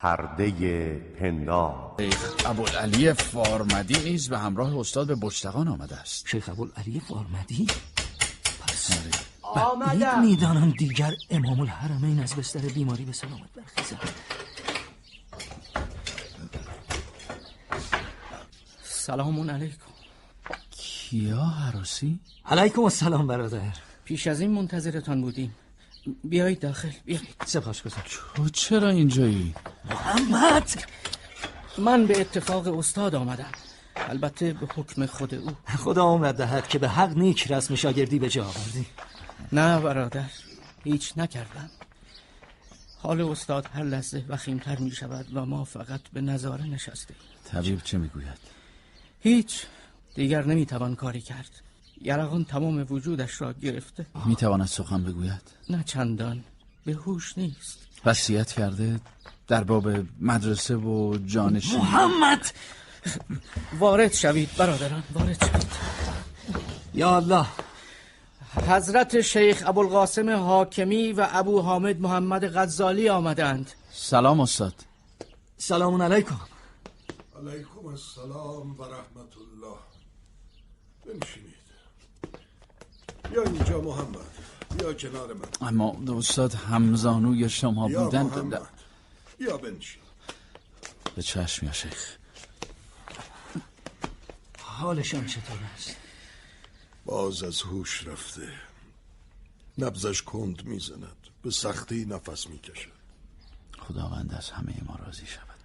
پرده پندار. شیخ ابوالعلی فارمدی نیز به همراه استاد به بشتقان آمده است. شیخ ابوالعلی فارمدی؟ پس آمدم. می‌دانم دیگر امام الحرمین از بستر بیماری به سلامت برخیزد. سلام علیکم. کیا حراسی؟ علیکم السلام برادر. پیش از این منتظرتان بودیم. بیایید داخل بیایید. سپاس گذار تو چرا اینجایی؟ محمد! من به اتفاق استاد آمدم. البته به حکم خود او. خدا عمرت دهد که به حق نیک رسم شاگردی به جا آوردی. نه برادر هیچ نکردم. حال استاد هر لحظه وخیمتر می شود و ما فقط به نظاره نشسته. طبیب چه می‌گوید؟ هیچ دیگر نمی توان کاری کرد. یرقان تمام وجودش را گرفته. می‌تواند سخن بگوید؟ نه چندان. به هوش نیست. وصیت کرده در باب مدرسه و جانشین. محمد! وارد شوید برادران وارد شوید. یا الله. حضرت شیخ ابوالقاسم حاکمی و ابو حامد محمد غزالی آمدند. سلام استاد. سلام علیکم. علیکم السلام و رحمت الله. بنشینید. بیا اینجا محمد بیا کنار من. اما استاد همزانوی شما بیا بودند محمد. بیا بنشین. به چشم یا شیخ؟ حالشان چطور است؟ باز از هوش رفته. نبزش کند می‌زند. به سختی نفس می‌کشد. خداوند از همه ما راضی شود.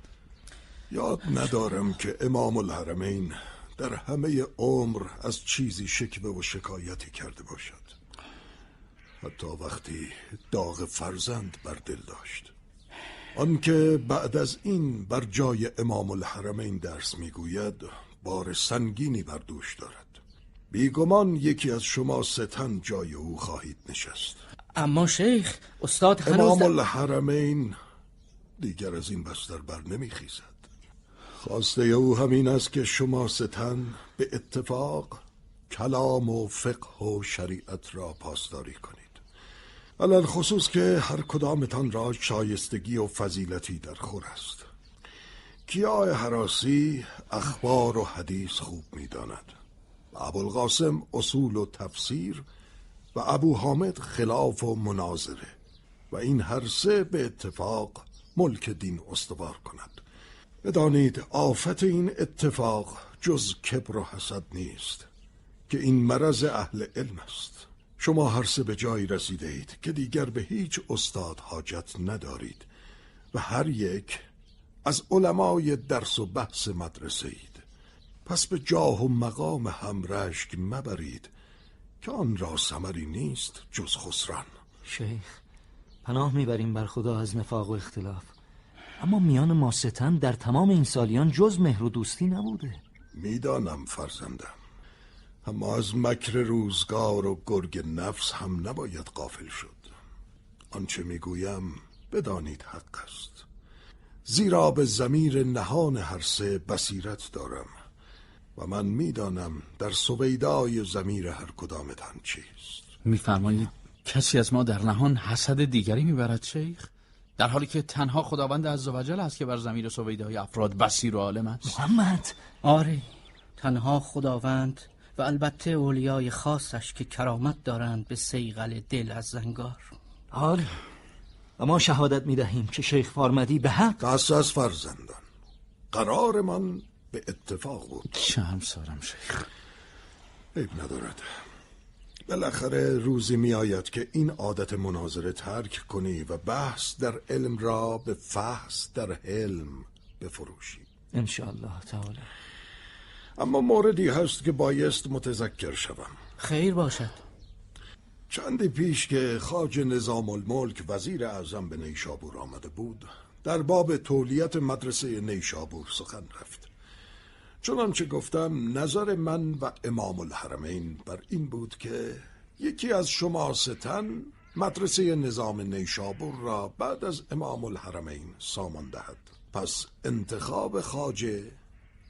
یاد ندارم که امام الحرمین در همه عمر از چیزی شکوه و شکایتی کرده باشد. حتی وقتی داغ فرزند بر دل داشت. آنکه بعد از این بر جای امام الحرمین درس می‌گوید بار سنگینی بر دوش دارد. بیگمان یکی از شما ستن جای او خواهید نشست. اما شیخ استاد هنوز امام الحرمین دیگر از این بستر بر نمیخیزد. خواسته او همین است که شما ستن به اتفاق کلام و فقه و شریعت را پاسداری کنید. علال خصوص که هر کدامتان را شایستگی و فضیلتی در خور است. کیا حراسی اخبار و حدیث خوب می‌داند و ابوالقاسم اصول و تفسیر و ابو حامد خلاف و مناظره و این هر سه به اتفاق ملک دین استوار کند. بدانید آفت این اتفاق جز کبر و حسد نیست که این مرض اهل علم است. شما هر سه به جایی رسیده اید که دیگر به هیچ استاد حاجت ندارید و هر یک از علمای درس و بحث مدرسه اید. پس به جاه و مقام هم رشک مبرید که آن را ثمری نیست جز خسران. شیخ پناه می‌بریم بر خدا از نفاق و اختلاف. اما میان ما ستن در تمام این سالیان جز مهر و دوستی نبوده. می‌دانم فرزندم اما از مکر روزگار و گرگ نفس هم نباید غافل شد. آنچه می‌گویم بدانید حق است. زیرا به زمیر نهان هر سه بصیرت دارم و من می‌دانم در سویدای زمیر هر کدامتان چیست. میفرمایید کسی از ما در نهان حسد دیگری می‌برد شیخ؟ در حالی که تنها خداوند عزوجل است که بر زمیر سویده های افراد بسیر و عالم است. محمد! آره تنها خداوند و البته اولیای خاصش که کرامت دارند به سیغل دل از زنگار. آره. و ما شهادت می‌دهیم که شیخ فارمدی به حق دست از فرزندان. قرار من به اتفاق بود شرم سارم شیخ. عیب ندارد. بالاخره روزی می آید که این عادت مناظره ترک کنی و بحث در علم را به فحص در علم بفروشی. انشاءالله تعالی. اما موردی هست که بایست متذکر شوم. خیر باشد. چندی پیش که خاج نظام الملک وزیر اعظم به نیشابور آمده بود در باب تولیت مدرسه نیشابور سخن رفت. چنانچه گفتم نظر من و امام الحرمین بر این بود که یکی از شما ستن مدرسه نظام نیشابور را بعد از امام الحرمین سامان دهد. پس انتخاب خاجه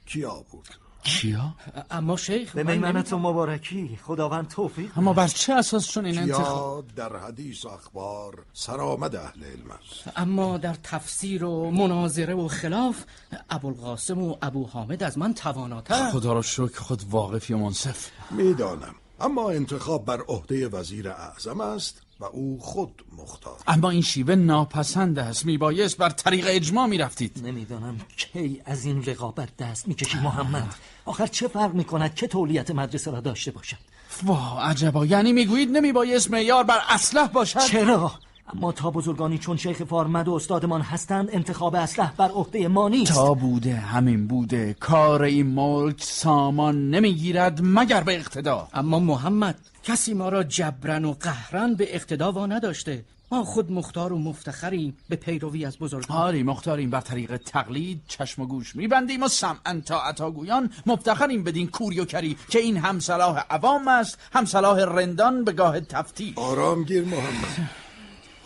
کیا بود؟ کیا؟ اما شیخ به من میمنت و مبارکی خداوند توفیق اما بر چه اساس چون این انتخاب؟ در حدیث و اخبار سرآمد اهل علم است. اما در تفسیر و مناظره و خلاف ابوالقاسم و ابو حامد از من تواناتر. خدا را شکر خود واقفی و منصف. می‌دانم. اما انتخاب بر عهده وزیر اعظم است. و او خود مختار. اما این شیوه ناپسند است. میبایست بر طریق اجماع می‌رفتید. نمی‌دانم کی از این رقابت دست می‌کشی محمد. آخر چه فرق می‌کند که تولیت مدرسه را داشته باشد واه عجبا. یعنی می‌گویید نمیبایست معیار بر اسلح باشد؟ چرا؟ اما تا بزرگانی چون شیخ فارمد و استادمان هستند انتخاب اسلح بر عهده ما نیست. تا بوده همین بوده. کار این ملک سامان نمی‌گیرد مگر به اقتدا. اما محمد کسی ما را جبرن و قهرن به اقتدا وا نداشته. ما خود مختار و مفتخریم به پیروی از بزرگان. آری مختاریم بر طریق تقلید چشم و گوش میبندیم و سمعا تا عطاگویان مفتخریم بدین کوری و کری که این هم صلاح عوام است هم صلاح رندان به گاه تفتیش. آرام گیر محمد.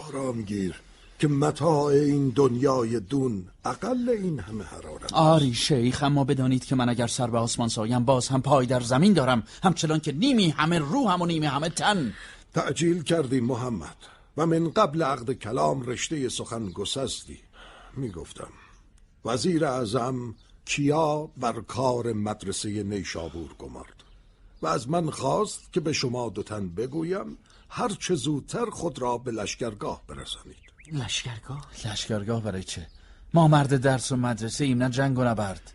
آرام گیر که متاع این دنیای دون اقل این همه حرارت آری شیخ اما بدانید که من اگر سر به آسمان سایم باز هم پای در زمین دارم همچنان که نیمی همه روحم و نیمی همه تن. تعجیل کردی محمد و من قبل عقد کلام رشته سخن گسستی. می‌گفتم وزیر اعظم کیا بر کار مدرسه نیشابور گمارد؟ و از من خواست که به شما دوتن بگویم هر چه زودتر خود را به لشکرگاه برسانید. لشکرگاه؟ لشکرگاه برای چه؟ ما مرد درس و مدرسه ایم نه جنگ و نبرد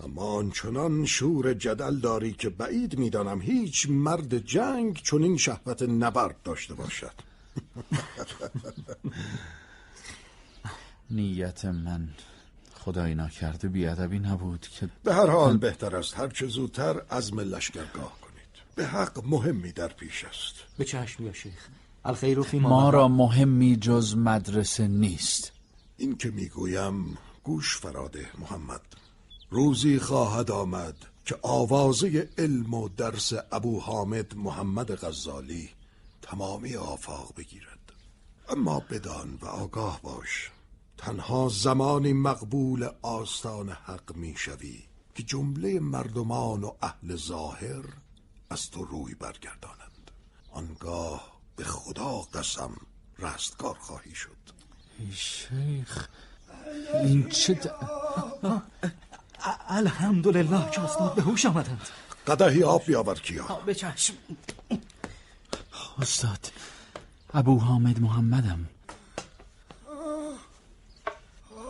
اما آنچنان شور جدل داری که بعید می‌دانم هیچ مرد جنگ چنین شهوت نبرد داشته باشد. نیت من خدای ناکرده بیادبی نبود که به هر حال بهتر است هر چه زودتر عزم لشکرگاه کنید. به حق مهمی در پیش است. به چشم یا شیخ؟ الخیر فی ما را مهمی جز مدرسه نیست. این که می‌گویم گوش فراده محمد. روزی خواهد آمد که آوازه علم و درس ابو حامد محمد غزالی تمامی آفاق بگیرد. اما بدان و آگاه باش. تنها زمانی مقبول آستان حق می‌شوی که جمله مردمان و اهل ظاهر از تو روی برگردانند. آنگاه به خدا قسم رستگار خواهی شد. شیخ این چه د... الحمدلله که استاد به هوش آمدند. قدهی آب بیاور کیا. به چشم. استاد ابو حامد محمدم.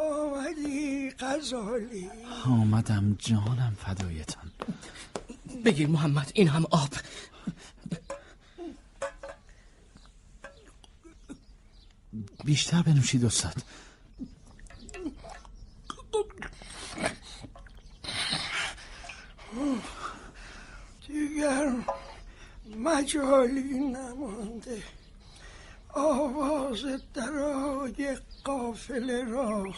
آمدی غزالی. آمدم جانم فدایتان. بگیر محمد این هم آب. بیشتر بنوشید استاد. دیگر مجالی نمانده. آواز درای قافله را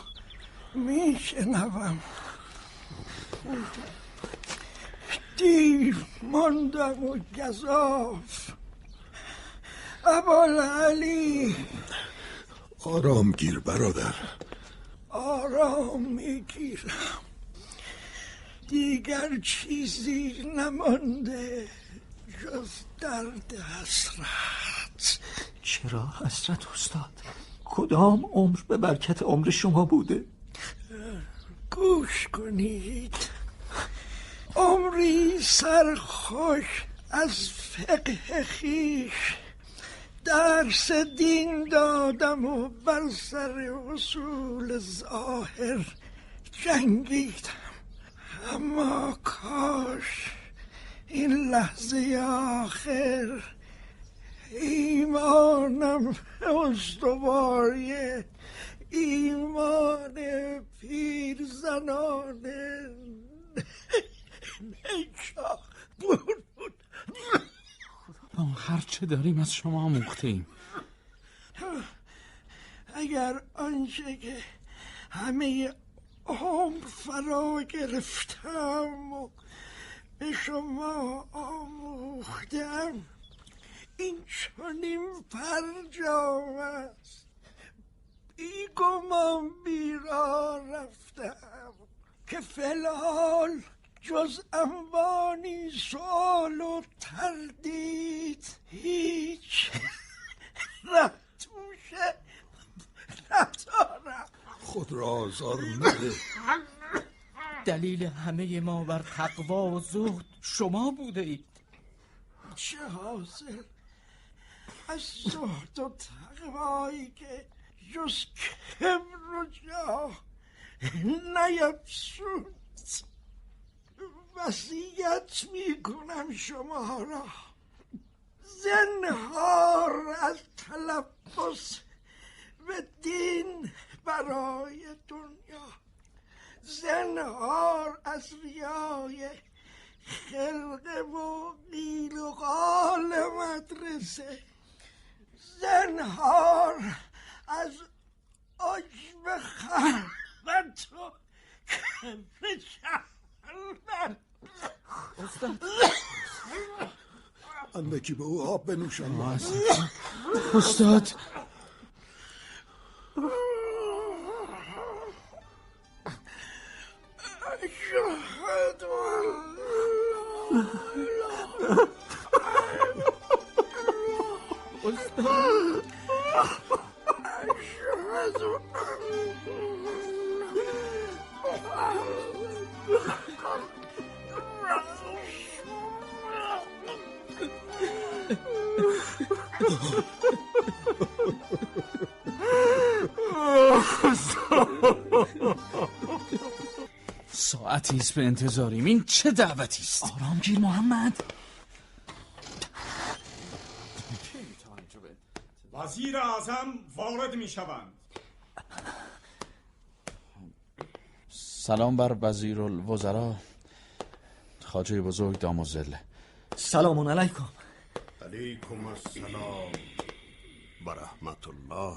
میشنوم. دیر ماندم و گذاف علی آرام گیر برادر. آرام می‌گیرم. دیگر چیزی نمانده جز درد حسرت. چرا حسرت استاد؟ کدام عمر به برکت عمر شما بوده؟ گوش کنید. عمری سرخوش از فقه خیش. درس دین دادم و بر سر اصول ظاهر جنگیدم. اما کاش این لحظه آخر ایمانم استواری ایمان پیر زنانه نیشا بود بود. ما هر چه داریم از شما آموختیم اگر آنچه که همه عمر فرا گرفتم و به شما آموختم این چنین فرجام است بیگمان بیرا رفتم که فلال جز انوانی سوال و تردید هیچ. رفتوشه ندارم خود را آزار نده دلیل همه ما بر تقوا و زهد شما بوده اید. چه حاصل؟ از زهد و تقوایی که جز کبر و جاه نیفسود وسیعت می کنم شما را. زنهار از تلبس به دین برای دنیا. زنهار از ریای خلقه و قیل و قال مدرسه. زنهار از عجب خلقت و کبر جهنم اندکی به او آب بنوشان استاد. أشهد ساعتی است به انتظاریم. این چه دعوتی است؟ آرام گیر محمد. وزیر اعظم وارد می شوند. سلام بر وزیر الوزراء خاجه بزرگ داموزله سلام علیکم. علیکم السلام. و رحمت الله.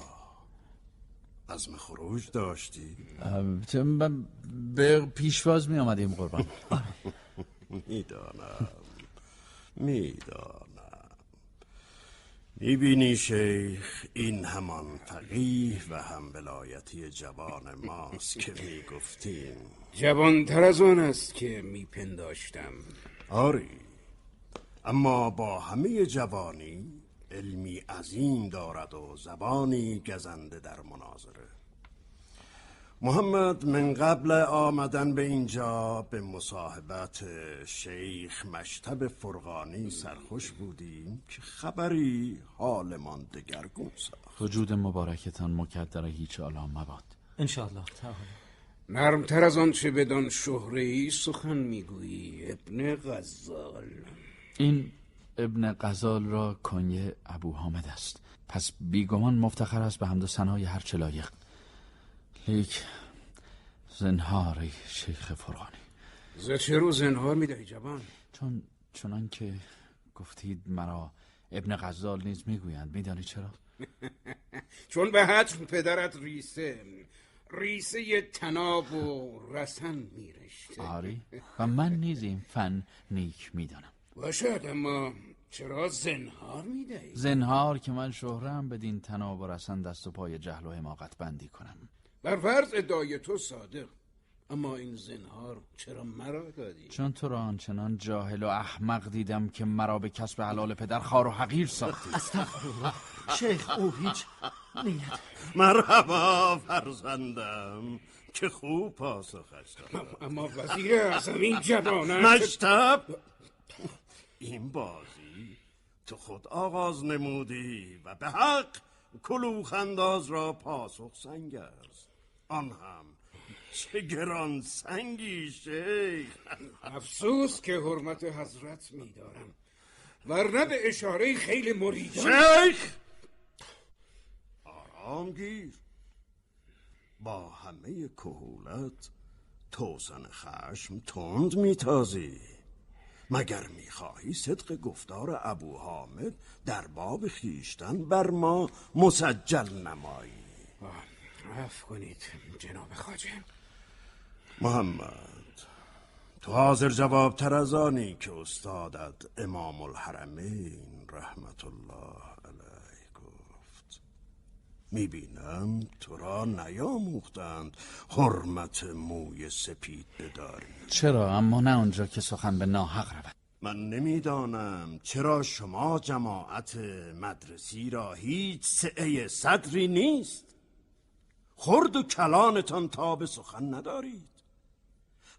عزم خروج داشتی؟ البته من به پیشواز می آمدیم قربان. می‌دانم. می‌دانم. می‌بینی شیخ این همان فقیه و هم ولایتی جوان ماست که می‌گفتیم. جوانتر از آن است که میپنداشتم. آری. اما با همه جوانی علمی عظیم دارد و زبانی گزنده در مناظره. محمد من قبل آمدن به اینجا به مصاحبت شیخ مشتب فرغانی سرخوش بودیم که خبری حالمان دگرگون ساخت. وجود مبارکتان مکدر هیچ آلا مباد. انشاءالله تعالی نرمتر از آنچه بدان شهره ای سخن می‌گویی ابن غزال. این ابن غزال را کنیه ابو حامد است. پس بیگمان مفتخر است به حمد و ثنای هر چه لایق. لیک زنهاری شیخ فرغانی. ز چه رو زنهار می‌دهی جوان؟ چون چنان که گفتید مرا ابن غزال نیز می‌گویند میدانی چرا؟ چون به حتم پدرت ریسه ریسه تناب و رسن میرشته. آری. و من نیز این فن نیک می‌دانم. باشد اما چرا زنهار می‌دهی؟ زنهار که من شهرم بدین تناب و رسن دست و پای جهل و حماقت بندی کنم. بر فرض ادعای تو صادق اما این زنهار چرا مرا دادی؟ چون تو را آنچنان جاهل و احمق دیدم که مرا به کسب حلال پدر خار و حقیر ساختی. استغفرالله. شیخ او هیچ نیت. مرحبا فرزندم که خوب پاسخش داد اما وزیر اعظم این جوانه مشتب این بازی تو خود آغاز نمودی و به حق کلوخ انداز را پاسخ سنگ است. آن هم چه گران سنگی شیخ. افسوس که حرمت حضرت میدارم. ورنه به اشاره خیلی مریدان شیخ! آرام گیر. با همه کهولت توسن خشم تند میتازی. مگر می‌خواهی صدق گفتار ابو حامد در باب خیشتن بر ما مسجل نمایی؟ عفو کنید جناب خاجه محمد تو حاضر جواب تر از آنی که استادت امام الحرمین رحمت الله. می‌بینم تو را نیاموختند. حرمت موی سپید بداری. چرا؟ اما نه آنجا که سخن به ناحق رود. من نمی‌دانم چرا شما جماعت مدرسی را هیچ سعه صدری نیست. خرد و کلانتان تا به سخن ندارید.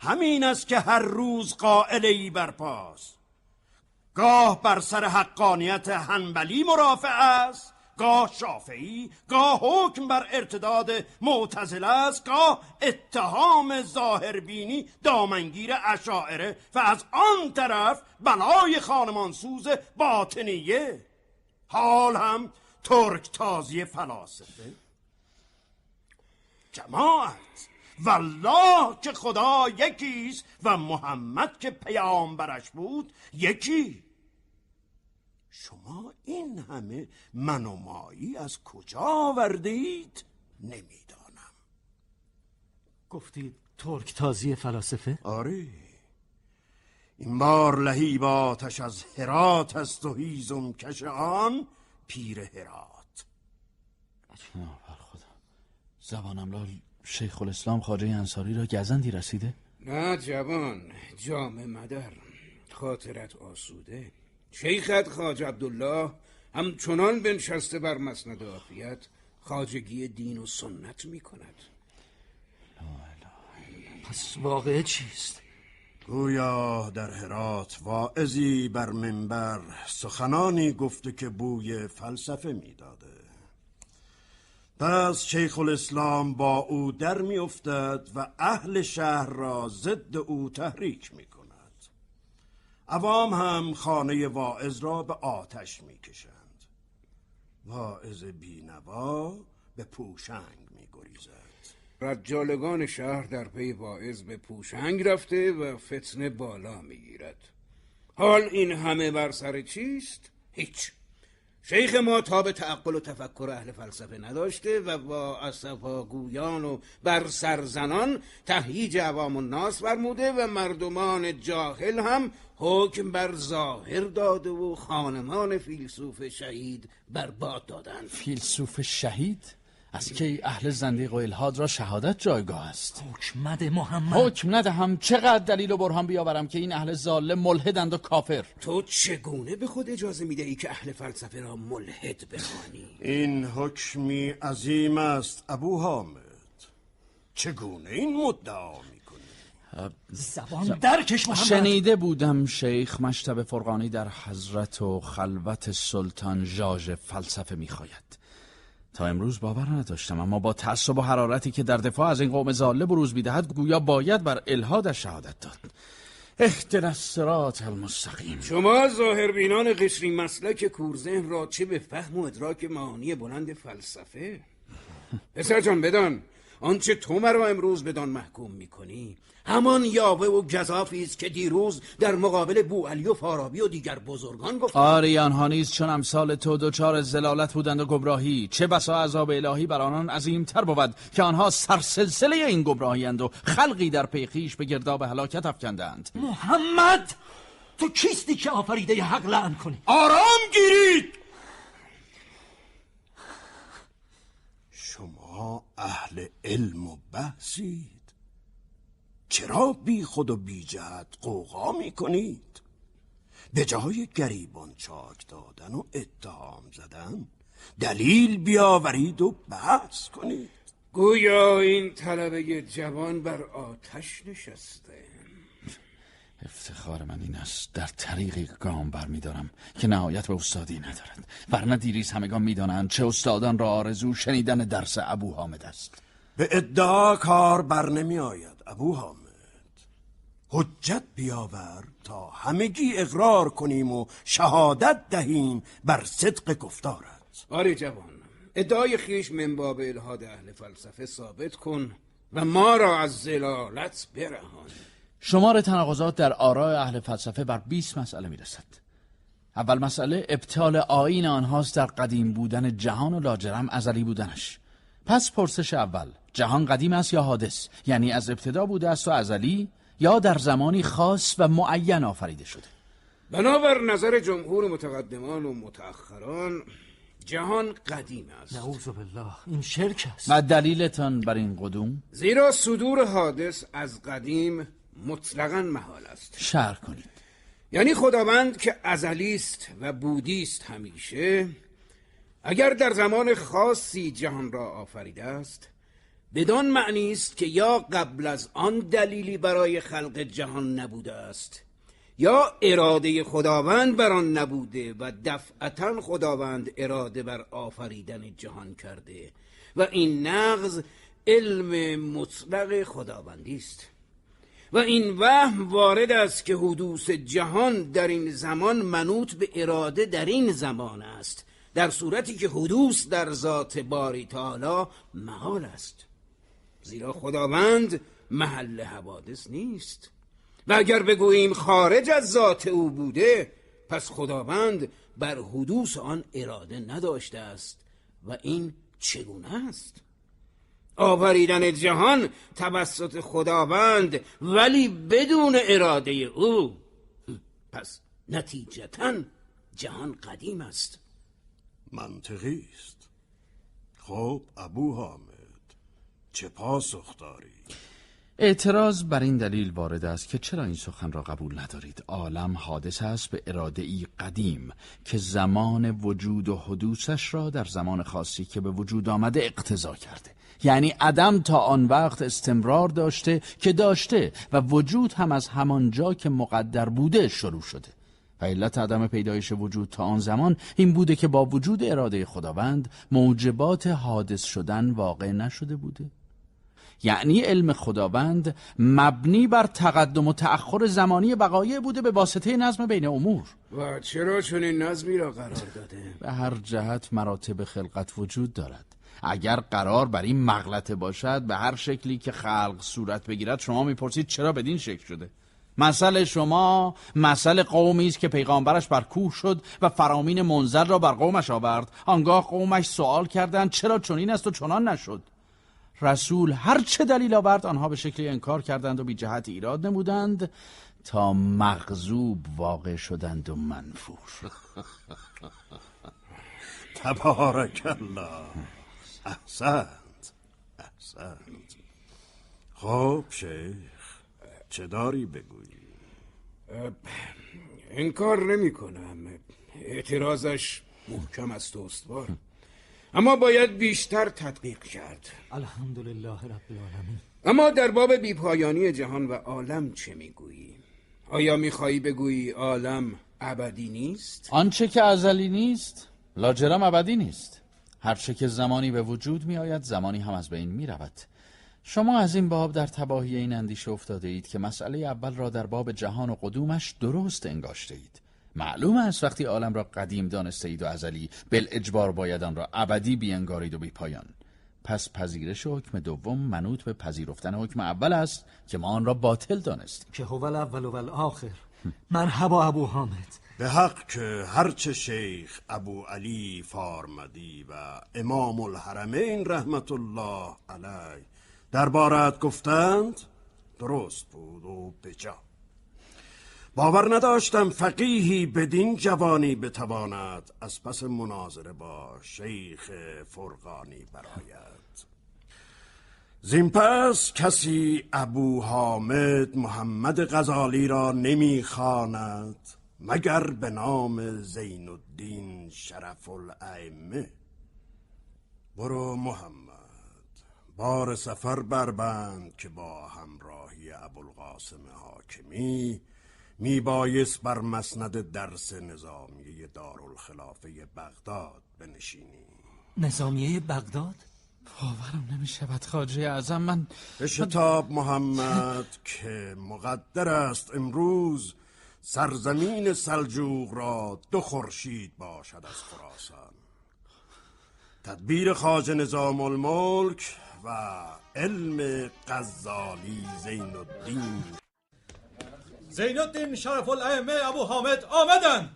همین است که هر روز قائل ای برپاست. گاه بر سر حقانیت هنبلی مرافع است. گاه شافعی گاه حکم بر ارتداد معتزله است گاه اتهام ظاهربینی دامنگیر اشاعره و از آن طرف بلای خانمانسوز باطنیه. حال هم ترک تازی فلاسفه. جماعت والله که خدا یکیست و محمد که پیامبرش بود یکی. شما این همه من و مایی از کجا آورده اید نمی‌دانم. گفتی ترک تازی فلاسفه؟ آره. این بار لهیب آتش از هرات است و هیزم کش آن پیر هرات. بر خدا. زبانم لال شیخ الاسلام خاجه انصاری را گزندی رسیده؟ نه جوان جام مدر. خاطرت آسوده. شیخت خاج عبدالله همچنان بنشسته بر مسند عافیت خاجگی دین و سنت می کند پس واقعه چیست؟ گویا در هرات واعظی بر منبر سخنانی گفته که بوی فلسفه می‌داده. پس شیخ الاسلام با او در میافتد و اهل شهر را ضد او تحریک می کند عوام هم خانه واعظ را به آتش می‌کشند. واعظ بینوا به پوشنگ میگریزد. رجالگان شهر در پی واعظ به پوشنگ رفته و فتنه بالا می‌گیرد. حال این همه بر سر چیست؟ هیچ. شیخ ما تا به تعقل و تفکر اهل فلسفه نداشته و با اصفاگویان و بر سرزنان تهییج عوام الناس فرموده و مردمان جاهل هم حکم بر ظاهر داده و خانمان فیلسوف شهید بر باد دادند فیلسوف شهید؟ از که اهل زندیق و الهاد را شهادت جایگاه است. حکمت محمد. حکم ندهم چقدر دلیل و برهان بیاورم که این اهل ظالم ملحدند و کافر. تو چگونه به خود اجازه میده ای که اهل فلسفه را ملحد بخوانی؟ این حکمی عظیم است ابو حامد. چگونه این مدعا می‌کنی؟ زبان درکش محمد. شنیده بودم شیخ مشتب فرقانی در حضرت و خلوت سلطان ژاژ فلسفه می‌خواید. تا امروز باور نداشتم اما با تعصب و حرارتی که در دفاع از این قوم زاله بروز می‌دهد گویا باید بر الهادش شهادت داد. اهدنا الصراط المستقیم. شما ظاهربینان قشری مسلک کورذهن را چه به فهم و ادراک معانی بلند فلسفه؟ پسر جان بدان. آنچه تو مرا امروز بدان محکوم می‌کنی همان یاوه و گذافی است که دیروز در مقابل بو علی و فارابی و دیگر بزرگان گفت آری آنها نیز چون امثال تو دچار زلالت بودند و گمراهی. چه بسا عذاب الهی بر آنان عظیمتر بود که آنها سرسلسله این گمراهیند و خلقی در پیخیش به گرداب هلاکت افکندند. محمد تو کیستی که آفریده حق لعن کنی؟ آرام گیرید! شما اهل علم و بحثید چرا بی خود و بی جهت قوقا می کنید به جای گریبان چاک دادن و اتهام زدن دلیل بیاورید و بحث کنید. گویا این طلبه جوان بر آتش نشسته. افتخار من این است. در طریقی گام برمیدارم که نهایت به استادی ندارد. ورنه دیریز همگان می‌دانند چه استادان را آرزو شنیدن درس ابو حامد است. به ادعا کار بر نمی آید ابو حامد حجت بیاور تا همگی اقرار کنیم و شهادت دهیم بر صدق گفتارت. آری جوان ادعای خیش من باب الهاد اهل فلسفه ثابت کن و ما را از زلالت برهان. شمار تناقضات در آراء اهل فلسفه بر 20 مسئله می‌رسد. اول مسئله ابطال آین آنهاست در قدیم بودن جهان و لاجرم ازلی بودنش. پس پرسش اول جهان قدیم است یا حادث؟ یعنی از ابتدا بوده است و ازلی یا در زمانی خاص و معین آفریده شده. بنابر نظر جمهور متقدمان و متأخران جهان قدیم است. نعوذ بالله این شرک است. و دلیلتان بر این قدوم؟ زیرا صدور حادث از قدیم مطلقا محال است. شرح کنید. یعنی خداوند که ازلی است و بودی است همیشه اگر در زمان خاصی جهان را آفریده است بدان معنی است که یا قبل از آن دلیلی برای خلق جهان نبوده است یا اراده خداوند بر آن نبوده و دفعتا خداوند اراده بر آفریدن جهان کرده و این نقض علم مطلق خداوندی است. و این وهم وارد است که حدوث جهان در این زمان منوط به اراده در این زمان است در صورتی که حدوث در ذات باری تعالی محال است. زیرا خداوند محل حوادث نیست. و اگر بگوییم خارج از ذات او بوده پس خداوند بر حدوث آن اراده نداشته است. و این چگونه است؟ آفریدن جهان توسط خداوند ولی بدون اراده او. پس نتیجتا جهان قدیم است. منطقی است. خب ابو حامد چه پاسخ داری؟ اعتراض بر این دلیل وارد است که چرا این سخن را قبول ندارید؟ عالم حادث است به اراده ای قدیم که زمان وجود و حدوثش را در زمان خاصی که به وجود آمده اقتضا کرده. یعنی عدم تا آن وقت استمرار داشته که داشته و وجود هم از همان جا که مقدر بوده شروع شده. و علت عدم پیدایش وجود تا آن زمان این بوده که با وجود اراده خداوند موجبات حادث شدن واقع نشده بوده. یعنی علم خداوند مبنی بر تقدم و تأخر زمانی بقایع بوده به واسطه نظم بین امور. و چرا چنین نظمی را قرار داده؟ به هر جهت مراتب خلقت وجود دارد. اگر قرار بر این مغلطه باشد به هر شکلی که خلق صورت بگیرد شما می‌پرسید چرا بدین شکل شده؟ مثل شما مثل قومی است که پیغامبرش بر کوه شد و فرامین منزل را بر قومش آورد. آنگاه قومش سوال کردند چرا چنین است و چنان نشد. رسول هر چه دلیل آورد آنها به شکلی انکار کردند و بی جهت ایراد نمودند تا مغزوب واقع شدند و منفور. تبارک الله احسنت. احسنت. خب شیخ چه داری بگویی؟ انکار نمی کنم اعتراضش محکم است و استوار. اما باید بیشتر تدقیق کرد. الحمدلله رب العالمین. اما در باب بیپایانی جهان و عالم چه می‌گویی؟ آیا می‌خواهی بگویی عالم ابدی نیست؟ آنچه که ازلی نیست لاجرم ابدی نیست. هرچه که زمانی به وجود می آید زمانی هم از بین می رود شما از این باب در تباهی این اندیشه افتاده اید که مسئله اول را در باب جهان و قدومش درست انگاشته اید. معلوم است وقتی عالم را قدیم دانسته اید و ازلی بل اجبار باید آن را ابدی بینگارید و بی پایان. پس پذیرش حکم دوم منوط به پذیرفتن حکم اول است که ما آن را باطل دانستیم. که هو الاول و الاخر مرحبا ابو حامد. به حق که هرچه شیخ ابو علی فارمدی و امام الحرمین رحمت الله علیه دربارت گفتند درست بود و بجا باور نداشتم فقیهی بدین جوانی بتواند از پس مناظره با شیخ فرقانی براید زین پس کسی ابو حامد محمد غزالی را نمی‌خواند مگر به نام زین الدین شرف الائمه. برو محمد بار سفر بربند که با همراهی ابوالقاسم حاکمی میبایست بر مسند درس نظامیه دارالخلافه بغداد بنشینی نظامیه بغداد؟ باورم نمی شود خاجه اعظم من به شتاب محمد که مقدر است امروز سرزمین سلجوق را دو خورشید باشد از خراسان. تدبیر خاج نظام الملک و علم غزالی زین الدین. زین الدین شرف الائمه ابو حامد آمدن.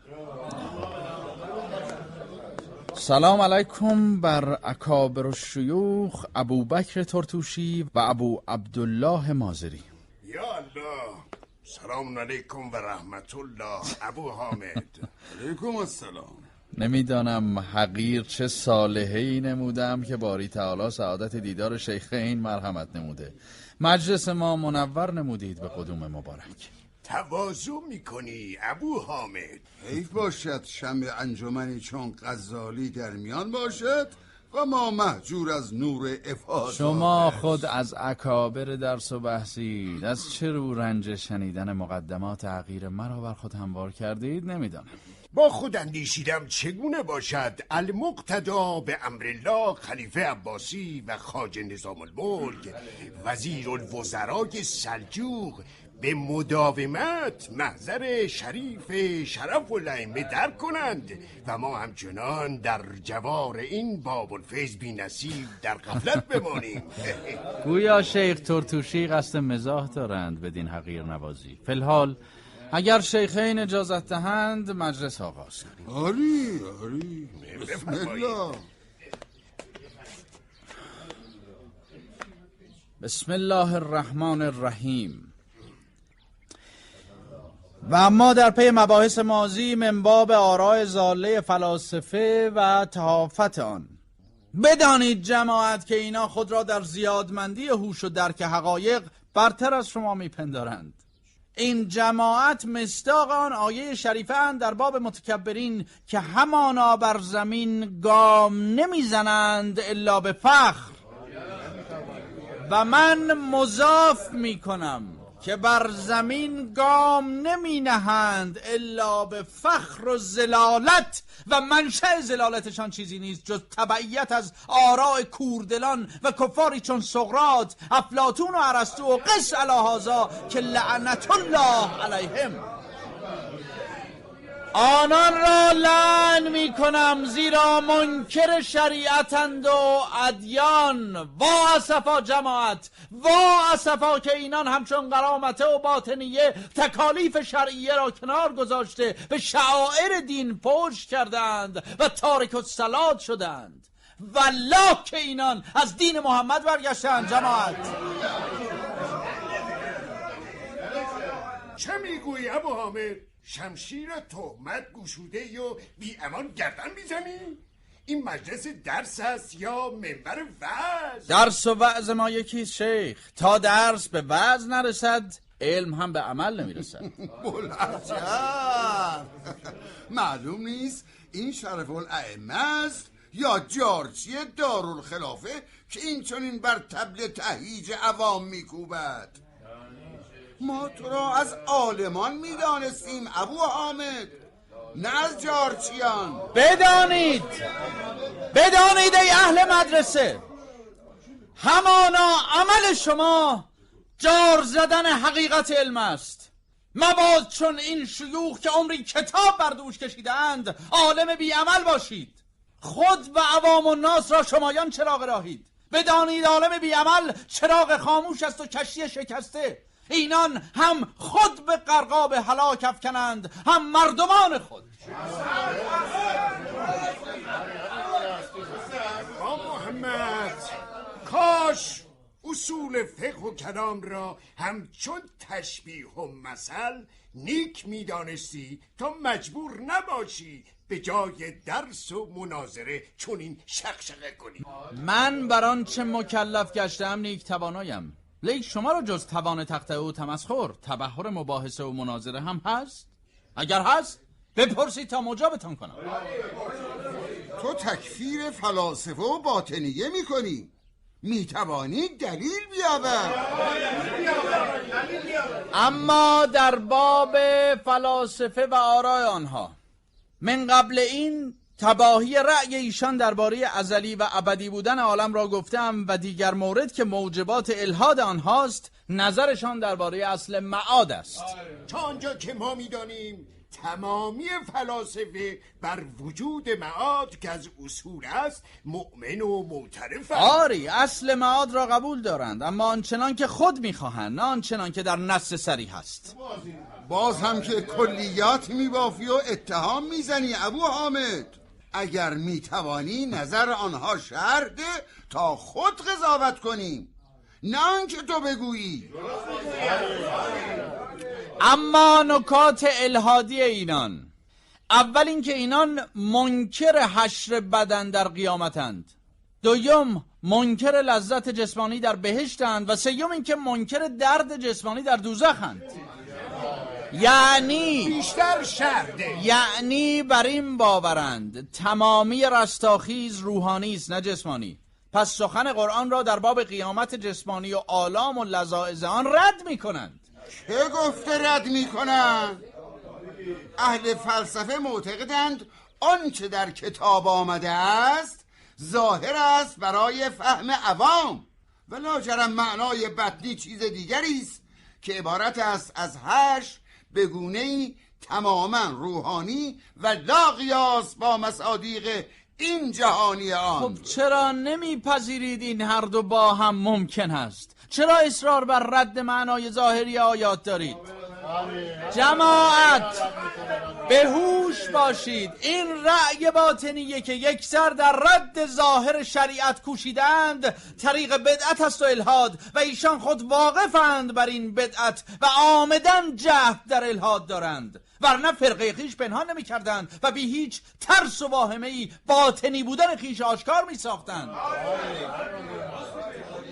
سلام علیکم بر اکابر الشیوخ ابو بکر ترتوشی و ابو عبدالله مازری. یا الله. سلام علیکم و رحمت الله ابو حامد. علیکم السلام. نمی‌دانم حقیر چه صالحه ای نمودم که باری تعالی سعادت دیدار شیخین مرحمت نموده. مجلس ما منور نمودید به قدوم مبارک. تواضع می‌کنی ابو حامد. حیف باشد شمع انجمنی چون غزالی در میان باشد و ما محجور از نور افاظ شما خود از اکابر درس و بحثید. از چه رو رنج شنیدن مقدمات حقیر مرا بر خود هموار کردید؟ نمی‌دانم. با خود اندیشیدم چگونه باشد المقتدا به امرالله خلیفه عباسی و خاج نظام الملک وزیر الوزرای سلجوق به مداومت محضر شریف شرف الائمه در کنند و ما همچنان در جوار این باب الفیض بی نصیب در غفلت بمانیم. گویا شیخ ترتوشی قصد مزاح دارند بدین حقیر نوازی. فلحال اگر شیخین اجازت دهند مجلس آغاز کنیم. آری آری. بسم الله. بسم الله الرحمن الرحیم. و اما در پی مباحث مازی من باب آراء زاله فلاسفه و تهافت آن. بدانید جماعت که اینا خود را در زیادمندی هوش و درک حقایق برتر از شما میپندارند. این جماعت مستاق آن آیه شریفه در باب متکبرین که همانا بر زمین گام نمی‌زنند الا به فخر. و من مضاف می کنم که بر زمین گام نمی نهند الا به فخر و زلالت و منشأ زلالتشان چیزی نیست جز تبعیت از آراء کوردلان و کفاری چون سقرات افلاتون و ارسطو و قس الهازا که لعنت الله علیهم. آنان را لعن می کنم زیرا منکر شریعتند و ادیان. وا اسفا جماعت وا اسفا که اینان همچون قرامته و باطنیه تکالیف شرعیه را کنار گذاشته به شعائر دین پشت کردند و تارک الصلات شدند. والله که اینان از دین محمد برگشتند جماعت. چه می‌گویی ابو حامد؟ شمشیر تهمت گشوده و بی امان گردن می‌زنی؟ این مجلس درس است یا منبر وعظ؟ درس و وعظ ما یکیست شیخ. تا درس به وعظ نرسد علم هم به عمل نمی‌رسد. بلعجب معلوم نیست این شرف الائمه است یا جارچی دارالخلافه که این چنین بر تبل تهیج عوام میکوبد. ما تو را از عالمان می‌دانستیم ابو حامد. نه از جارچیان. بدانید. بدانید ای اهل مدرسه. همانا عمل شما جار زدن حقیقت علم است. مباد چون این شیوخ که عمری کتاب بر دوش کشیدند عالم بی عمل باشید. خود و عوام و ناس را شمایان چراغ راهید. بدانید عالم بی عمل چراغ خاموش است و کشتی شکسته. اینان هم خود به قرقاب هلاک افکنند هم مردمان خود. محمد کاش اصول فقه و کلام را همچون تشبیه و مثل نیک می‌دانستی تا مجبور نباشی به جای درس و مناظره چون این شقشقه کنی. من بر آنچه مکلف گشتم نیک توانایم. لیک شما را جز توان تخته و تمسخر تبهر مباحثه و مناظره هم هست؟ اگر هست بپرسید تا مجابتان کنم. تو تکفیر فلاسفه و باطنیه می‌کنی. می‌توانی دلیل بیاور. اما در باب فلاسفه و آرای آنها من قبل این تباهی رأی ایشان درباره ازلی و ابدی بودن عالم را گفتم و دیگر مورد که موجبات الهاد آنهاست نظرشان درباره اصل معاد است. تا آنجا که ما می‌دانیم تمامی فلاسفه بر وجود معاد که از اصول است مؤمن و معترف آری اصل معاد را قبول دارند اما آنچنان که خود می‌خواهند نه آنچنان که در نص سریح است باز هم که کلیات میبافی و اتهام می‌زنی ابو حامد. اگر می‌توانی نظر آنها شرح ده تا خود قضاوت کنیم نه آنکه تو بگویی. اما نکات الهادی اینان. اول اینکه اینان منکر حشر بدن در قیامتند. دوم منکر لذت جسمانی در بهشتند. و سوم اینکه منکر درد جسمانی در دوزخند. یعنی بیشتر شرده یعنی بر این باورند. تمامی رستاخیز روحانی است نه جسمانی. پس سخن قرآن را در باب قیامت جسمانی و آلام و لذاعز آن رد می کنند چه گفته رد می‌کنن اهل فلسفه معتقدند آنچه در کتاب آمده است ظاهر است برای فهم عوام. و لاجرم معنای بطنی چیز دیگری است که عبارت است از هش به گونه تماما روحانی و لا قیاس با مصادیق این جهانی آن. خب چرا نمیپذیرید این هر دو با هم ممکن است؟ چرا اصرار بر رد معنای ظاهری آیات دارید؟ جماعت به هوش باشید. این رأی باطنیه که یک سر در رد ظاهر شریعت کوشیدند طریق بدعت است و الهاد و ایشان خود واقفند بر این بدعت و آمدن جهد در الهاد دارند. ورنه فرقه خیش پنهان نمی کردند و بی هیچ ترس و واهمه ای باطنی بودن خیش آشکار می ساختند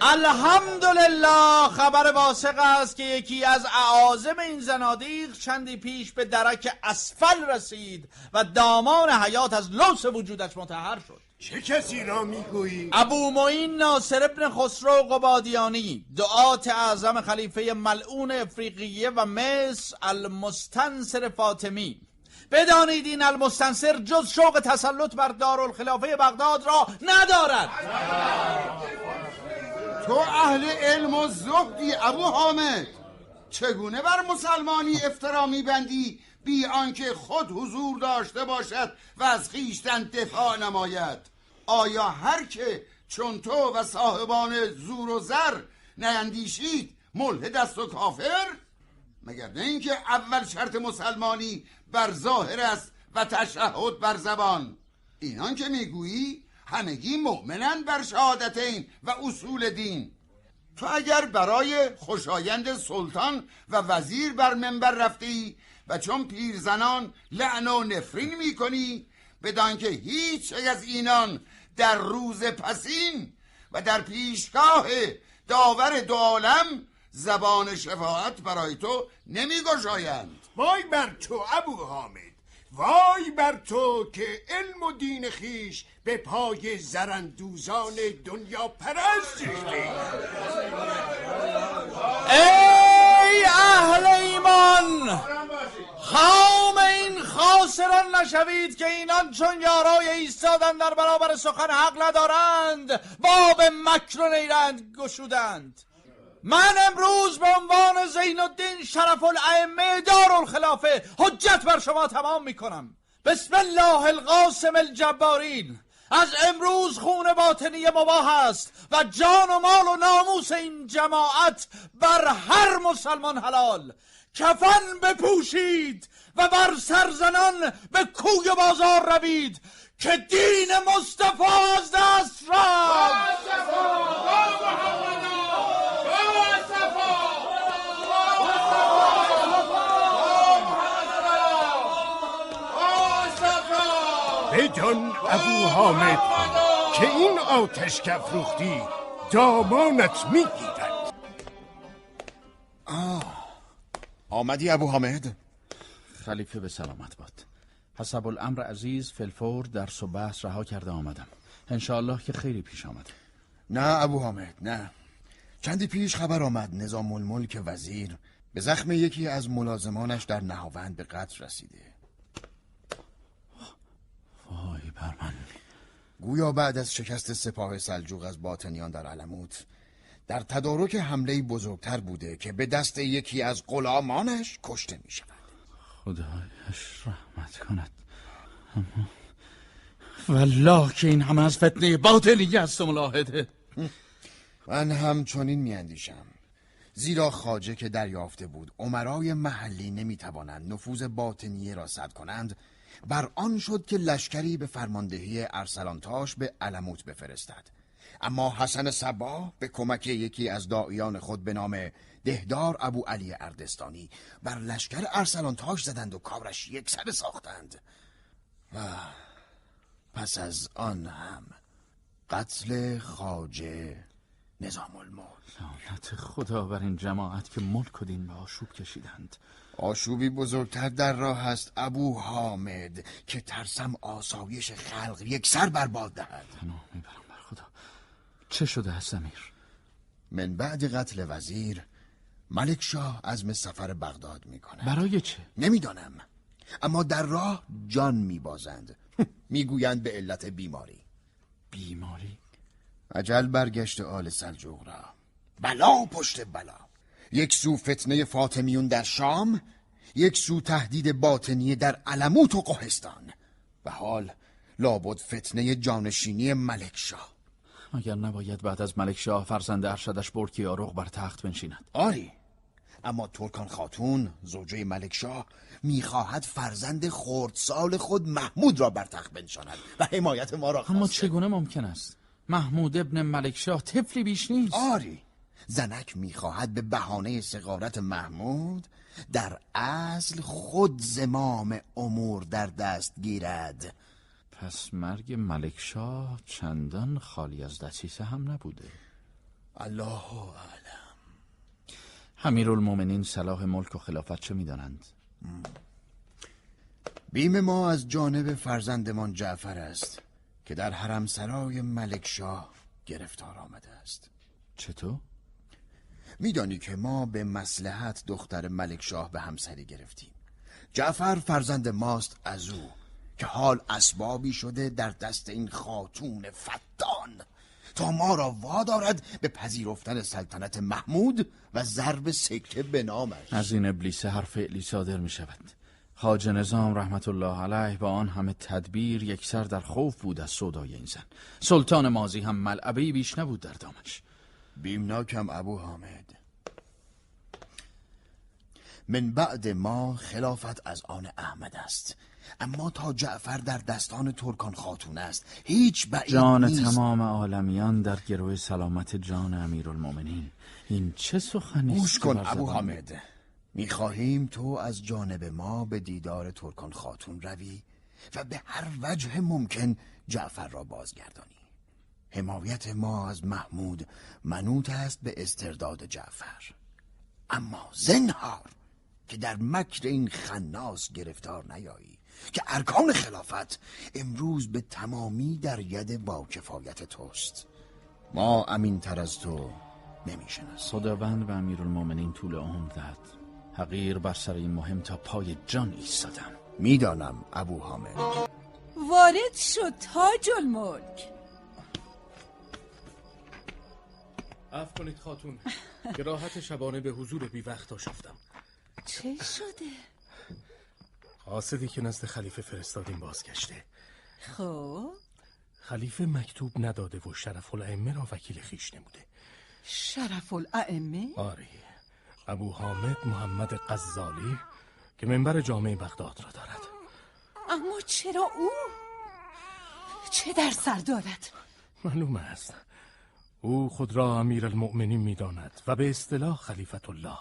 الحمدلله خبر واسق است که یکی از اعاظم این زنادیق چندی پیش به درک اسفل رسید و دامان حیات از لوس وجودش متحر شد. چه کسی را می‌گویی؟ ابو معین ناصر ابن خسرو قبادیانی دعات اعظم خلیفه ملعون افریقیه و مصر المستنصر فاطمی. بدانید این المستنصر جز شوق تسلط بر دارالخلافه بغداد را ندارد. تو اهل علم و زهدی ابو حامد. چگونه بر مسلمانی افترا میبندی؟ بی آنکه خود حضور داشته باشد و از خیشتن دفاع نماید. آیا هر که چون تو و صاحبان زور و زر نیندیشید ملحد است و کافر؟ مگر نه اینکه اول شرط مسلمانی بر ظاهر است و تشهد بر زبان. اینان که می‌گویی همگی مؤمنن بر شهادتین و اصول دین. تو اگر برای خوشایند سلطان و وزیر بر منبر رفتی و چون پیرزنان لعن و نفرین می‌کنی بدان که هیچ از اینان در روز پسین و در پیشگاه داور دو عالم زبان شفاعت برای تو نمیگشایند. وای بر تو ابو حامد. وای بر تو که علم و دین خیش به پای زرندوزان دنیا پرست ای اهل ایمان خام این خاسران نشوید که اینان چون یارای ایستادن در برابر سخن حق ندارند باب مکر و نیرند گشودند. من امروز به عنوان زین الدین شرف الائمه دارالخلافه حجت بر شما تمام می کنم بسم الله القاسم الجبارین. از امروز خون باطنی مباح است و جان و مال و ناموس این جماعت بر هر مسلمان حلال. کفن بپوشید و بر سرزنان به کوی بازار روید که دین مصطفی از دست رفت. بدان ابو حامد که این آتش که افروختی دامانت می‌گیرد. آمدی ابو حامد؟ خلیفه به سلامت باد. حسب الامر عزیز فلفور درس و بحث رها کرده آمدم. انشاءالله که خیلی پیش آمده. نه ابو حامد نه. چندی پیش خبر آمد نظام الملک وزیر به زخم یکی از ملازمانش در نهاوند به قتل رسیده وای بر من گویا بعد از شکست سپاه سلجوق از باطنیان در علموت در تدارک حمله بزرگتر بوده که به دست یکی از غلامانش کشته می شود خدایش رحمت کند. اما والله که این همه از فتنه باطنی است و ملاحده من هم چنین میاندیشم. زیرا خاجه که دریافته بود عمرای محلی نمی‌توانند نفوذ باطنیه را سد کنند بر آن شد که لشکری به فرماندهی ارسلانتاش به علموت بفرستد. اما حسن صبا به کمک یکی از داعیان خود به نام دهدار ابو علی اردستانی بر لشکر ارسلانتاش زدند و کارش یک سر ساختند. پس از آن هم قتل خاجه نظام الملک. لعنت خدا بر این جماعت که ملک و دین به آشوب کشیدند. آشوبی بزرگتر در راه است ابو حامد که ترسم آسایش خلق یک سر برباد دهد. پناه می‌برم بر خدا. چه شده است امیر من بعد قتل وزیر ملک شاه عزم سفر بغداد می کند برای چه؟ نمی‌دانم. اما در راه جان میبازند. می‌گویند به علت بیماری. بیماری؟ عجل برگشت آل سلجوق را. بلا پشت بلا. یک سو فتنه فاطمیون در شام یک سو تهدید باطنی در علموت و قهستان. و حال لابد فتنه جانشینی ملک شاه. مگر نباید بعد از ملک شاه فرزند ارشدش برکی آرغ بر تخت بنشیند. آری اما ترکان خاتون زوجه ملک شاه می‌خواهد فرزند خردسال خود محمود را بر تخت بنشاند و حمایت ما را خواسته. اما چگونه ممکن است؟ محمود ابن ملک شاه طفلی بیش نیست. آری زنک می‌خواهد به بهانه سقارت محمود در اصل خود زمام امور در دست گیرد. پس مرگ ملک شاه چندان خالی از دسیسه هم نبوده. الله اعلم. امیرالمومنین صلاح ملک و خلافت چه می‌دانند؟ بیم ما از جانب فرزندمان جعفر است که در حرم سرای ملک شاه گرفتار آمده است. چطور؟ میدانی که ما به مسلحت دختر ملک شاه به همسری گرفتیم. جعفر فرزند ماست از او که حال اسبابی شده در دست این خاتون فتان. تا ما را وادارد به پذیرفتن سلطنت محمود و ضرب سکه به نامش. از این ابلیس هر فعلی صادر می شود خاج نظام رحمت الله علیه با آن همه تدبیر یکسر در خوف بود از سودای این زن. سلطان مازی هم ملعبه بیش نبود در دامش. بیمناکم ابو حامد. من بعد ما خلافت از آن احمد است. اما تا جعفر در دستان ترکان خاتون است. هیچ بعید جان نیست. تمام عالمیان در گروه سلامت جان امیرالمومنین. این چه سخنی است گوش کن ابو حامد. می‌خواهیم تو از جانب ما به دیدار ترکان خاتون روی و به هر وجه ممکن جعفر را بازگردانی. حمایت ما از محمود منوط است به استرداد جعفر. اما زنهار که در مکر این خناس گرفتار نیایی که ارکان خلافت امروز به تمامی در ید با کفایت توست. ما امین تر از تو نمی‌شناسیم. خداوند به امیرالمومنین طول عمر دهد حقیر بر سر این مهم تا پای جان ایستادم. می‌دانم ابو حامد. وارد شد تاج الملک. عفو کنید خاتون. که راحت شبانه به حضور بی وقت آشفتم. چه شده؟ قاصدی که نزد خلیفه فرستادیم بازگشته. خب؟ خلیفه مکتوب نداده و شرف الائمه را وکیل خیش نموده. شرف الائمه؟ آری ابو حامد محمد قزالی که منبر جامعه بغداد را دارد. اما چرا او؟ چه در سر دارد؟ معلوم است. او خود را امیر المؤمنین می داند و به اصطلاح خلیفت الله.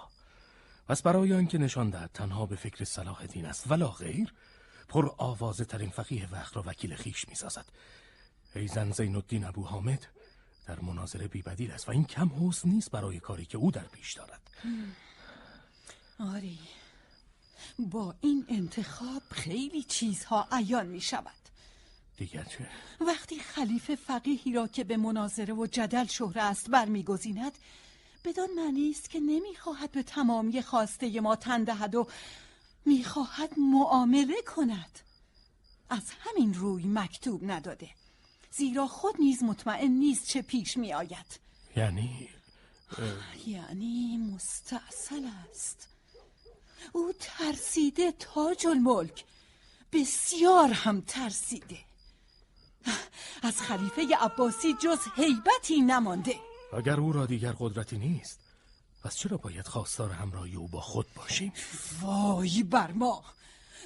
پس برای آنکه نشان دهد تنها به فکر صلاح دین است ولا غیر پر آوازه ترین فقیه وقت را وکیل خیش می سازد ایزن زین الدین ابو حامد در مناظره بیبدیل است و این کم حسن نیست برای کاری که او در پیش دارد. آری. با این انتخاب خیلی چیزها عیان می شود دیگر چه؟ وقتی خلیفه فقیهی را که به مناظره و جدل شهره است برمیگزیند بدان معنی است که نمی‌خواهد به تمامی خواسته ما تن دهد و می‌خواهد معامله کند. از همین روی مکتوب نداده. زیرا خود نیز مطمئن نیست چه پیش می آید یعنی یعنی مستاصل است. او ترسیده تاج الملک. بسیار هم ترسیده. از خلیفه عباسی جز هیبتی نمانده. اگر او را دیگر قدرتی نیست پس چرا باید خواستار همراهی او با خود باشیم؟ وای بر ما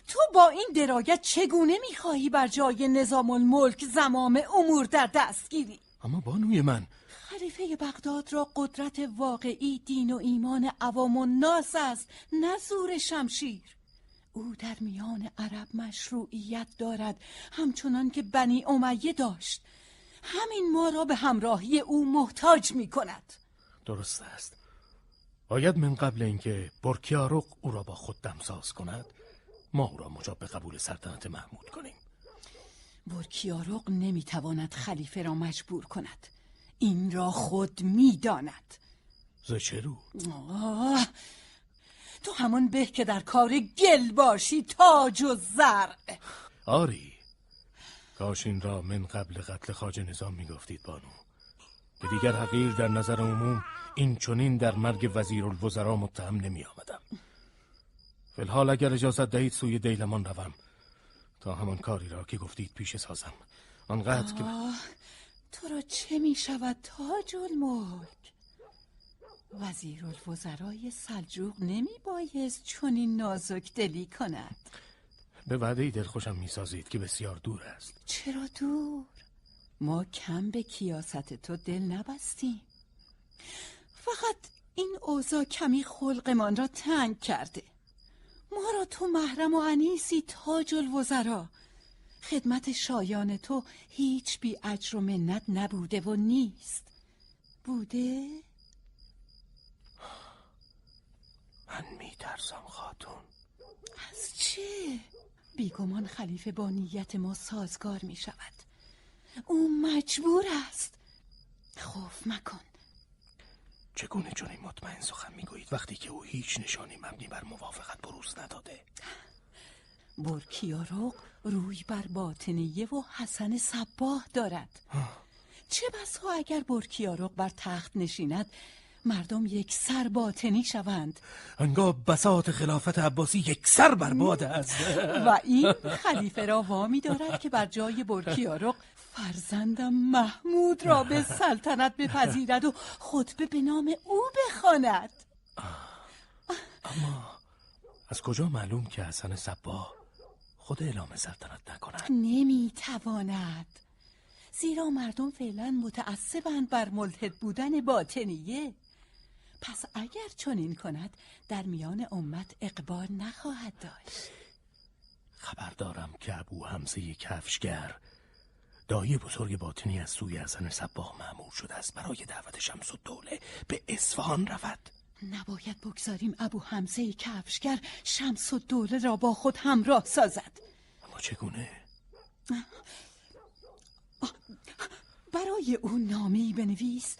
تو با این درایت چگونه می‌خواهی بر جای نظام الملک زمام امور در دست گیری؟ اما بانوی من خلیفه بغداد را قدرت واقعی دین و ایمان عوام و ناس است نه زور شمشیر او در میان عرب مشروعیت دارد همچنان که بنی امیه داشت همین ما را به همراهی او محتاج می کند درست است. باید من قبل اینکه برکیارق او را با خود دمساز کند ما او را مجاب به قبول سلطنت محمود کنیم. برکیارق نمی‌تواند خلیفه را مجبور کند. این را خود می‌داند. ز چه رو؟ آه، تو همون به که در کار گل باشی تاج و زر آری کاش این را من قبل قتل خاج نظام می‌گفتید بانو. که دیگر حقیر در نظر عموم این چونین در مرگ وزیر الوزراء متهم نمی آمدم فلحال اگر اجازت دهید سوی دیلمان روم. تا همان کاری را که گفتید پیش سازم. آنقدر که تو را چه می شود تاج الملک؟ وزیر الوزرای سلجوق نمی بایست چنین نازک دلی کند. به وعده دلخوشم می‌سازید که بسیار دور است. چرا دور؟ ما کم به کیاست. تو دل نبستیم فقط این اوضاع کمی خلقمان را تنگ کرده. ما را تو محرم و انیسی تاج الوزرا. خدمت شایان تو هیچ بی اجر و منت نبوده و نیست. بوده؟ من میترسم خاتون. از چه؟ بیگمان خلیفه با نیت ما سازگار می شود. او مجبور است. خوف مکن. چگونه چنین مطمئن سخن می‌گویید وقتی که او هیچ نشانی مبنی بر موافقت بروز نداده؟ برکیارق روی بر باطنیه و حسن صباه دارد. چه بسا اگر برکیارق بر تخت نشیند مردم یک سر باطنی شوند. انگاه بساط خلافت عباسی یک سر برباد است. و این خلیفه را وامی دارد که بر جای برکیارق فرزندم محمود را به سلطنت بپذیرد و خطبه به نام او بخواند. اما از کجا معلوم که حسن صبا خود اعلام سلطنت نکند؟ نمی‌تواند. زیرا مردم فعلا متعصبند بر ملحد بودن باطنیه. پس اگر چنین کند در میان امت اقبال نخواهد داشت. خبر دارم که ابو حمزه کفشگر دایی بزرگ باطنی از سوی حسن صباه معمور شده است. برای دعوت شمس الدوله به اصفهان رود. نباید بگذاریم ابو حمزه کفشگر شمس و دوله را با خود همراه سازد. اما چگونه؟ برای او نامی بنویس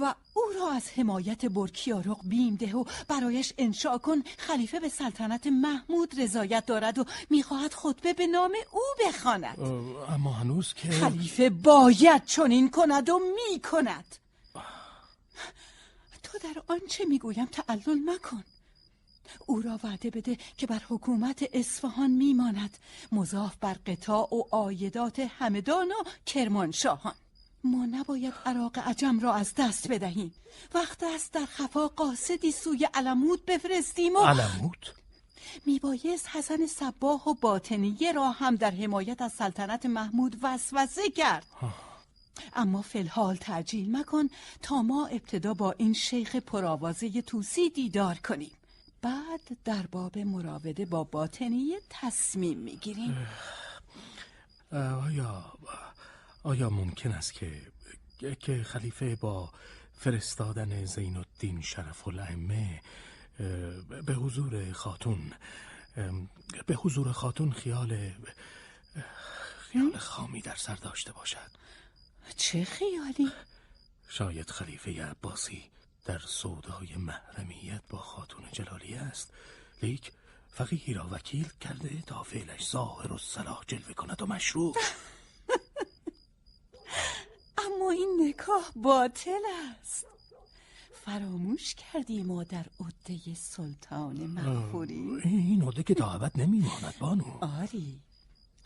و او را از حمایت برکیارق بیم ده و برایش انشا کن خلیفه به سلطنت محمود رضایت دارد و می‌خواهد خطبه به نام او بخواند. اما هنوز که خلیفه باید چنین کند و می‌کند. تو در آنچه می‌گویم تعلل مکن. او را وعده بده که بر حکومت اصفهان میماند مضاف بر قطاع و آیدات همدان و کرمانشاهان. ما نباید عراق عجم را از دست بدهیم. وقت است در خفا قاصدی سوی علمود بفرستیم و علمود؟ میبایست حسن صباه و باطنیه را هم در حمایت از سلطنت محمود وسوسه کرد. اما فلحال ترجیل مکن تا ما ابتدا با این شیخ پرآوازه توسی دیدار کنیم. بعد در باب مراوده با باطنیه تصمیم می‌گیریم. آیا آیا ممکن است که که خلیفه با فرستادن زین الدین شرف الائمه به حضور خاتون به حضور خاتون خیال خیال خامی در سر داشته باشد؟ چه خیالی؟ شاید خلیفه عباسی در سودای محرمیت با خاتون جلالی است. لیک فقیهی را وکیل کرده تا فعلش ظاهر و صلاح جلوه کند و مشروع. اما این نکاح باطل است. فراموش کردی ما در عده سلطان مغفوری این عده که تا ابد نمیماند بانو. آری.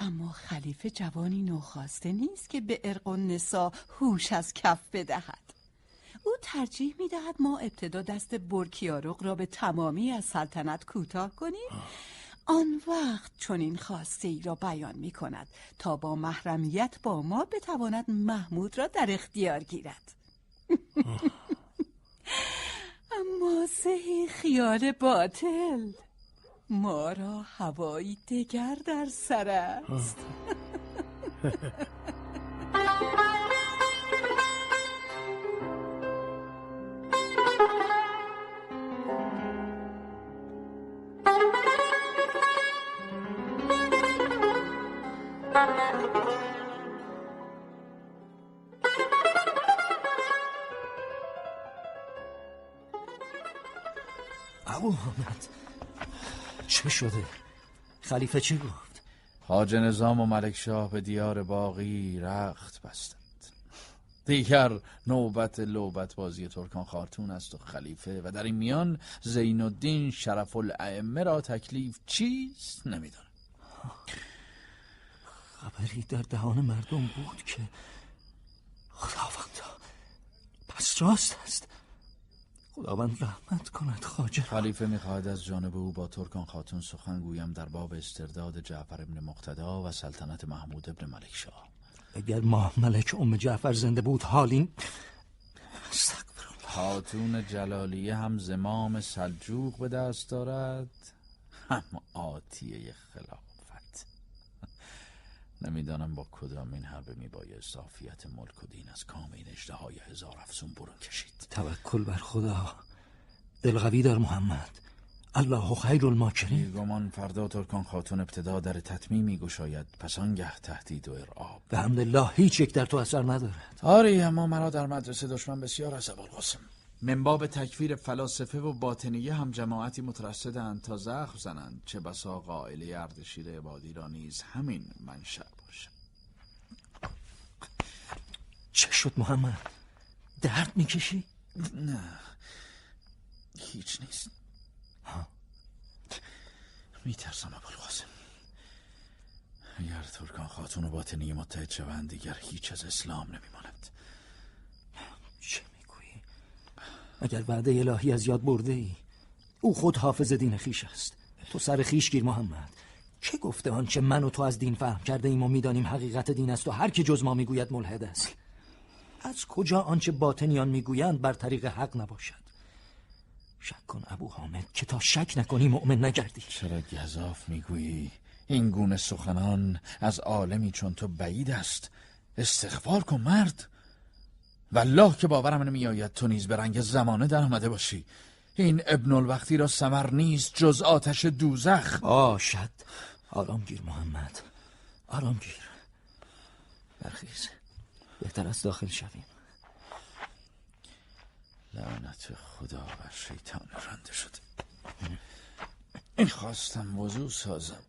اما خلیفه جوانی نوخواسته نیست که به ارق و نسا هوش از کف بدهد. او ترجیح می‌دهد ما ابتدا دست برکیارق را به تمامی از سلطنت کوتاه کنیم. آن وقت چون این خواسته ای را بیان می کند تا با محرمیت با ما بتواند محمود را در اختیار گیرد. اما زهی خیال باطل ما را هوایی دگر در سر است. حامد چه شده؟ خلیفه چی گفت؟ حاج نظام و ملک شاه به دیار باقی رخت بستند. دیگر نوبت لوبت بازی ترکان خارتون است و خلیفه و در این میان زین الدین شرف الائمه را تکلیف چیست نمی‌دانم خبری در دهان مردم بود که خداوندا پس راست است. خداوند رحمت کند خاجه خلیفه می‌خواهد از جانب او با ترکان خاتون سخن گویم در باب استرداد جعفر ابن مقتدا و سلطنت محمود ابن ملک شاه. اگر ماه ملک ام جعفر زنده بود حالین خاتون جلالیه هم زمام سلجوق به دست دارد هم آتیه خلافت نمی‌دانم با کدام این حربه میباید صافیت ملک و دین از کام این های هزار افسون برون کشید. توکل بر خدا. دلقوی در محمد. الله خیر الماکرین. بیگمان فردا ترکان خاتون ابتدا در تطمیمی گشاید پس آنگه تهدید و ارعاب. به حمد الله هیچ یک در تو اثر ندارد. آری اما مرا در مدرسه دشمن بسیار از القاسم من باب تکفیر فلاسفه و باطنیه هم جماعتی مترصدند تا زخم زنند. چه بسا قائله اردشیر عبادی را نیز همین منشأ باشد چه شد محمد؟ درد می‌کشی؟ نه هیچ نیست. میترسم ابوالقاسم اگر ترکان خاتون و باطنی متحد شوند دیگر هیچ از اسلام نمیماند چه می‌گویی اگر وعده الهی از یاد برده ای او خود حافظ دین خیش است. تو سر خیش گیر محمد. که گفته آنچه من و تو از دین فهم کرده ایم و می‌دانیم حقیقت دین است و هر که جز ما می‌گوید ملحد است. از کجا آنچه باطنیان می‌گویند بر طریق حق نباشد؟ شک کن ابو حامد که تا شک نکنی مؤمن نگردی. چرا گذاف می‌گویی؟ این گونه سخنان از عالمی چون تو بعید است. استغفار کن مرد. والله که باورم نمیآید تو نیز به رنگ زمانه در آمده باشی. این ابن الوقتی را سمر نیست جز آتش دوزخ. باشد آرام گیر محمد. آرام گیر برخیز. بهتر از داخل شویم. لعنت خدا بر شیطان رنده شده این خواستم وضوع سازم.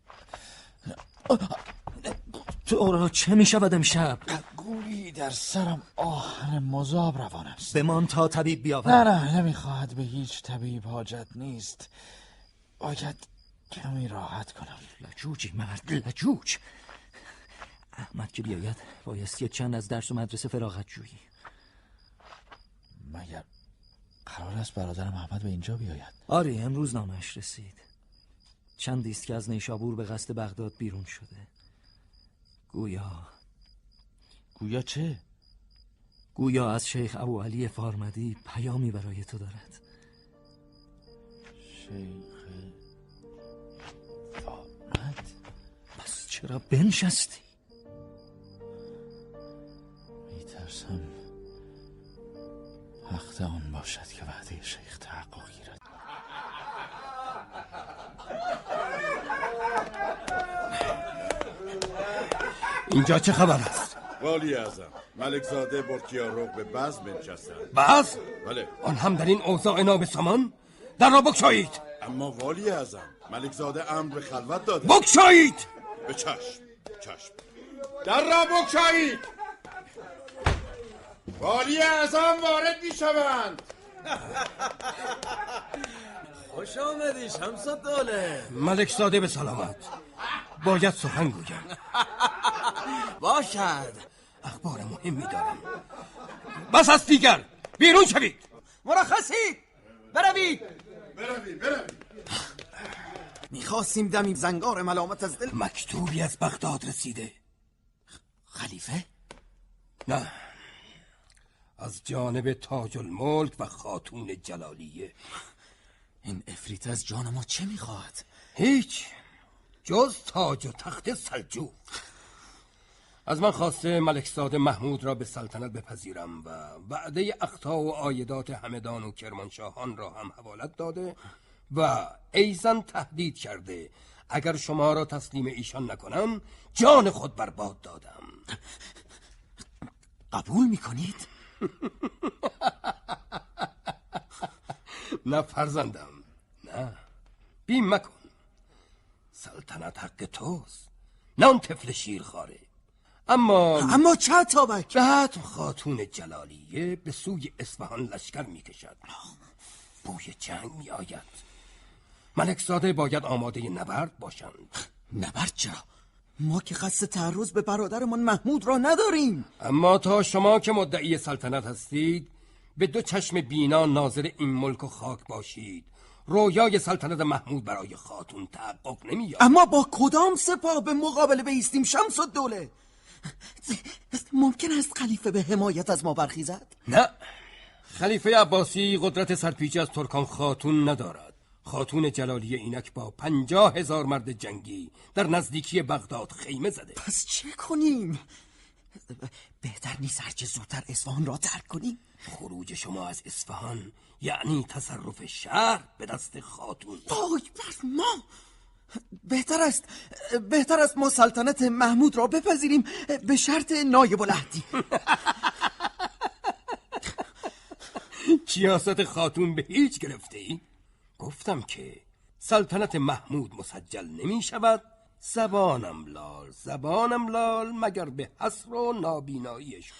تو را چه می شود امشب؟ گویی در سرم آهن مذاب روان است. بمان تا طبیب بیاور. نه نه نمی‌خواهد به هیچ طبیب حاجت نیست. باید کمی راحت کنم. لجوجی مرد لجوج. احمد که بیاید بایستی چند از درس و مدرسه فراغت جویی. مگر قرار است برادرم احمد به اینجا بیاید؟ آری امروز نامش رسید. چندی است که از نیشابور به قصد بغداد بیرون شده. گویا گویا چه؟ گویا از شیخ ابو علی فارمدی پیامی برای تو دارد شیخ فارمد پس چرا بنشستی؟ میترسم وقت آن باشد که وعده شیخ تحقق گیرد اینجا چه خبر است؟ والی اعظم ملک زاده برکیاروق به بز بنشستند. بز؟ بله. آن هم در این اوضاع نابسامان در را بکشایید. اما والی اعظم ملک زاده امر به خلوت داده. بکشایید! به چشم چشم. در را بکشایید! والی اعظم وارد می شوند خوش آمدی شمس دوله ملک زاده به سلامت. باید سخن گویم باشد. اخبار مهمی دارم. بس از دیگر بیرون شوید. مرخصید بروید. بروید بروید. می‌خواستیم دمیم زنگار ملامت از دل. مکتوبی از بغداد رسیده. خلیفه؟ نه. از جانب تاج الملک و خاتون جلالیه. این افریت از جان ما چه می‌خواهد؟ هیچ جز تاج و تخت سلجوق از من خواسته ملکزاده محمود را به سلطنت بپذیرم و وعده اختا و آیدات همدان و کرمانشاهان را هم حوالت داده و ایزن تهدید کرده اگر شما را تسلیم ایشان نکنم جان خود برباد دادم قبول می‌کنید؟ نه فرزندم نه. بیم مکن. سلطنت حق توست نه اون طفل شیرخواره. اما اما چه تابک؟ بعد خاتون جلالیه به سوی اصفهان لشکر می‌کشد. بوی جنگ میآید. ملکزاده باید آماده نبرد باشند. نبرد چرا؟ ما که قصد تعرض به برادرمان محمود را نداریم. اما تا شما که مدعی سلطنت هستید به دو چشم بینا ناظر این ملک و خاک باشید. رویای سلطنت محمود برای خاتون تحقق نمیاد اما با کدام سپاه به مقابله بیستیم شمس و دوله ممکن است خلیفه به حمایت از ما برخیزد؟ نه. خلیفه عباسی قدرت سرپیچی از ترکان خاتون ندارد. خاتون جلالی اینک با پنجاه هزار مرد جنگی در نزدیکی بغداد خیمه زده. پس چه کنیم؟ بهتر نیست هرچه زودتر اصفهان را ترک کنیم. خروج شما از اصفهان یعنی تصرف شهر به دست خاتون. وای بر ما! بهتر است بهتر است ما سلطنت محمود را بپذیریم به شرط نایب العهدی. سیاست خاتون به هیچ گرفته ای؟ گفتم که سلطنت محمود مسجل نمی شود. زبانم لال زبانم لال مگر به حسر و نابیناییش.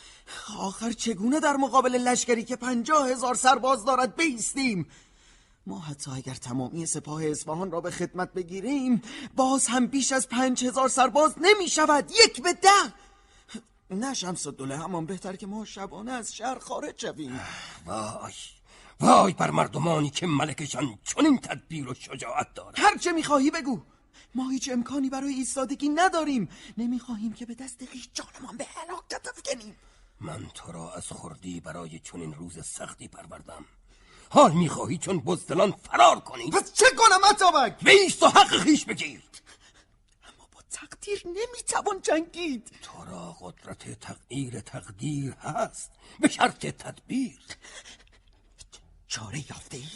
آخر چگونه در مقابل لشکری که پنجاه هزار سرباز دارد بیستیم؟ ما حتی اگر تمامی سپاه اصفهان را به خدمت بگیریم باز هم بیش از پنج هزار سرباز نمی شود یک به ده! نه شمس دوله همان بهتر که ما شبانه از شهر خارج شویم. وای وای بر مردمانی که ملکشان چنین تدبیر و شجاعت دارد. هر چه می‌خواهی بگو. ما هیچ امکانی برای ایستادگی نداریم. نمی‌خواهیم که به دست خیش جانمان به هلاکت افکنیم من تو را از خردی برای چنین روز سختی پروردم. حال می‌خواهی چون بزدلان فرار کنی. پس چه کنم اتابک؟ بیست و حق خیش بگیر. اما با تقدیر نمی‌توان جنگید. تو را قدرت تغییر تقدیر هست. به شرط تدبیر. چاره یافته ای؟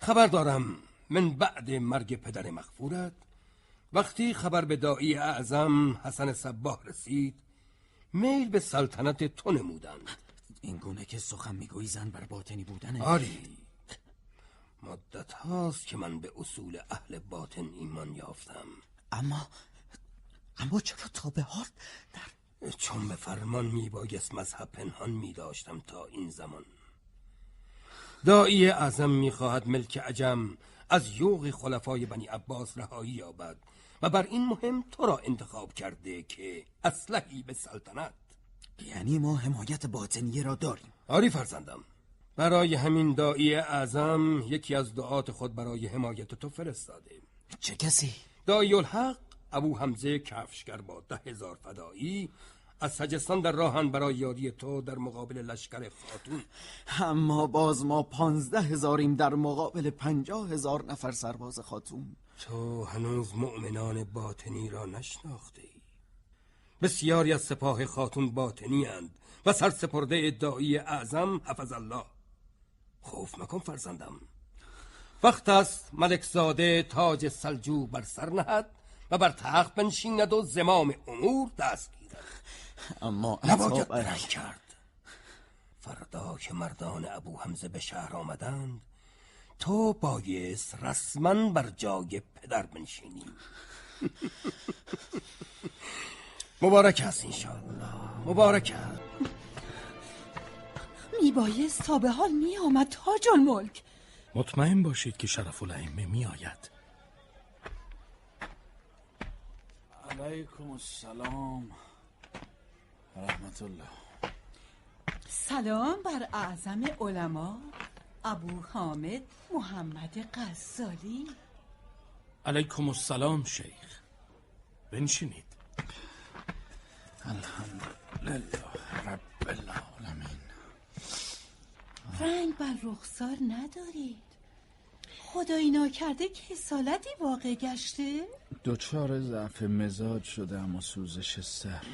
خبر دارم من بعد مرگ پدر مغفورت وقتی خبر به دایی اعظم حسن صباه رسید میل به سلطنت تو نمودند. این گونه که سخن می‌گویی زن بر باطنی بودنه. آری. مدت هاست که من به اصول اهل باطن ایمان یافتم. اما اما چرا تا به حال در چون به فرمان میبایست مذهب پنهان میداشتم تا این زمان. دایی اعظم می‌خواهد ملک عجم از یوغ خلفای بنی عباس رهایی یابد. و بر این مهم تو را انتخاب کرده که اسلحی به سلطنت. یعنی ما حمایت باطنیه را داریم. آری فرزندم. برای همین دایی اعظم یکی از دعات خود برای حمایت تو فرستاده. چه کسی؟ دایی الحق ابو حمزه کفشگر با ده هزار فدایی از سجستان در راهن برای یاری تو در مقابل لشکر خاتون اما باز ما پانزده هزاریم در مقابل پنجاه هزار نفر سرباز خاتون. تو هنوز مؤمنان باطنی را نشناخته ای بسیاری از سپاه خاتون باطنی اند و سرسپرده ادعایی اعظم حفظ الله. خوف مکن فرزندم. وقت است ملکزاده تاج سلجو بر سر نهد و بر تخت بنشیند و زمام امور دست گیرد. اما نباید کرد. فردا که مردان ابو حمزه به شهر آمدند تو بایست رسما بر جای پدر بنشینی. مبارک است انشاءالله. مبارک است میبایست تا به حال می آمد تاج الملک مطمئن باشید که شرف الائمه می آید علیکم السلام. رحمت الله. سلام بر اعظم علما. ابو حامد محمد غزالی علیکم السلام شیخ. بنشینید. الحمدلله رب العالمین. رنگ بر رخسار ندارید. خدایی ناکرده کسالتی واقع گشته؟ دچار ضعف مزاج شدم و سوزش سر.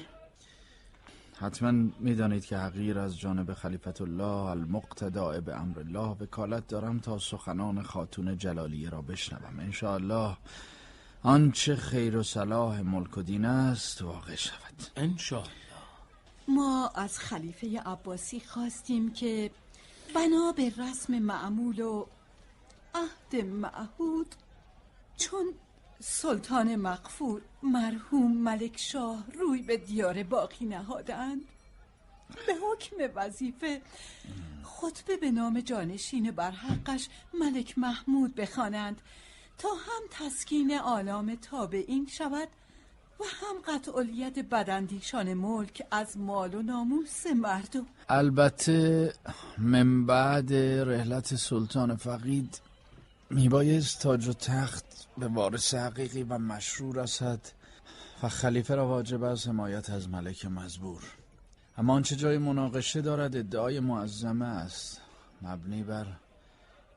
حتما می‌دانید که حقیر از جانب خلیفت الله المقتداء به امر الله وکالت دارم تا سخنان خاتون جلالیه را بشنوم. انشاءالله آنچه خیر و صلاح ملک و دین است واقع شود. انشاءالله. ما از خلیفه عباسی خواستیم که بنا به رسم معمول و عهد معهود چون سلطان مقفور مرحوم ملک شاه روی به دیار باقی نهادند. به حکم وظیفه خطبه به نام جانشین بر حقش ملک محمود بخوانند تا هم تسکین آلام تابعین شود و هم قطعالیت بدندیشان ملک از مال و ناموس مردم. البته من بعد رحلت سلطان فقید میبایست تاج و تخت به وارث حقیقی و مشروع رسد و خلیفه را واجب از حمایت از ملک مزبور. اما آنچه جای مناقشه دارد ادعای معظمه است مبنی بر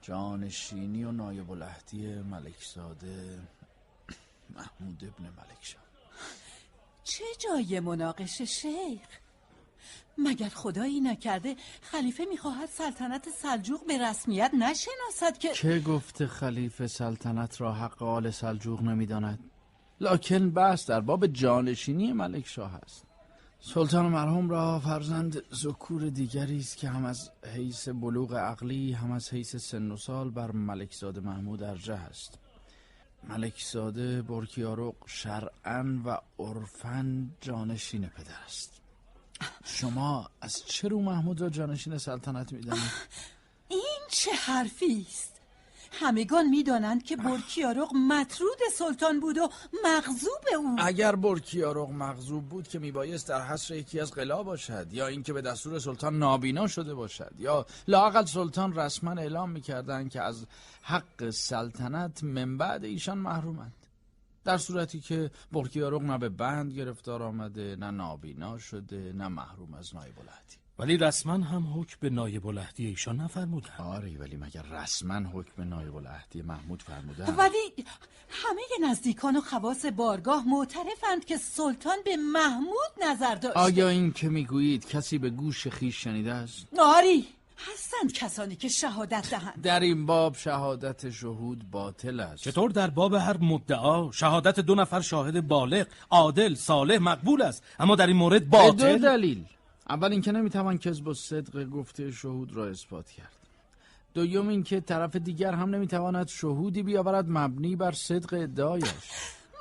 جانشینی و نایب العهدی ملکزاده محمود ابن ملک شاه چه جای مناقشه شیخ؟ مگر خدایی نکرده خلیفه می‌خواهد سلطنت سلجوق به رسمیت نشناسد که که گفته خلیفه سلطنت را حق آل سلجوق نمی‌داند؟ لکن بس در باب جانشینی ملک شاه است. سلطان مرحوم را فرزند ذکور دیگری است که هم از حیث بلوغ عقلی هم از حیث سن و سال بر ملکزاده محمود ارجه است. ملکزاده برکیارق شرعا و عرفا جانشین پدر است. شما از چه رو محمود را جانشین سلطنت می‌دانید؟ این چه حرفی است؟ همگان می‌دانند که برکیارق مطرود سلطان بود و مغضوب او. اگر برکیارق مغضوب بود که میبایست در حصر یکی از قلا باشد یا اینکه به دستور سلطان نابینا شده باشد یا لاقل سلطان رسما اعلام می‌کردند که از حق سلطنت من بعد ایشان محرومند. در صورتی که برکیارق نه به بند گرفتار آمده نه نابینا شده نه محروم از نایب العهدی. ولی رسما هم حکم به نایب العهدی ایشان نفرمودن. آره ولی مگر رسما حکم به نایب العهدی محمود فرمودن؟ ولی همه نزدیکان و خواص بارگاه معترفند که سلطان به محمود نظر داشت آیا این که می‌گویید کسی به گوش خیش شنیده است؟ آری هستند کسانی که شهادت دهند. در این باب شهادت شهود باطل است. چطور در باب هر مدعا شهادت دو نفر شاهد بالغ عادل صالح مقبول است؟ اما در این مورد به دو باطل دلیل. اول اینکه نمی‌توان کذب و صدق گفته شهود را اثبات کرد. دوم اینکه طرف دیگر هم نمی‌تواند شهودی بیاورد مبنی بر صدق ادعایش.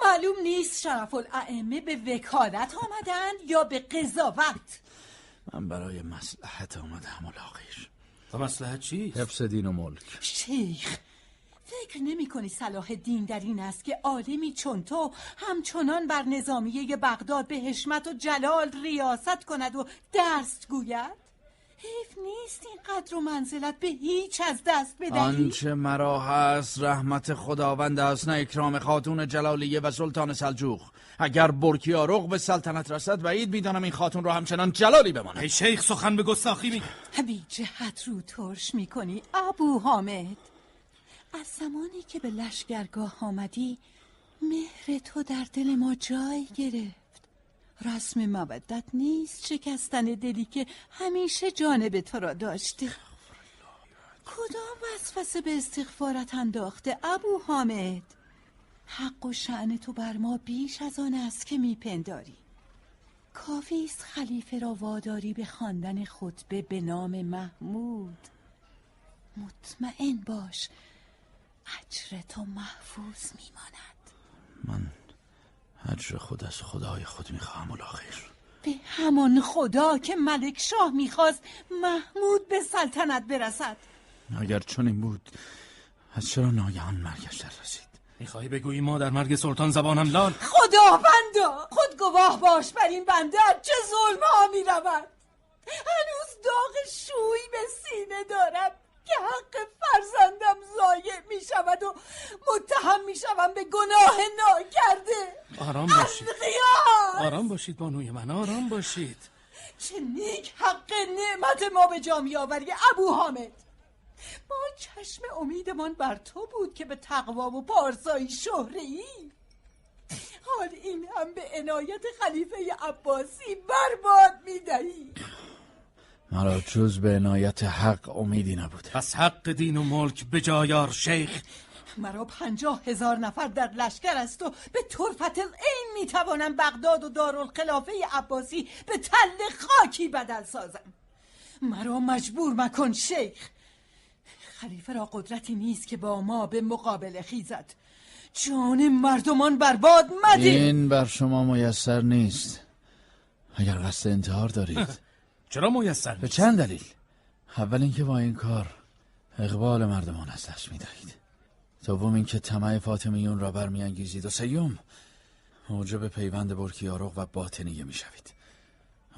معلوم نیست شرف الائمه به وکالت آمدند یا به قضاوت. من برای مصلحت آمدم الاغیر و مسلحت چیست؟ حفظ دین و ملک شیخ فکر نمی کنی صلاح دین در این است که عالمی چون تو همچنان بر نظامیه بغداد به حشمت و جلال ریاست کند و درست گوید؟ حیف نیست این قدر و منزلت به هیچ از دست بدهی؟ آنچه مرا هست رحمت خداوند است نه اکرام خاتون جلالیه و سلطان سلجوق اگر برکیارق به سلطنت رسد بعید می‌دانم این خاتون را همچنان جلالی بماند. ای شیخ سخن به گستاخی می بی جهت رو ترش می کنی ابو حامد. از زمانی که به لشگرگاه آمدی مهر تو در دل ما جای گرفت. رسم مودت نیست شکستن دلی که همیشه جانب تو را داشته. کدام وسوسه به استغفارت انداخته ابو حامد؟ حق و شعن تو بر ما بیش از آن است که میپنداری. کافی است خلیفه را واداری به خواندن خطبه به نام محمود. مطمئن باش اجر تو محفوظ میماند. من اجر خود از خدای خود می‌خواهم الاخیر. به همان خدا که ملک شاه می‌خواست محمود به سلطنت برسد. اگر چنین بود از چرا ناگهان مرگش در رسید؟ می‌خواهی بگویی ما در مرگ سلطان زبانم لال؟ خدا بندا خود گواه باش بر این بنده چه ظلم ها می‌رود. هنوز داغ شوی به سینه دارم که حق فرزندم ضایع می شود و متهم می شوم به گناه ناکرده آرام باشید. آرام باشید بانوی من آرام باشید. چه نیک حق نعمت ما به جا می آوری ابو حامد. ما چشم امیدمان بر تو بود که به تقوا و پارسایی شهره ای حال این هم به عنایت خلیفه عباسی برباد می‌دهی. مرا جز به عنایت حق امیدی نبود پس حق دین و ملک به جایار شیخ. مرا پنجاه هزار نفر در لشکر است و به طرفت این می‌توانم بغداد و دارالخلافه عباسی به تل خاکی بدل سازم. مرا مجبور مکن شیخ. خلیفه را قدرتی نیست که با ما به مقابله خیزد. جان مردمان برباد مده. این بر شما میسر نیست. اگر قصد انتحار دارید. چرا میسر به چند دلیل؟ اول اینکه با این کار اقبال مردمان از دست می‌دهید. دوم اینکه طمع فاطمیون را برمیانگیزید. و سیوم موجب پیوند برکیارق و باطنیه می‌شوید.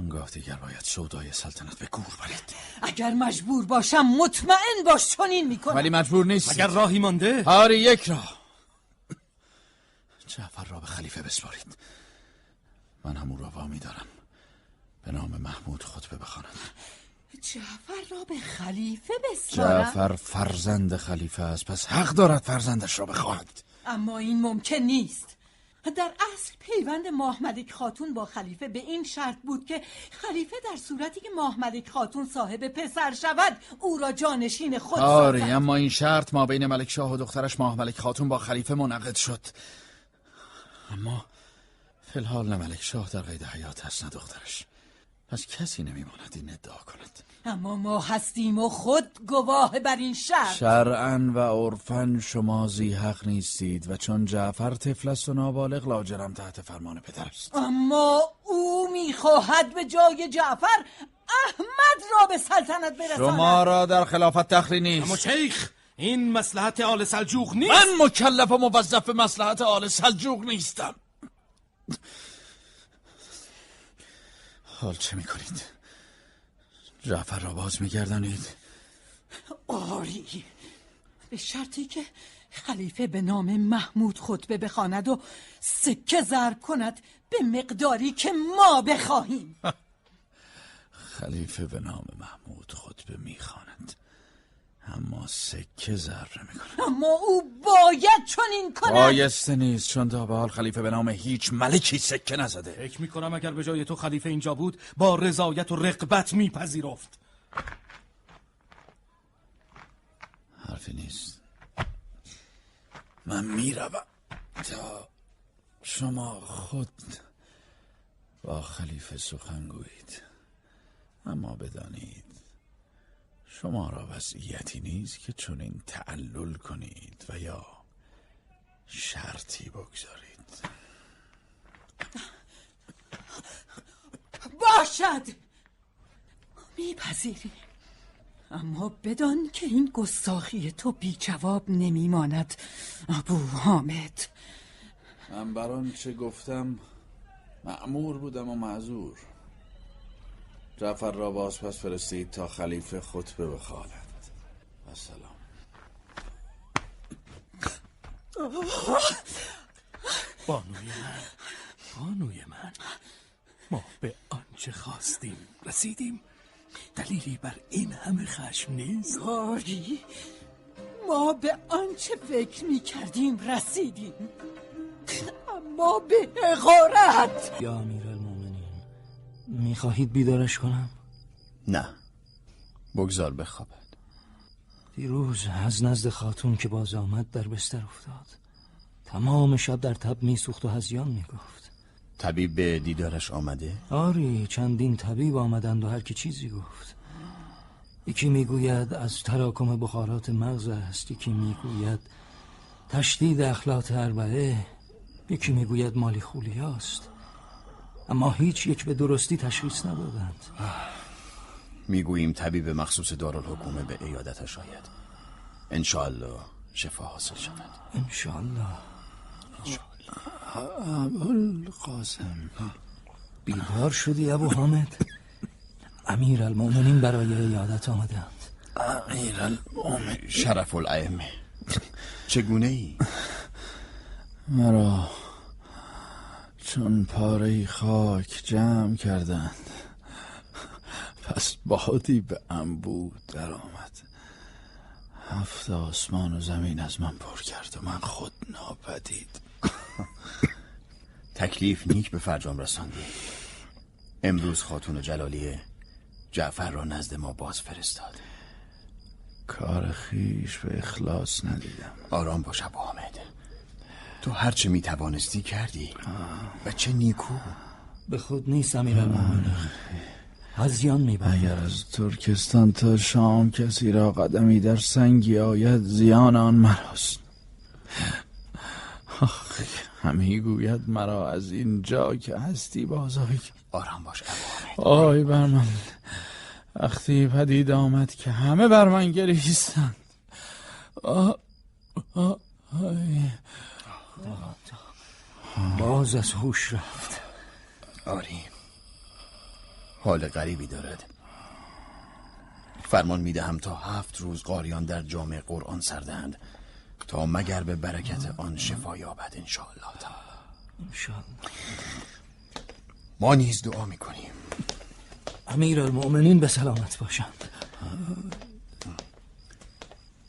آنگاه دیگر باید سودای سلطنت به گور برید. اگر مجبور باشم مطمئن باش چنین می‌کنم. ولی مجبور نیست اگر راهی مانده؟ آری یک راه. جعفر را به خلیفه بسپارید. من همون را وامی دارم. به نام محمود خطبه بخواند جعفر را به خلیفه بسپارم؟ جعفر فرزند خلیفه است. پس حق دارد فرزندش را بخواهد اما این ممکن نیست. در اصل پیوند ماه ملک خاتون با خلیفه به این شرط بود که خلیفه در صورتی که ماه ملک خاتون صاحب پسر شود او را جانشین خود آری سازد. اما این شرط ما بین ملک شاه و دخترش ماه ملک خاتون با خلیفه منعقد شد. اما فی الحال نه ملک شاه در قید حیات هست نه دخترش. پس کسی نمیماند این ادعا کند. اما ما هستیم و خود گواه بر این شرط. شرعا و عرفا شما زی حق نیستید و چون جعفر طفل است و نابالغ لاجرم تحت فرمان پدر است. اما او می‌خواهد به جای جعفر احمد را به سلطنت برساند. شما را در خلافت تخری نیست. اما شیخ این مسلحت آل سلجوق نیست. من مکلف و موظف مسلحت آل سلجوق نیستم. حال چه می‌کنید؟ جعفر را باز میگردانید. آری. به شرطی که خلیفه به نام محمود خطبه بخواند و سکه ضرب کند به مقداری که ما بخواهیم. خلیفه به نام محمود خطبه می‌خواند. اما سکه ذره می‌کند اما او باید چنین کند. بایسته نیست چون تا به حال خلیفه به نام هیچ ملکی سکه نزده. فکر می‌کنم اگر به جای تو خلیفه اینجا بود با رضایت و رقبت میپذیرفت. حرفی نیست. من می‌روم تا شما خود با خلیفه سخن گویید اما بدانید شما را وضعیتی نیست که چون این تعلل کنید و یا شرطی بگذارید. باشد. میپذیری. اما بدان که این گستاخی تو بی جواب نمیماند ابو حامد. من بر آنچه گفتم معمور بودم و معذور. جعفر را باز پس فرستید تا خلیفه خطبه بخواند. و سلام بانوی من بانوی من. ما به آنچه خواستیم رسیدیم. دلیلی بر این همه خشم نیست. آری ما به آنچه فکر می کردیم رسیدیم. اما به حقارت. یا می‌خواهید بیدارش کنم؟ نه. بگذار بخوابد. دیروز از نزد خاتون که باز آمد در بستر افتاد. تمام شب در تب میسوخت و هزیان می‌گفت. طبیب به دیدارش آمده؟ آری چندین طبیب آمدند و هر کی چیزی گفت. یکی می‌گوید از تراکم بخارات مغز است یکی می‌گوید تشدید اخلاط اربعه یکی می‌گوید مالی خولیاست. اما هیچ یک به درستی تشخیص ندادند می‌گوییم طبیب مخصوص دارالحکومه به ایادتش آید. انشاءالله شفا حاصل شود. انشاءالله. ابوالقاسم بیدار شدی ابو حامد؟ امیر المومنین برای ایادت آمدند. امیر شرف الائمه. چگونه ای؟ مرا چون پاره خاک جمع کردند. پس بادی به انبود در آمد هفت آسمان و زمین از من پر کرد و من خود ناپدید. تکلیف نیک به فرجام رساندی. امروز خاتون جلالیه جعفر را نزد ما باز فرستاد. کار خیش به اخلاص ندیدم. آرام باش ابو حامد تو هرچه می توانستی کردی. و چه نیکو. به خود نیست امیر از زیان می‌برد اگر از ترکستان تا شام کسی را قدمی در سنگی آید زیان آن مراست. آخ همی گوید مرا از این جا که هستی بازای آرام باش آی بر من. وقتی پدید آمد که همه بر من گریستند. آه، آه، آی. باز از هوش رفت. آری. حال غریبی دارد. فرمان می‌دهم تا هفت روز قاریان در جامع قرآن سردهند تا مگر به برکت آن شفا یابد انشاءالله تعالی. ما نیز دعا می‌کنیم. امیر المؤمنین به سلامت باشند.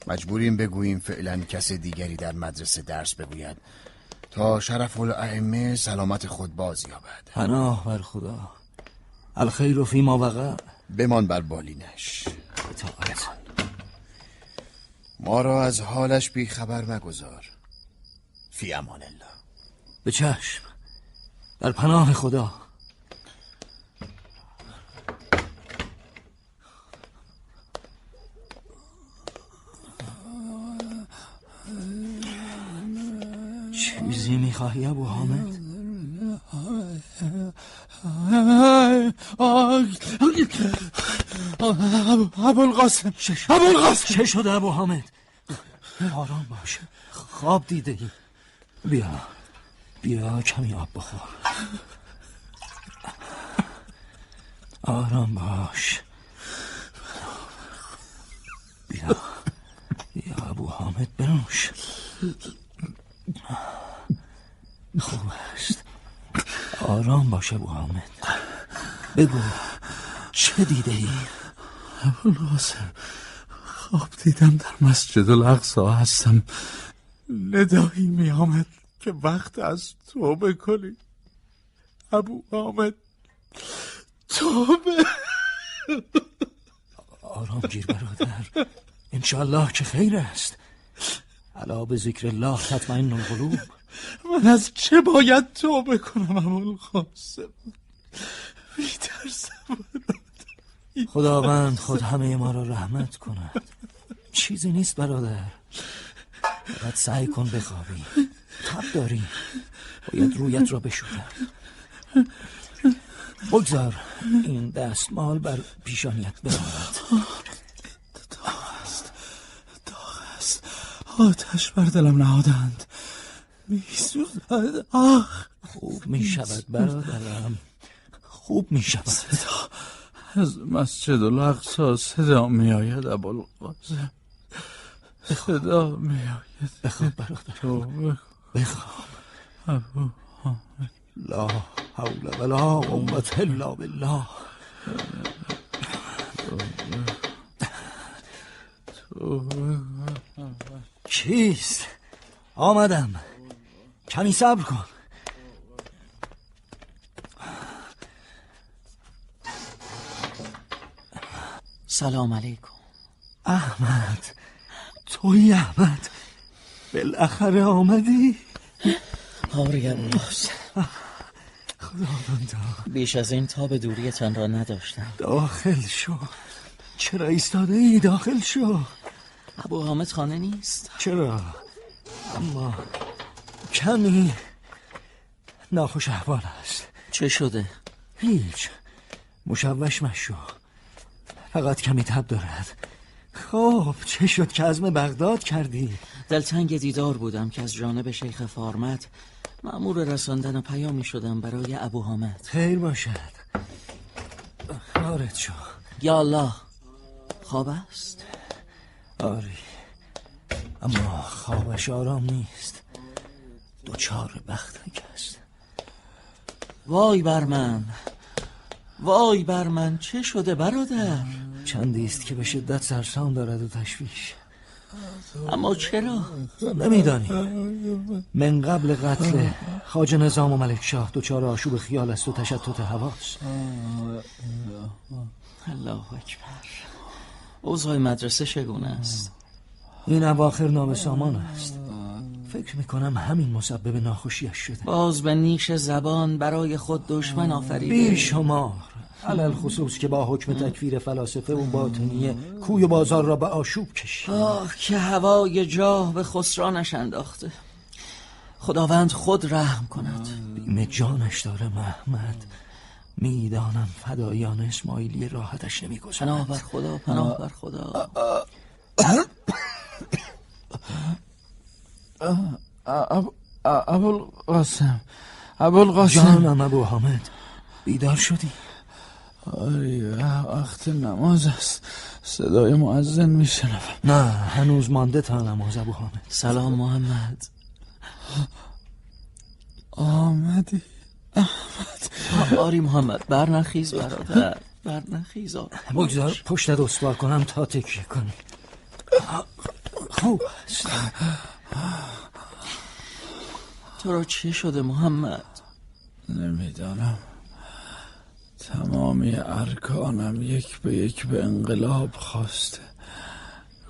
مجبوریم بگوییم فعلا کس دیگری در مدرسه درس بگوید. تا شرف الائمه سلامت خود باز یابد. پناه بر خدا. الخیر فی ما وقع. بمان بر بالینش اطاعت. ما را از حالش بی خبر مگذار. فی امان الله. به چشم. در پناه خدا. چیزی می‌خواهی ابو حامد؟ ابو القاسم ابو القاسم چه شده ابو حامد؟ آرام باش. خواب دیده ای. بیا بیا کمی آب بخور. آرام باش. بیا. بیا ابو حامد بنوش. خوب است. آرام باش ابو حامد بگو چه دیده ای؟ ابوالقاسم خواب دیدم در مسجد الاقصا هستم. ندایی می آمد که وقت از توبه کنی ابو حامد توبه آرام گیر برادر. انشالله که خیر است. علا به ذکر الله تطمئن القلوب من از چه باید توبه کنم ابوالقاسم میترسم. خداوند خود همه ما را رحمت کند. چیزی نیست برادر. فقط سعی کن بخوابی. تب داری. باید رویت را بشورم بگذار این دستمال بر پیشانیت بماند داغ است. داغ است. آتش بر دلم نهادند. میسوزد. آخ خوب می‌شود برادرم. خوب می‌شود. صدا از مسجد الاقصا صدا میآید ابوالقاسم. صدا میآید. بخواب برادر. بخواب. ابو لا حول ولا قوة الا بالله. چیست؟ آمدم. کمی صبر کن سلام علیکم احمد توی احمد بالاخره آمدی ابوالقاسم خداوندا بیش از این تا به دوریتان را نداشتم داخل شو چرا ایستاده ای داخل شو ابو حامد خانه نیست چرا اما کمی ناخوش احوال است. چه شده؟ هیچ. مشوش مشو. فقط کمی تب دارد. خب چه شد که عزم بغداد کردی؟ دلتنگ دیدار بودم که از جانب شیخ فارمت مأمور رساندن پیامی شدم برای ابو حامد. خیر باشد. وارد شو. یا الله خواب است؟ آری اما خوابش آرام نیست. دوچار بختک است وای بر من. وای بر من. چه شده برادر؟ چندی است که به شدت سرسام دارد و تشویش. اما چرا؟ نمیدانی. من قبل قتل خاج نظام و ملک شاه دچار آشوب خیال است و تشتت حواس الله اکبر. اوضاع مدرسه چگونه است؟ این اواخر نابسامان است. فکر می‌کنم همین مسبب ناخوشیش شده. باز به نیش زبان برای خود دشمن آفریده. بیشمار. علل خصوص که با حکم تکفیر فلاسفه و باطنیه کوی و بازار را به آشوب کشید. آه که هوای جاه به خسرانش انداخته. خداوند خود رحم کند. بیم جانش داره محمد. می‌دانم فدایان اسماعیلی راحتش نمی‌گذارد. پناه بر خدا پناه بر خدا. ابو قاسم ابو قاسم جانم ابو حامد. بیدار شدی؟ آری وقت نماز است. صدای معزن میشنوم. نه هنوز مانده تا نماز ابو حامد. سلام محمد. آمدی. آری محمد. برنخیز برادر. برنخیز. بگذار پشتت اسوار کنم تا تکیه کنی. خوب است تو را چه شده محمد؟ نمی‌دانم. تمامی ارکانم یک به یک به انقلاب خواسته.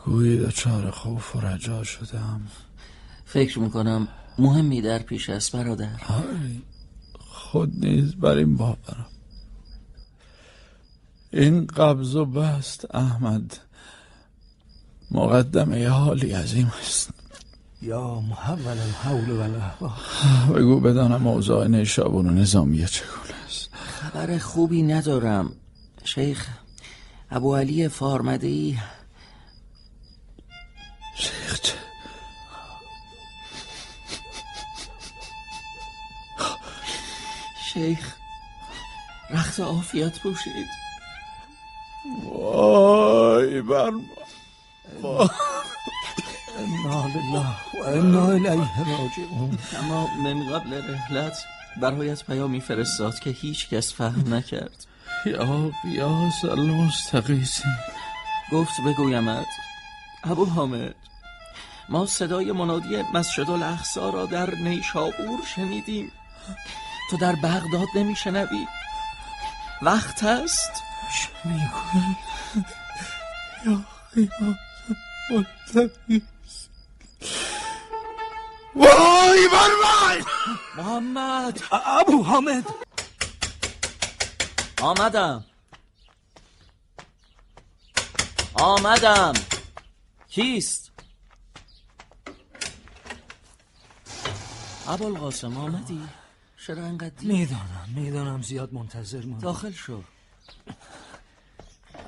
گویی دچار خوف و رجا شدم. فکر می‌کنم مهمی در پیش است برادر. آری خود نیز بر این باورم. این قبض و بست احمد مقدمه حالی عظیم است. یا محول الحول و بگو بدانم اوضاع نیشابون و نظامیه چگونه است؟ خبر خوبی ندارم. شیخ ابو علی فارمدی شیخ چه؟ شیخ رخت عافیت پوشید وای بر انا لله و انا الیه راجعون اما من قبل رحلت برایت پیامی فرستاد که هیچ کس فهم نکرد. یا قیاس المستقیسی گفت بگویمت ابو حامد ما صدای منادی مسجد الاقصا را در نیشابور شنیدیم. تو در بغداد نمیشنوی؟ وقت است؟ چه می‌گویی؟ یا وای بر من محمد ابو حامد. آمدم. آمدم. کیست؟ ابوالقاسم آمدی؟ چرا انقدر می‌دانم می‌دانم زیاد منتظر ماند داخل شو.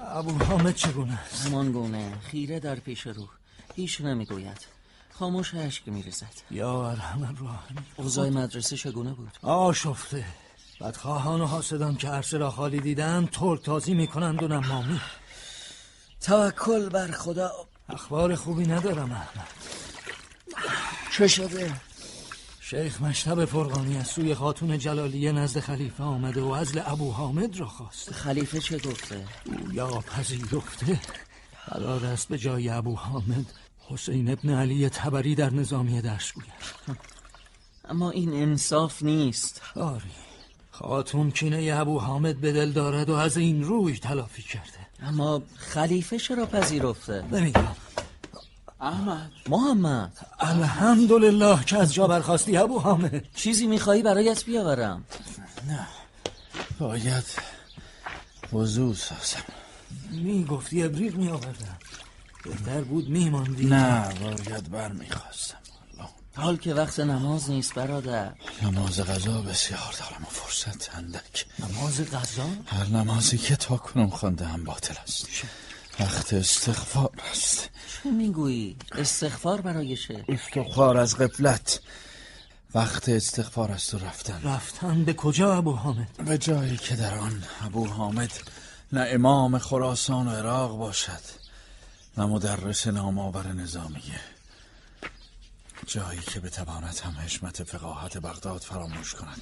ابو حامد چگونه است؟ همان گونه خیره در پیش رو. هیچ نمی‌گوید. خاموش اشک میریزد. یا ارحم الراحمین اوضاع مدرسه چگونه بود؟ آشفته. بدخواهان و حاسدان که عرصه را خالی دیدن ترک تازی می‌کنند و نمامی. توکل بر خدا. اخبار خوبی ندارم احمد. چه شده؟ شیخ مشتب فرغانی از سوی خاتون جلالیه نزد خلیفه آمده و عزل ابو حامد را خواست خلیفه چه گفته؟ او یا پذیرفته. قرار است به جای ابو حامد حسین ابن علی تبری در نظامیه درس گوید. اما این انصاف نیست. آری. خاتون کینه ابو حامد به دل دارد و از این روی تلافی کرده. اما خلیفه چرا پذیرفته؟ نمی‌دانم احمد. محمد. الحمدلله که از جا برخواستی ابو حامد. چیزی میخوایی برایت بیاورم؟ نه. باید وضوع سازم. می‌گفتی ابریق میآوردم. بهتر بود میماندی؟ نه باید بر می‌خواستم حال که وقت نماز نیست برادر. نماز غذا بسیار دارم و فرصت اندک. نماز غذا؟ هر نمازی که تا کنم خونده هم باطل است. وقت استغفار است. چه می‌گویی؟ استغفار برای چه؟ استغفار از قفلت وقت استغفار است و رفتن. رفتن به کجا ابو حامد؟ به جایی که در آن ابو حامد نه امام خراسان و عراق باشد. نه مدرس نامآور نظامیه. جایی که بتواند هم حشمت فقاهت بغداد فراموش کند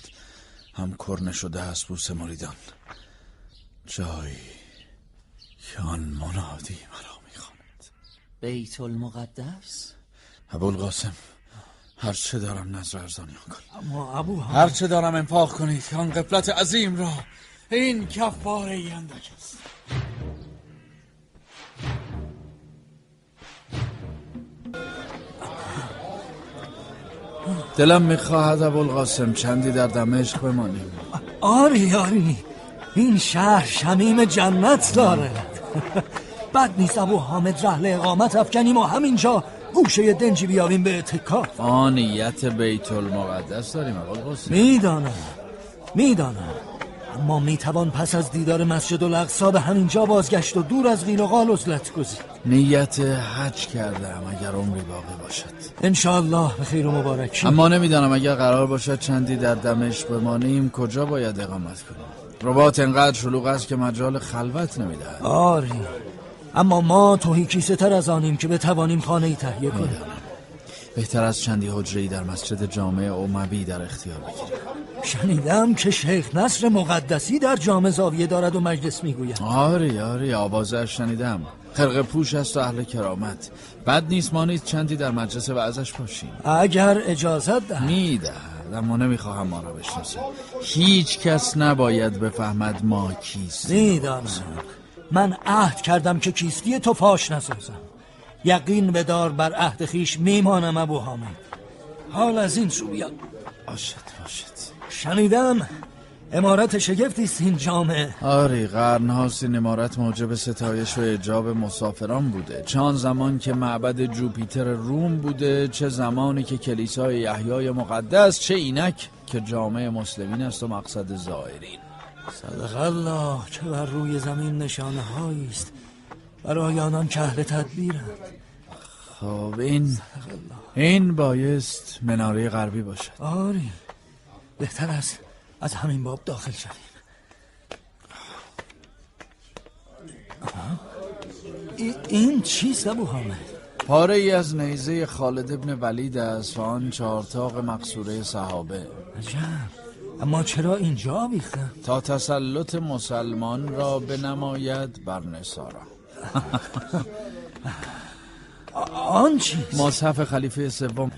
هم کرنش و دست بوس مریدان. جایی که آن منادی مرا می‌خواند. بیت المقدس؟ ابوالقاسم هر چه دارم نظر ارزانیان کن اما ابو هر چه دارم انفاق کنید که آن قفلت عظیم را این کفاره اندک است. دلم می‌خواهد ابوالقاسم چندی در دمشق بمانیم. آری آری. این شهر شمیم جنت دارد بد نیست ابو حامد رحل اقامت افکنیم و همینجا گوشه دنجی بیاریم به اتکاف آنیت بیت المقدس داریم ابوالقاسم. می‌دانم. می‌دانم. اما می‌توان پس از دیدار مسجد الاقصا به همینجا بازگشت و دور از غیر و قال عزلت گزید. نیت حج کردم اگر عمری باقی باشد. انشاءالله به خیر و مبارکی. اما نمی‌دانم اگر قرار باشد چندی در دمشق بمانیم کجا باید اقامت کنیم؟ رباط انقدر شلوغ است که مجال خلوت نمی‌دهد. آری. اما ما توهی کیسه تر از آنیم که بتوانیم خانه ای تهیه کنیم. بهتر از چندی حجره در مسجد جامع اموی در اختیار بگیریم. شنیدم که شیخ نصر مقدسی در جامع زاویه دارد و مجلس می‌گوید. آری آری آوازش شنیدم. خرق پوش است و اهل کرامت. بد نیست ما نیز چندی در مجلس وعظش باشیم. اگر اجازت دهد. می‌دهد اما نمی‌خواهم ما را بشناسه هیچ کس نباید بفهمد ما کیستیم. می‌دانم. من عهد کردم که کیستی تو فاش نسازم. یقین بدار بر عهد خیش میمانم ابو حامد. حال از این سو بیاد باشد باشد شنیدم امارت شگفتی است این جامعه. آری قرن هاست این امارت موجب ستایش و اجاب مسافران بوده. چه آن زمان که معبد جوپیتر روم بوده چه زمانی که کلیسای یحیای مقدس چه اینک که جامعه مسلمین است و مقصد زائرین. صدق الله که بر روی زمین نشانه است. برای آنان که اهل تدبیرند. خب این این بایست مناره غربی باشد. آری. بهتر است از همین باب داخل شویم. ای- این چیست ابو حامد؟ پاره ای از نیزه خالد ابن ولید است و آن چهارتاق مقصوره صحابه. عجب. اما چرا اینجا آویختن؟ تا تسلط مسلمان را بنماید بر نصارا. آن چیست مصحف خلیفه سوم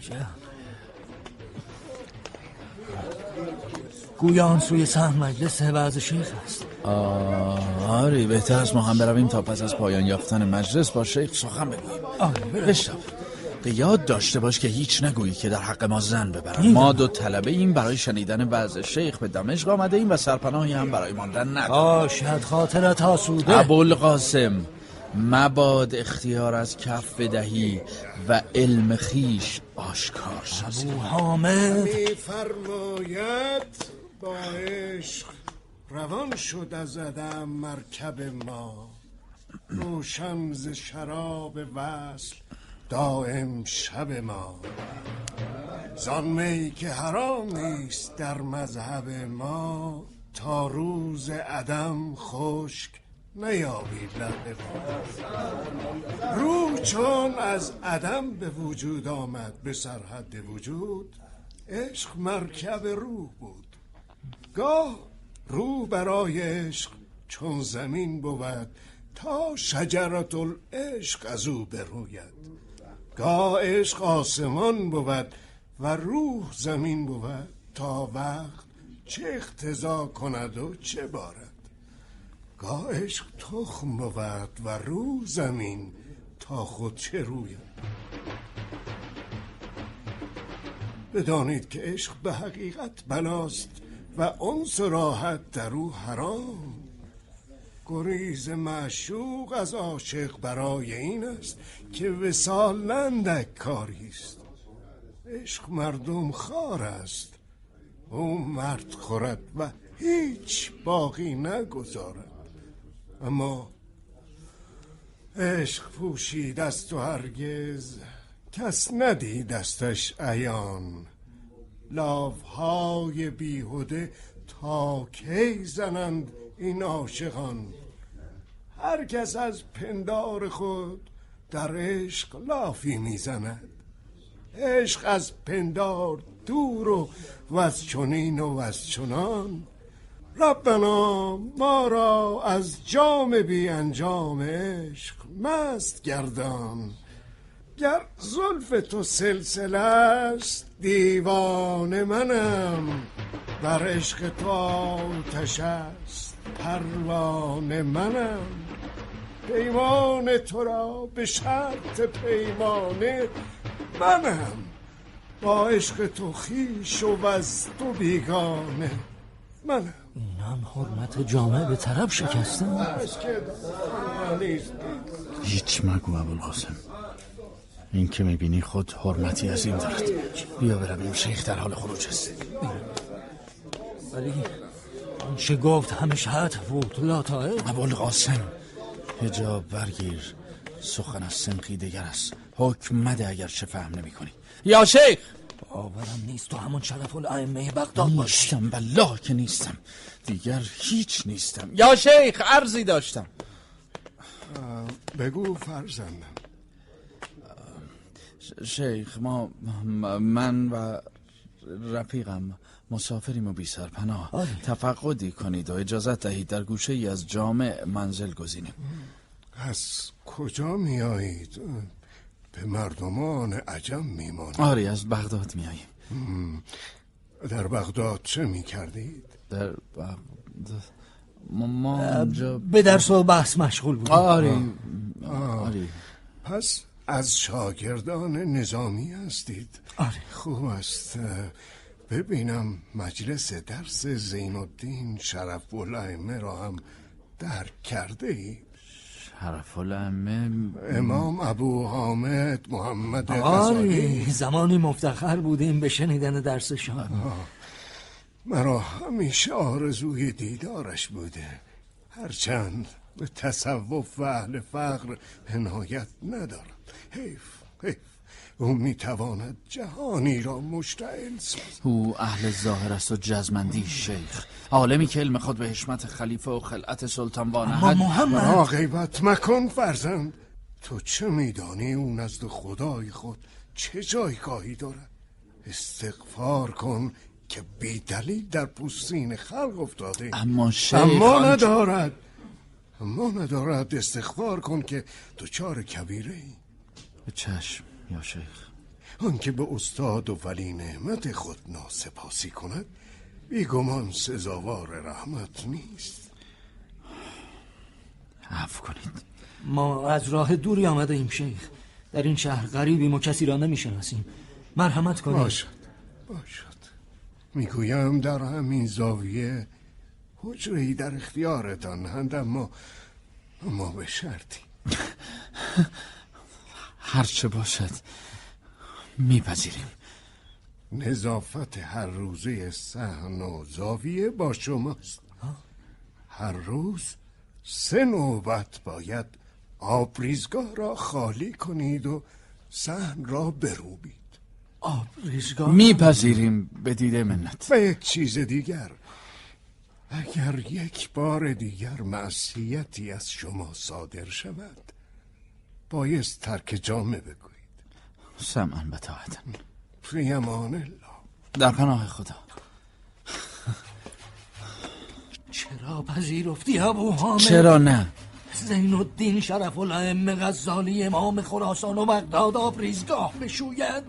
گویا آن سوی سهم مجلس وعظ شیخ است. آری بهتر از ما هم برویم تا پس از پایان یافتن مجلس با شیخ سخن بگوییم. آره به یاد داشته باش که هیچ نگویی که در حق ما زن ببرن می‌دانم. ما دو طلبه ایم برای شنیدن وعظ شیخ به دمشق آمده ایم و سرپناهی هم برای ماندن نداریم. باشد خاطرت آسوده. ابوالقاسم مباد اختیار از کف بدهی و علم خیش آشکار سازی. ابو حامد. میفرماید با عشق روان شد از عدم مرکب ما. روشن ز شراب وصل دائم شب ما. زان می که حرام نیست در مذهب ما تا روز عدم خشک نیابید لب روح چون از عدم به وجود آمد به سرحد وجود عشق مرکب روح بود. گاه روح برای عشق چون زمین بود تا شجرت العشق از او بروید. گاه عشق آسمان بود و روح زمین بود تا وقت چه اختزا کند و چه بارد. گاه عشق تخم بود و روح زمین تا خود چه روید بدانید که عشق به حقیقت بلاست و انس راحت در او حرام. گریز معشوق از عاشق برای این است که وسال نندک کاری است. عشق مردم خار است. او مرد خورد و هیچ باقی نگذارد. اما عشق پوشید است و هرگز. کس ندیدستش عیان. لافهای بیهوده تا کی زنند این عاشقان؟ هر کس از پندار خود در عشق لافی می‌زند. عشق از پندار دور و وز چنین و وز چنان. ربنا ما را از جام بی انجام عشق مست گردان. گر زلف تو سلسله است دیوان منم. بر عشق تو آتش است پروانه منم. پیمان تو را به شرط پیمانه منم. با عشق تو خیش و از تو بیگانه منم. اینم حرمت جامعه به طرف نیست هیچ مگو ابوالقاسم. این که می‌بینی خود حرمتی از این دارد. بیا برویم شیخ در حال خروج است. ولی آنچه گفت همه شهد بود لاتائه ابوالقاسم هجاب برگیر. سخن از سنخی دیگر است. حکم مده اگر چه فهم نمی کنی یا شیخ! باورم نیست. تو همون شرف الائمه بغداد باشی. نیستم بالله که نیستم. دیگر هیچ نیستم. یا شیخ عرضی داشتم. بگو فرزندم. شیخ ما من و رفیقم مسافریم و بی سرپناه تفقدی کنید و اجازت دهید در گوشه ای از جامع منزل گزینیم. از کجا میایید؟ به مردمان عجم میمانید آری از بغداد میاییم در بغداد چه می‌کردید؟ در بغداد. ما, ما اونجا به درس و بحث مشغول بودیم. آری. آری. پس از شاگردان نظامی هستید. آره. خوب است. ببینم مجلس درس زین الدین شرف الائمه را هم درک کرده ای شرف الائمه امام ابو حامد محمد غزالی. زمانی مفتخر بودیم به شنیدن درسشان مرا همیشه آرزوی دیدارش بوده. هرچند به تصوف و اهل فقر عنایت ندارم. حیف حیف. او می‌تواند جهانی را مشتعل سازد. او اهل ظاهر است و جزمندی شیخ. عالمی که علم خود به حشمت خلیفه و خلعت سلطان اما وانهد محمد را غیبت مکن فرزند. تو چه میدانی او نزد خدای خود چه جایگاهی دارد؟ استغفار کن که بی دلیل در پوستین خلق افتاده. اما شیخ اما ندارد. اما ندارد. استغفار کن که دچار کبیره ای چشم. یا شیخ؟ آنکه به استاد و ولی نعمت خود ناسپاسی کند بیگمان سزاوار رحمت نیست. عفو کنید. ما از راه دوری آمده ایم شیخ. در این شهر غریبیم و کسی را نمی‌شناسیم. مرحمت کنید. باشد باشد. می‌گویم در همین زاویه حجره در اختیارتان هند اما اما به شرطی. هرچه باشد میپذیریم. نظافت هر روزه سحن و زاویه با شماست. هر روز سه نوبت باید آبریزگاه را خالی کنید و سحن را بروبید. آبریزگاه؟ میپذیریم به دیده منت. و یک چیز دیگر. اگر یک بار دیگر معصیتی از شما صادر شود بایست ترک جامعه بگویید. سمعا به طاعتن فی امان الله. در پناه خدا. چرا پذیرفتی ابو حامد؟ چرا نه؟ زین الدین شرف الائمه غزالی امام خراسان و بغداد آبریزگاه بشوید.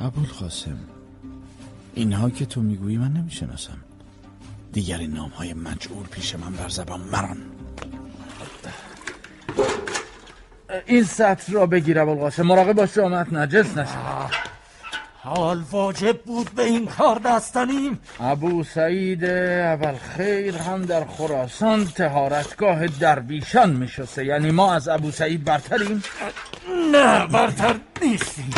ابوالقاسم اینها که تو می‌گویی من نمی‌شناسم. دیگر این نام های مجعول پیش من بر زبان مران. این سطر را بگیر ابوالقاسم. مراقب باش جامعت نجس نشه حال واجب بود به این کار دستنیم ابو سعید اول خیر هم در خراسان تهارتگاه درویشان میشسته. یعنی ما از ابو سعید برتریم؟ نه برتر نیستیم.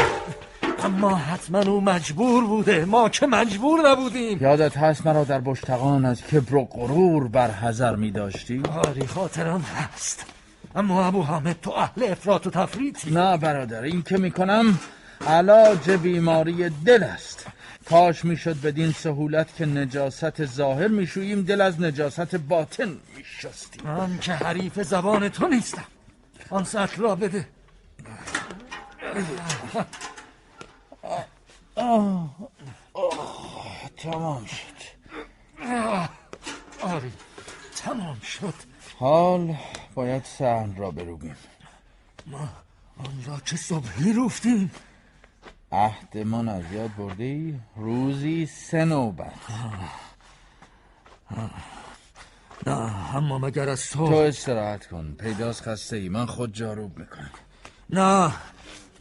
اما حتما او مجبور بوده. ما که مجبور نبودیم. یادت هست مرا در بشتقان از کبر و غرور بر حذر می داشتی؟ آری خاطرم هست. اما ابو حامد تو اهل افراط و تفریطی. نه برادر این که می‌کنم علاج بیماری دل است. کاش می‌شد بدین سهولت که نجاست ظاهر میشوییم دل از نجاست باطن میشستیم. من که حریف زبان تو نیستم. آن سطر را بده. تمام شد. آری تمام شد. حال باید سهن را بروبیم ما آن را چه صبحی رفتیم. عهدمان از یاد برده ای روزی سه نوبت. نه اما مگر از تو تو استراحت کن. پیداست خسته ای. من خود جاروب می‌کنم. نه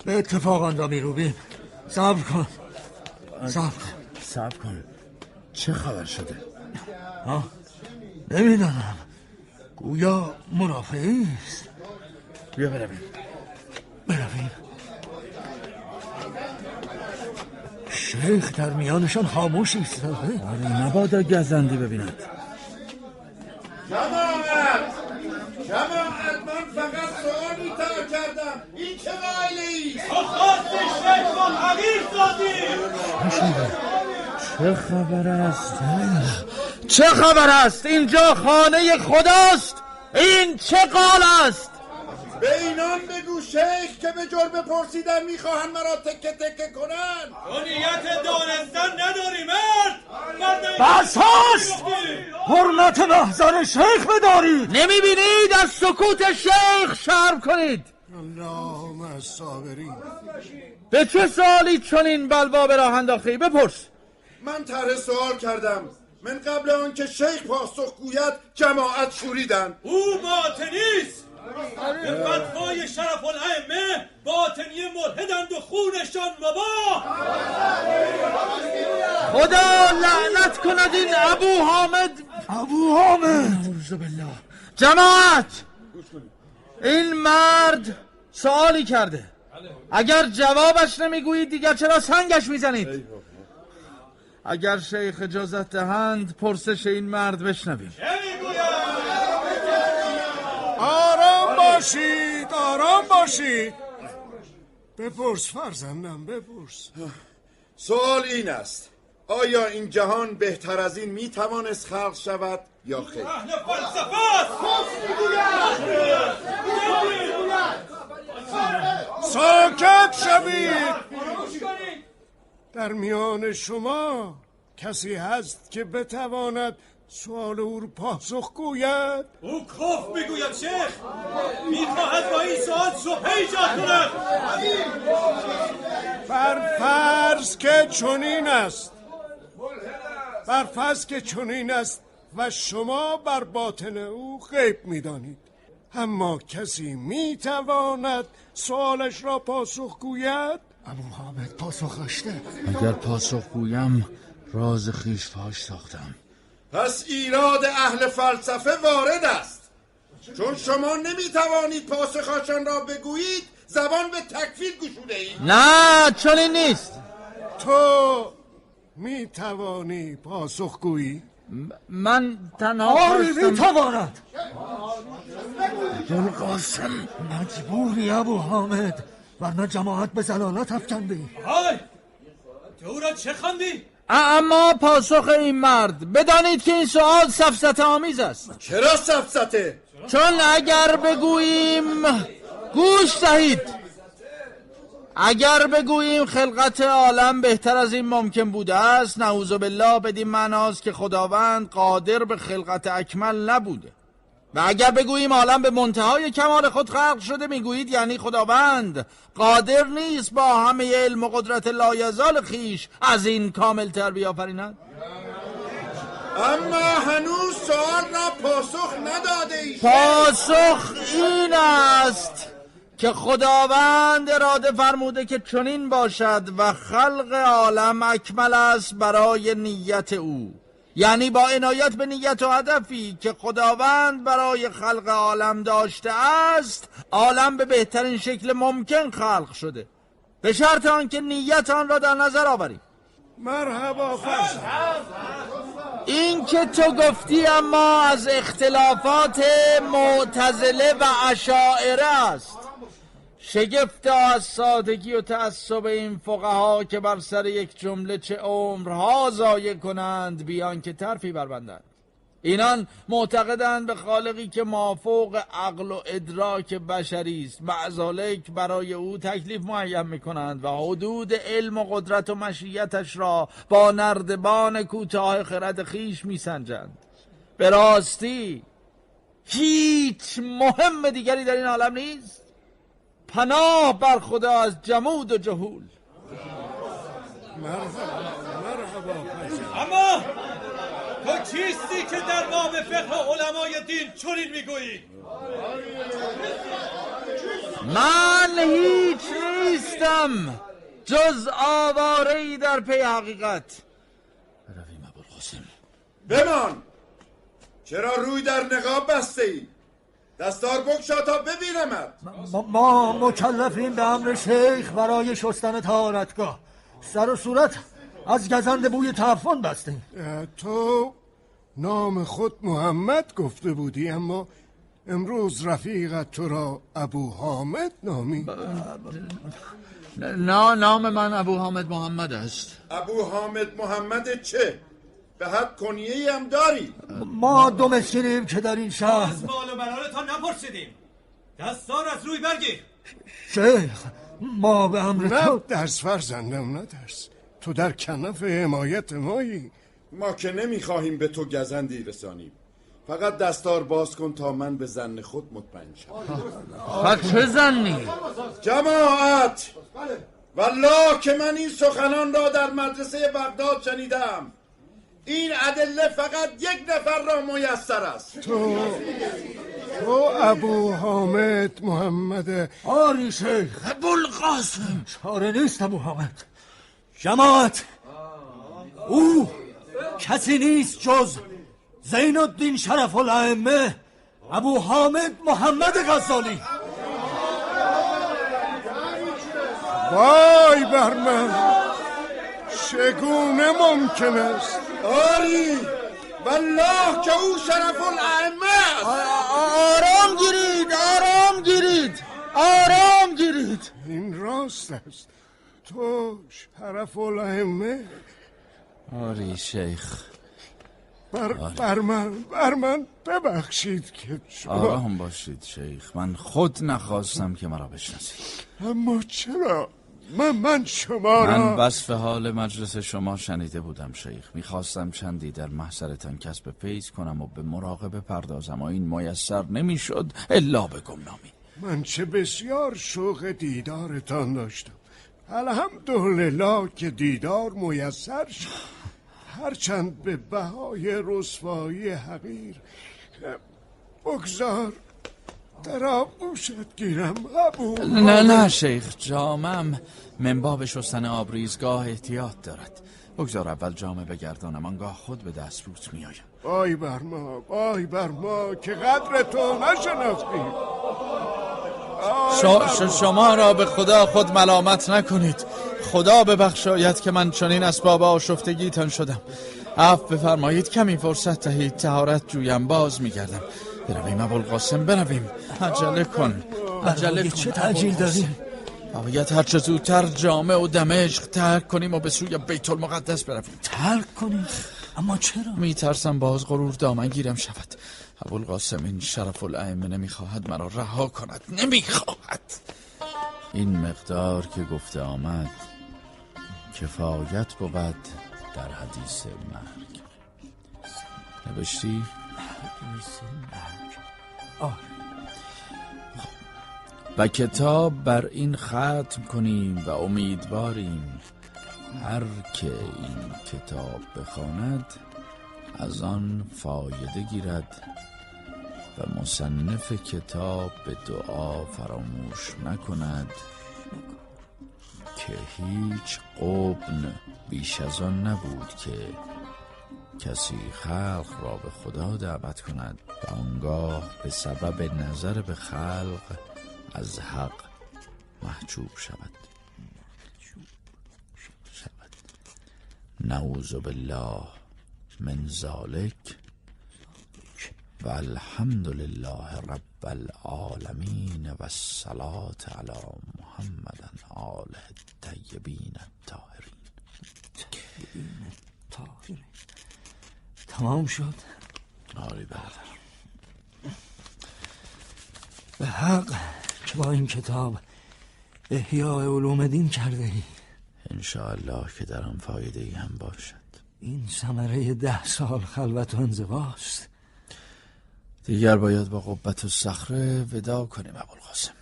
به اتفاق آن را میروبیم. صبر کن. صبر. کن صبر کن. چه خبر شده؟ ها نمی‌دانم. گویا مرافعی است. بیا برویم. برویم. شیخ در میانشان خاموش ایستاده آره. نبادا گزندی ببیند. جماعت! جماعت من فقط سوالی تا کردم. این چه قائله ایست خواست شیخ و حقیر دادیم چه خبر است؟ چه خبر است؟ اینجا خانه خداست. این چه قال است؟ به اینان بگو شیخ که به جرم پرسیدن می‌خواهند مرا تکه تکه کنند. تو نیت دانستن نداری مرد. بس هست. حرمت محضر شیخ بدارید نمی‌بینید از سکوت شیخ شرم کنید. اللهم الصابرین به چه سالی چون این بلوا به راه انداختی بپرس. من طرح سوال کردم. من قبل آنکه شیخ پاسخ گوید جماعت شوریدن او باطنیست به فتوای شرف الائمه باطنی ملحدند و خونشان مباه خدا لعنت کند این ابو حامد. ابو حامد. بالله. جماعت این مرد سوالی کرده. اگر جوابش نمی‌گویید دیگر چرا سنگش می‌زنید؟ اگر شیخ اجازت دهند پرسش این مرد بشنویم. آرام باشید آرام باشید. بپرس فرزندم بپرس. سوال این است. آیا این جهان بهتر از این می‌توانست خلق شود یا خیر؟ ساکت شوید. در میان شما کسی هست که بتواند سوال او رو پاسخ گوید؟ او کف می‌گوید شیخ! می‌خواهد با این سوال صبح ایجاد کند! بر فرض که چنین است. بر فرض که چنین است و شما بر باطن او غیب می‌دانید. اما کسی می‌تواند سوالش را پاسخ گوید؟ ابو حامد پاسخ داشته. اگر پاسخ گویم راز خیش فاش ساختم. پس ایراد اهل فلسفه وارد است. چون شما نمی‌توانید پاسخشان را بگویید زبان به تکفیر گشوده اید. نه چنین نیست. تو می‌توانی پاسخ گویی؟ من تنها خواستم می‌تواند. قاسم مجبوری ابو حامد. ورنه جماعت به زلالت افکندی. های تو را چه خواندی اما پاسخ این مرد بدانید که این سوال سفسط آمیز است. چرا سفسته چون اگر بگوییم گوش دهید اگر بگوییم خلقت عالم بهتر از این ممکن بوده است نعوذ بالله بدین معناست که خداوند قادر به خلقت اکمل نبوده. و اگر بگوییم عالم به منتهای کمال خود خلق شده می‌گویید یعنی خداوند. قادر نیست با همه علم و قدرت لایزال خیش از این کامل تر بیافریند. اما هنوز سوال را پاسخ نداده اید پاسخ این است که خداوند اراده فرموده که چنین باشد و خلق عالم اکمل است برای نیت او. یعنی با عنایت به نیت و هدفی که خداوند برای خلق عالم داشته است عالم به بهترین شکل ممکن خلق شده. به شرط آنکه نیت آن را در نظر آوریم. مرحبا فرزند. این که تو گفتی اما از اختلافات معتزله و اشاعره است. شگفت از سادگی و تعصب این فقها که بر سر یک جمله چه عمرها ضایع کنند بیان که طرفی بربندند اینان معتقدند به خالقی که مافوق عقل و ادراک بشری است. معزالک برای او تکلیف معین می‌کنند و حدود علم و قدرت و مشیتش را با نردبان کوتاه خرد خیش میسنجند. به راستی هیچ مهم دیگری در این عالم نیست؟ پناه بر خدا از جمود و جهول. اما تو کیستی که در باب فقه علمای دین چنین می‌گویی؟ من هیچ نیستم جز آواره در پی حقیقت. برویم ابوالقاسم. بمان. چرا روی در نقاب بسته ای دستار بگشا تا ببینمت. ما, ما مکلفیم به امر شیخ برای شستن تهارتگاه سر و صورت از گزند بوی تعفن بستیم. تو نام خود محمد گفته بودی اما امروز رفیقت تو را ابو حامد نامی. نه نام من ابو حامد محمد است. ابو حامد محمد چه؟ به حد کنیه هم داری؟ ما دو مسکینیم که در این شهر از مال و منالتان نپرسیدیم. دستار از روی برگیر. شیخ ما به امر نه تو درس فرزندم نه درس. تو در کنف حمایت مایی. ما که نمی‌خواهیم به تو گزندی رسانیم. فقط دستار باز کن تا من به زن خود مطمئن شم. و چه زنی؟ جماعت! والله که من این سخنان را در مدرسه بغداد شنیدم. این ادله فقط یک نفر را میسر است. تو تو ابو حامد محمد. آری شیخ. ابوالقاسم چاره نیست ابو حامد. جماعت. او کسی نیست جز زین الدین شرف الائمه ابو حامد محمد غزالی. وای بر من. چگونه ممکن است آری. والله که او شرف الائمه است. آرام گیرید آرام گیرید آرام گیرید. این راست است. تو شرف الائمه. آری شیخ. بر, بر من بر من ببخشید که شما آرام باشید شیخ. من خود نخواستم که مرا بشناسید. اما چرا من من شما را من وصف حال مجلس شما شنیده بودم شیخ. می‌خواستم چندی در محضرتان کسب فیض کنم و به مراقبه پردازم و این میسر نمی‌شد الا به گمنامی. من چه بسیار شوق دیدارتان داشتم. الحمدلله که دیدار میسر شد. هرچند به بهای رسوایی حقیر بگذار آغوشت گیرم ابو نه نه شیخ جامم. منباب شستن آبریزگاه احتیاط دارد. بگذار اول جامه بگردانم آنگاه خود به دست روت میآیم. وای بر ما وای بر ما که قدر تو نشناختیم شما را به خدا خود ملامت نکنید. خدا ببخشاید که من چنین اسباب آشفتگیتان شدم. عفو بفرمایید کمی فرصت دهید. تهارت جویم باز میگردم. برویم ابوالقاسم برویم. عجله کن عجله کن. چه تعجیل. داریم باید هرچه زودتر جامع و دمشق ترک کنیم و به سوی بیت المقدس برویم. ترک کنیم؟ اما چرا؟ میترسم باز غرور دامن گیرم شود ابوالقاسم این شرف الائمه نمی‌خواهد مرا رها کند. نمی‌خواهد. این مقدار که گفته آمد کفایت بود در حدیث مرگ. نوشتی؟ و کتاب بر این ختم کنیم و امیدواریم هر که این کتاب بخواند از آن فایده گیرد و مصنف کتاب به دعا فراموش نکند که هیچ قبن بیش از آن نبود که کسی خلق را به خدا دعوت کند و آنگاه به سبب نظر به خلق از حق محجوب شود شود نعوذ بالله من ذلک و الحمد لله رب العالمین و الصلاة علی محمد آله الطیبین الطاهرین. تمام شد. آری برادر. به حق که با این کتاب احیاء علوم دین کرده ای. انشاءالله که در آن فایده ای هم باشد. این ثمره ده سال خلوت و انزواست. دیگر باید با قبت و صخره ودا کنیم ابوالقاسم.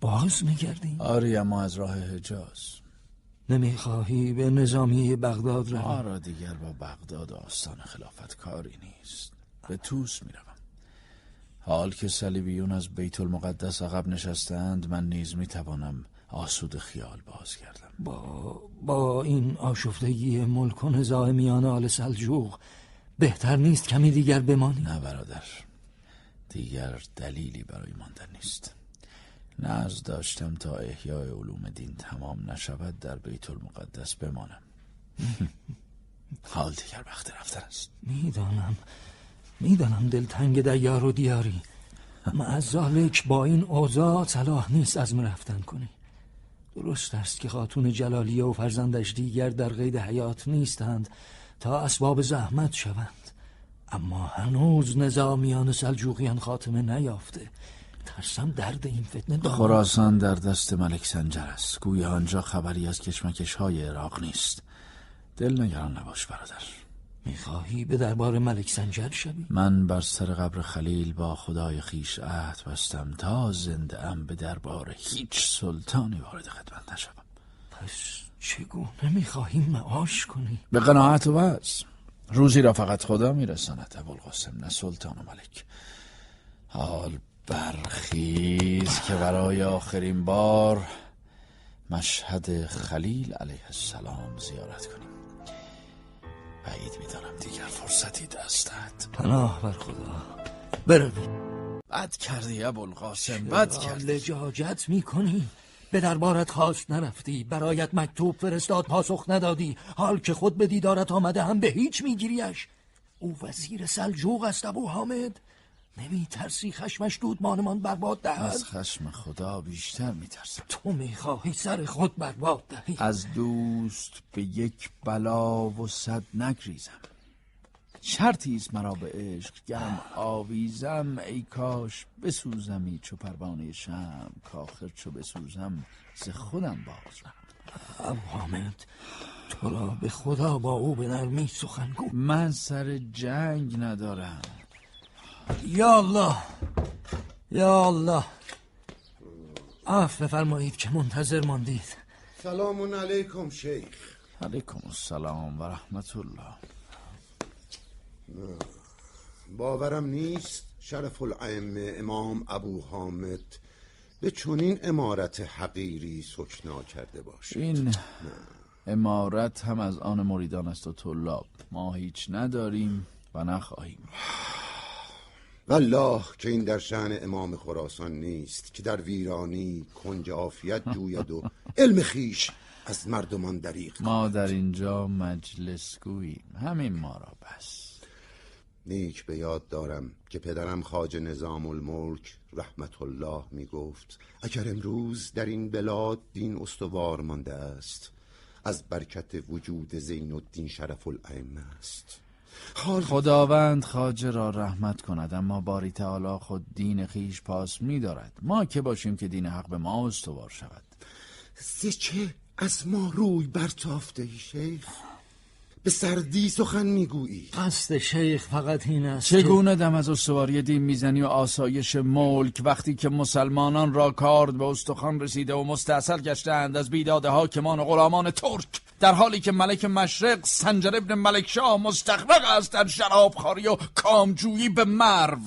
باز میگردی؟ آری اما از راه حجاز. نمی‌خواهی به نظامی بغداد؟ آرا دیگر با بغداد آستان خلافت کاری نیست. به توس می‌روم. حال که صلیبیون از بیت المقدس عقب نشستند من نیز می‌توانم آسود خیال باز کردم با, با این آشفتگی ملک و نزاع میان آل سلجوق بهتر نیست کمی دیگر بمانی؟ نه برادر دیگر دلیلی برای ماندن نیست. نرز داشتم تا احیای علوم دین تمام نشود در بیت المقدس بمانم. حال دیگر وقت رفتن است. می‌دانم. می‌دانم دلتنگ دیار و دیاری. معزالک با این اوضاع صلاح نیست از رفتن کنی. درست است که خاتون جلالیه و فرزندش دیگر در قید حیات نیستند. تا اسباب زحمت شوند. اما هنوز نظامیان سلجوقیان خاتمه نیافته. ترسم درد این فتنه دارم. خراسان در دست ملک سنجر است. گویا آنجا خبری از کشمکش های عراق نیست. دل نگران نباش برادر. می‌خواهی به دربار ملک سنجر شوی؟ من بر سر قبر خلیل با خدای خیش عهد بستم تا زنده ام به دربار هیچ سلطانی وارد خدمت نشوم. پس چگونه می‌خواهی معاش کنی؟ به قناعت و بس روزی را فقط خدا میرساند ابوالقاسم نه سلطان و ملک. حال برخیز که برای آخرین بار مشهد خلیل علیه السلام زیارت کنیم. بعید می‌دانم دیگر فرصتی دستت. پناه بر خدا. بروی بد کردی ابوالقاسم بد کردی. لجاجت می‌کنی؟ به دربارت خواست نرفتی برایت مکتوب فرستاد پاسخ ندادی. حال که خود به دیدارت آمده هم به هیچ میگیریش. او وزیر سلجوق است ابو حامد. نمی ترسی خشمش دودمانمان برباد دهد؟ از خشم خدا بیشتر میترسم تو می‌خواهی سر خود برباد دهی. از دوست به یک بلا و صد نگریزم. شرطی است مرا به عشق گرم آویزم. ای کاش بسوزمی چو پروانه شم کاخر چو بسوزم ز خودم باز رم. ابو حامد تو را به خدا با او به نرمی سخن گو من سر جنگ ندارم. یا الله یا الله. عفو بفرمایید که منتظر ماندید. سلام علیکم شیخ. علیکم السلام و رحمت الله. باورم نیست شرف الائمه امام ابو حامد به چنین امارت حقیری سکنا کرده باشد. این امارت هم از آن مریدان است و طلاب. ما هیچ نداریم و نخواهیم. والله که این در شعن امام خراسان نیست که در ویرانی کنج عافیت جوید و علم خیش از مردمان دریق ما در اینجا مجلس گوییم. همین ما را بس. نیک به یاد دارم که پدرم خاج نظام الملک رحمت الله می گفت اگر امروز در این بلاد دین استوار مانده است از برکت وجود زین الدین شرف الائمه است. خداوند خاجه را رحمت کند اما باری تعالی خود دین خیش پاس می دارد ما که باشیم که دین حق به ما استوار شود. سه چه از ما روی برتافته ای شیخ؟ به سردی سخن می‌گویی. قصد شیخ فقط این است چگونه دم از استواری دین می‌زنی و آسایش ملک وقتی که مسلمانان را کارد به استخوان رسیده و مستاصل گشتند از بیداد حاکمان و غلامان ترک؟ در حالی که ملک مشرق سنجر ابن ملک شاه مستغرق است در شرابخواری و کامجویی به مرو.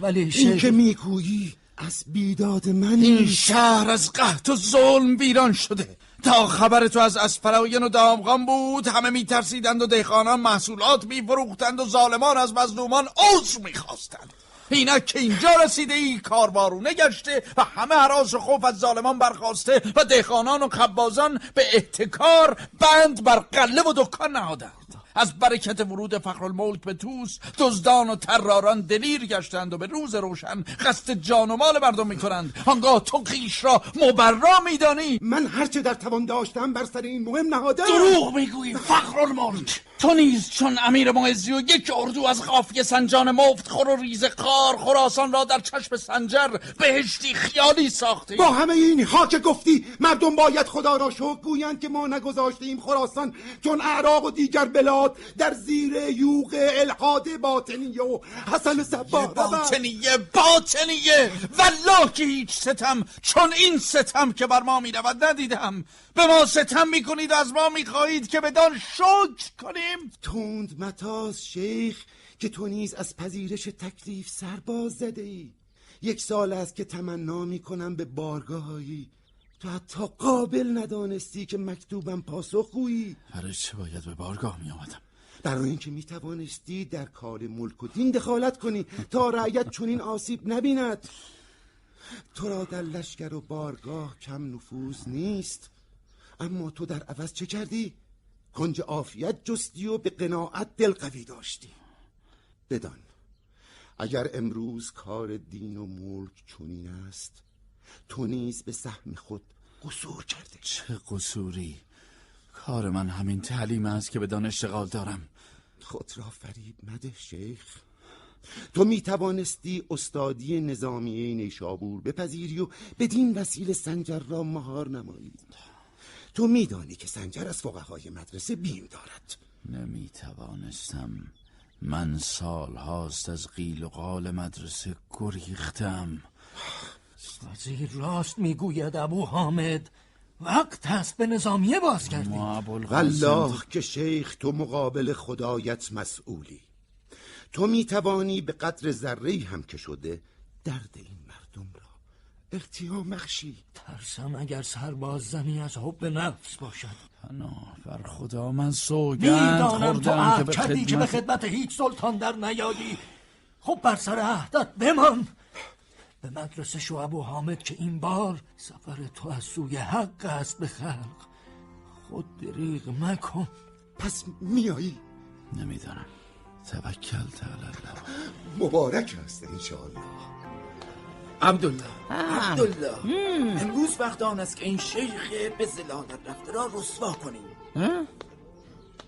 ولی این شیخ که می‌گویی از بیداد من این شهر از قحط و ظلم ویران شده. تا خبر تو از اسپراین و دامغان بود همه میترسیدند و دهقانان محصولات میفروختند و ظالمان از مظلومان عذر می‌خواستند. اینک که اینجا رسیده ای کاروارونه گشته و همه حراس و خوف از ظالمان برخواسته و دهقانان و خبازان به احتکار بند بر قله و دکان نهادند. از برکت ورود فخرالملک به توس دزدان و تراران دلیر گشتند و به روز روشن قصد جان و مال مردم می‌کنند. آنگاه تو خیش را مبرا میدانی. من هرچه در توان داشتم بر سر این مهم نهادم دروغ می‌گویی فخرالملک. تو نیز چون امیر معزی و یک اردو از قافیه سنجان مفت خور و ریز خار خراسان را در چشم سنجر بهشتی خیالی ساختی. با همه اینها که گفتی مردم باید خدا را شکر گویند که ما نگذاشتیم خراسان چون اعراق و دیگر بلاد در زیر یوغ الحاد باطنی و حسن سبا باطنیه باطنیه. والله که هیچ ستم چون این ستم که بر ما می رود ندیدم. به ما ستم می کنید و از ما می خواهید که بدان شکر کنیم تند متاز شیخ که تو نیز از پذیرش تکلیف سرباز زده ای. یک سال است که تمنا می کنم به بارگاهایی تو حتی قابل ندانستی که مکتوبم پاسخ گویی. برای چه باید به بارگاه می آمدم؟ برای اینکه می توانستی در کار ملک و دین دخالت کنی تا رعیت چنین آسیب نبیند. تو را در لشکر و بارگاه کم نفوذ نیست. اما تو در عوض چه کردی؟ کنج عافیت جستی و به قناعت دل قوی داشتی. بدان اگر امروز کار دین و ملک چنین است تو نیز به سهم خود قصور کرده. چه قصوری؟ کار من همین تعلیم است که بدان اشتغال دارم. خود را فریب مده شیخ. تو می توانستی استادی نظامیه نیشابور بپذیری و بدین وسیله سنجر را مهار نمایی. تو میدانی که سنجر از فقهای مدرسه بیم دارد. نمی توانستم من سال هاست از قیل و قال مدرسه گریختم. وزیر راست می‌گوید ابو حامد. وقت هست به نظامیه باز کردی. والله که شیخ تو مقابل خدایت مسئولی. تو می‌توانی به قدر ذره هم که شده درد این ارتیام بخشی ترسم اگر سرباز زنی از حب نفس باشد. پناه بر خدا من سوگند می‌دانم تو خوردم که عهد به کردی که به خدمت هیچ سلطان در نیایی خب بر سر عهدت بمان. به مدرسه شو ابو حامد که این بار سفر تو از سوی حق است به خلق. خود دریغ مکن. پس میایی؟ نمی‌دانم. توکل تعالی مبارک است انشاءالله. عبدالله. عبدالله. امروز وقت آن است که این شیخ به زلالت رفته را رسوا کنیم.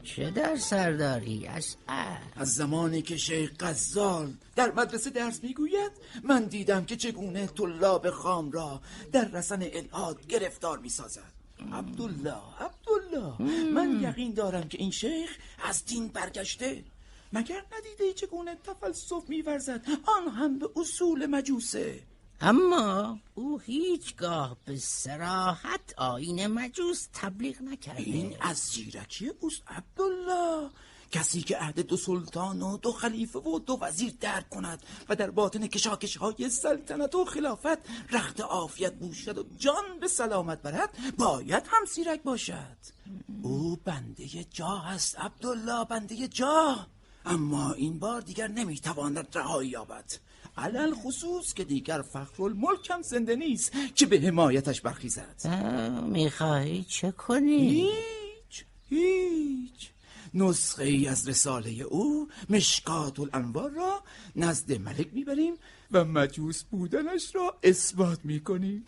چه در سرداری از از زمانی که شیخ غزال در مدرسه درس می‌گوید من دیدم که چگونه طلاب خام را در رسن الهاد گرفتار می‌سازد. عبدالله عبدالله. من یقین دارم که این شیخ از دین برگشته. مگر ندیده چگونه تفلسف میورزد؟ آن هم به اصول مجوسه. اما او هیچگاه به سراحت آین مجوس تبلیغ نکرده. این از زیرکی اوست عبدالله. کسی که عهد دو سلطان و دو خلیفه و دو وزیر درک کند و در باطن کشاکش های سلطنت و خلافت رخت عافیت بوشد و جان به سلامت برد باید هم سیرک باشد. او بنده جا هست عبدالله بنده جا اما این بار دیگر نمی‌تواند رهایی یابد. علل خصوص که دیگر فخر الملک هم زنده نیست که به حمایتش برخیزد. می‌خواهی چه کنی؟ هیچ هیچ. نسخه ای از رساله او مشکات الانوار را نزد ملک می‌بریم و مجوس بودنش را اثبات می‌کنیم.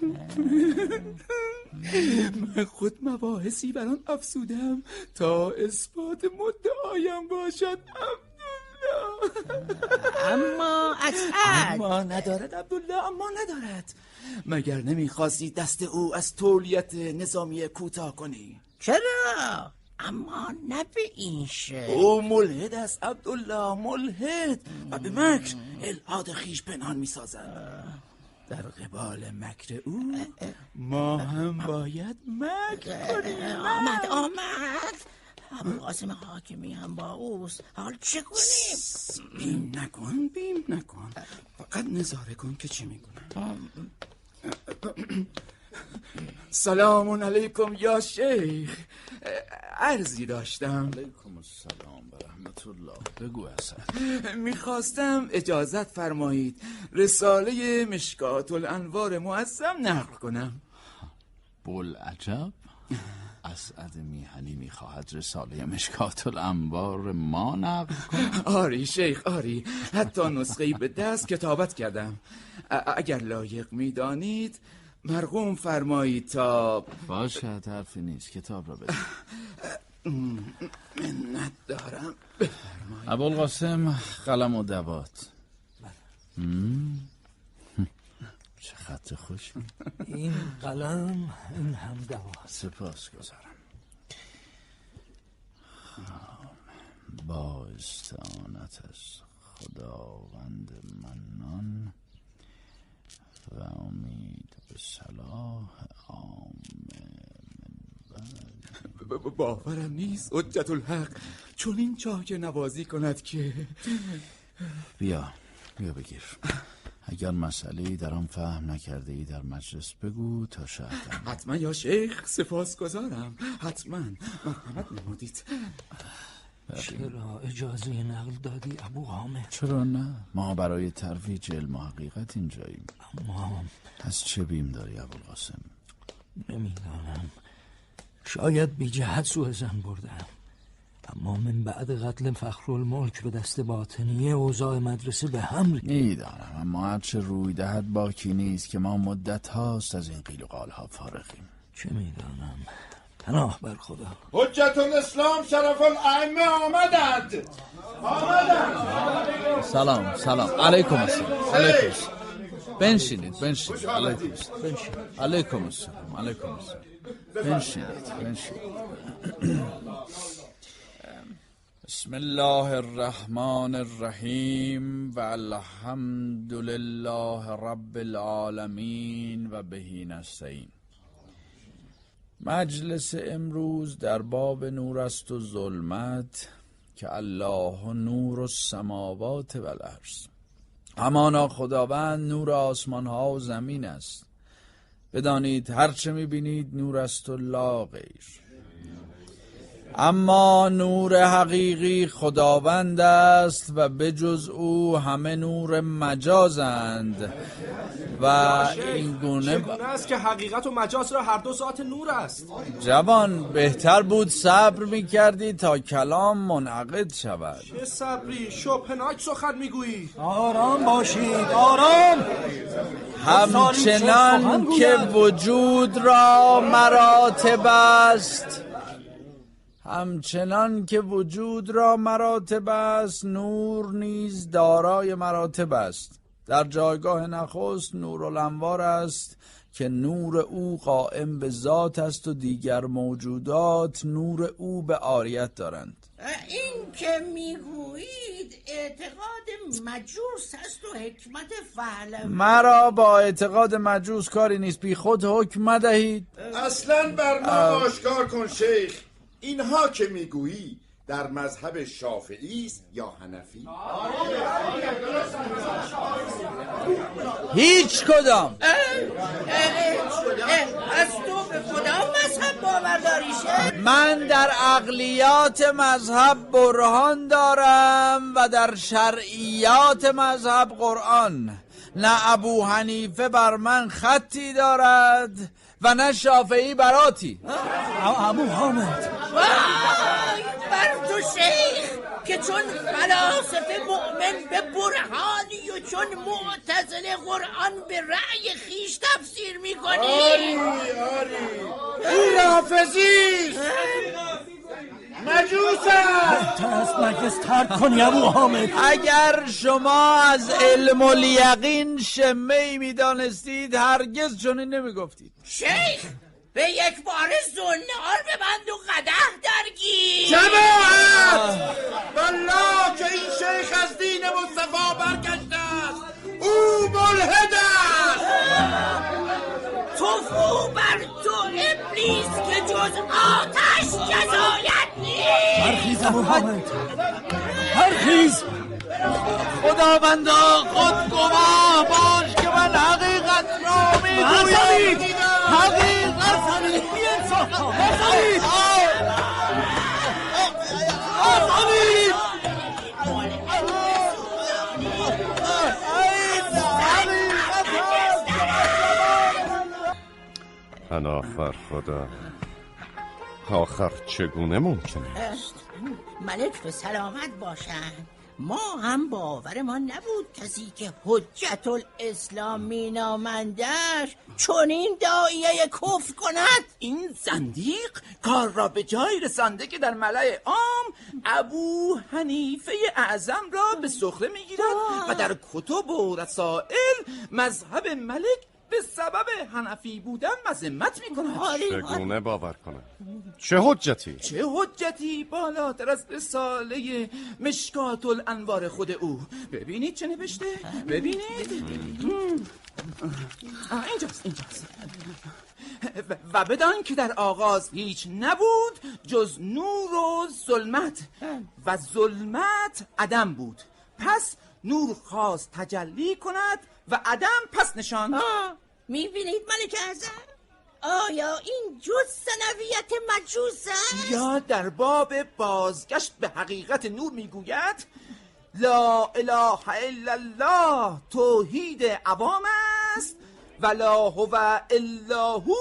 من خود مباحثی بر آن افسودم تا اثبات مدعایم باشد. اما اسعد اما ندارد عبدالله اما ندارد. مگر نمی‌خواستی دست او از تولیت نظامی کوتاه کنی؟ چرا؟ اما نه به این شکل. او ملحد است عبدالله ملحد. و به مکر الهاد خیش پنهان می‌سازد. در قبال مکر او ما هم باید مکر کنیم. آمد آمد. ابو قاسم حاکمی هم با اوست. حال چه کنیم؟ بیم نکن بیم نکن. فقط نظاره کن که چی می‌کنم سلام علیکم یا شیخ. عرضی داشتم. علیکم السلام و رحمت الله. بگو اصلا می‌خواستم اجازت فرمایید رساله مشکات الانوار معظم نقل کنم. بل عجب اسعد میهنی می‌خواهد رساله مشکات الانوار ما نقل آری شیخ آری. حتی نسخه به دست کتابت کردم. اگر لایق می‌دانید مرقوم فرمایید تا باشد حرفی نیست. کتاب را بده منت دارم. ابوالقاسم قلم و دوات. چه خط خوشی این قلم این هم دوا. سپاس گذارم. با استعانت از خداوند منان و امید به صلاح عام ب- باورم نیست حجت الحق. چون این چاک نوازی کند که؟ بیا بیا بگیر. اگر مسئله در آن فهم نکرده ای در مجلس بگو تا شاید حتما یا شیخ سپاس گذارم. حتما. مرحمت نمودید. چرا اجازه نقل دادی ابو حامد؟ چرا نه؟ ما برای ترویج علم و حقیقت اینجاییم. اما از چه بیم داری ابوالقاسم نمی‌دانم. شاید بی جهت سوء زن بردم. اما من بعد قتل فخرالملک به دست باطنیه اوضاع مدرسه به هم ریخت. می‌دانم اما هرچه روی دهد باکی نیست که ما مدت هاست از این قیل و قال ها فارغیم. چه می‌دانم؟ پناه بر خدا. حجت الاسلام شرف الائمه آمدند. آمدند. سلام سلام. علیکم السلام. علیکم. بنشینید بنشینید. علیکم السلام. علیکم السلام علیکم السلام. بنشینید بنشینید. بسم الله الرحمن الرحیم و الحمد لله رب العالمین و بهی نستعین. مجلس امروز در باب نور است و ظلمت که الله نور السماوات و الارض. همانا خداوند نور آسمان ها و زمین است. بدانید هرچه می‌بینید نور است و لا غیر. اما نور حقیقی خداوند است و بجز او همه نور مجازند. و این گونه است که حقیقت و مجاز را هر دو ذات نور است؟ جوان بهتر بود صبر می‌کردی تا کلام منعقد شود. چه صبری شبهناک سخن می‌گویی. آرام باشید آرام. همچنان که وجود را مراتب است. همچنان که وجود را مراتب است نور نیز دارای مراتب است. در جایگاه نخست نور الانوار است که نور او قائم به ذات است و دیگر موجودات نور او به آریت دارند. این که می‌گویید اعتقاد مجوس است و حکمت فعل مرا با اعتقاد مجوس کاری نیست. بی خود حکم مدهید اصلا بر ما آشکار کن شیخ. اینها که می‌گویی در مذهب شافعی است یا حنفی؟ هیچ کدام. از تو به کدام مذهب باور داری شیخ؟ من در عقلیات مذهب برهان دارم و در شرعیات مذهب قرآن. نه ابو حنیفه بر من خطی دارد و نه شافعی براتی. ابو حامد. وای بر تو شیخ. که چون فلاسفه مؤمن به برهانی و چون معتزل قرآن به رأی خیش تفسیر می‌کنی؟ آری آری. این رافزی مجوس است بهتر است مجلس ترک کنی ابو حامد. اگر شما از علم الیقین شمه می‌دانستید هرگز چنین نمی‌گفتید. شیخ به یک بار زنار ببند و قدح درگیر. جماعت! والله که این شیخ از دین مصطفی برگشته است. او ملحد است. توفو بر تو ابلیس که جز آتش جزایت نیست. برخیز ابو حامد. برخیز خداوندا خود گواه باش که من حقیقت را می‌گویم. حقیقت پناه بر خدا. آخر چگونه ممکن است؟ ملک به سلامت باشند ما هم باورمان نبود کسی که حجت الاسلام مینامندش چنین داعیه کفر کند. این زندیق کار را به جای رسانده که در ملع عام ابو حنیفه اعظم را به سخره می‌گیرد و در کتب و رسائل مذهب ملک به سبب حنفی بودن مذمت می‌کند. چگونه باور کنم؟ چه حجتی؟ چه حجتی؟ بالاتر از رساله مشکات الانوار خود او. ببینید چه نوشته. ببینید. اینجاست اینجاست. و- و بدان که در آغاز هیچ نبود جز نور و ظلمت. و ظلمت عدم بود. پس نور خواست تجلی کند و عدم پس نشان می‌بینید ملک اعظم آیا این جز سنویت مجوس است؟ یا در باب بازگشت به حقیقت نور می‌گوید لا اله الا الله توحید عوام است و لا هو الا هو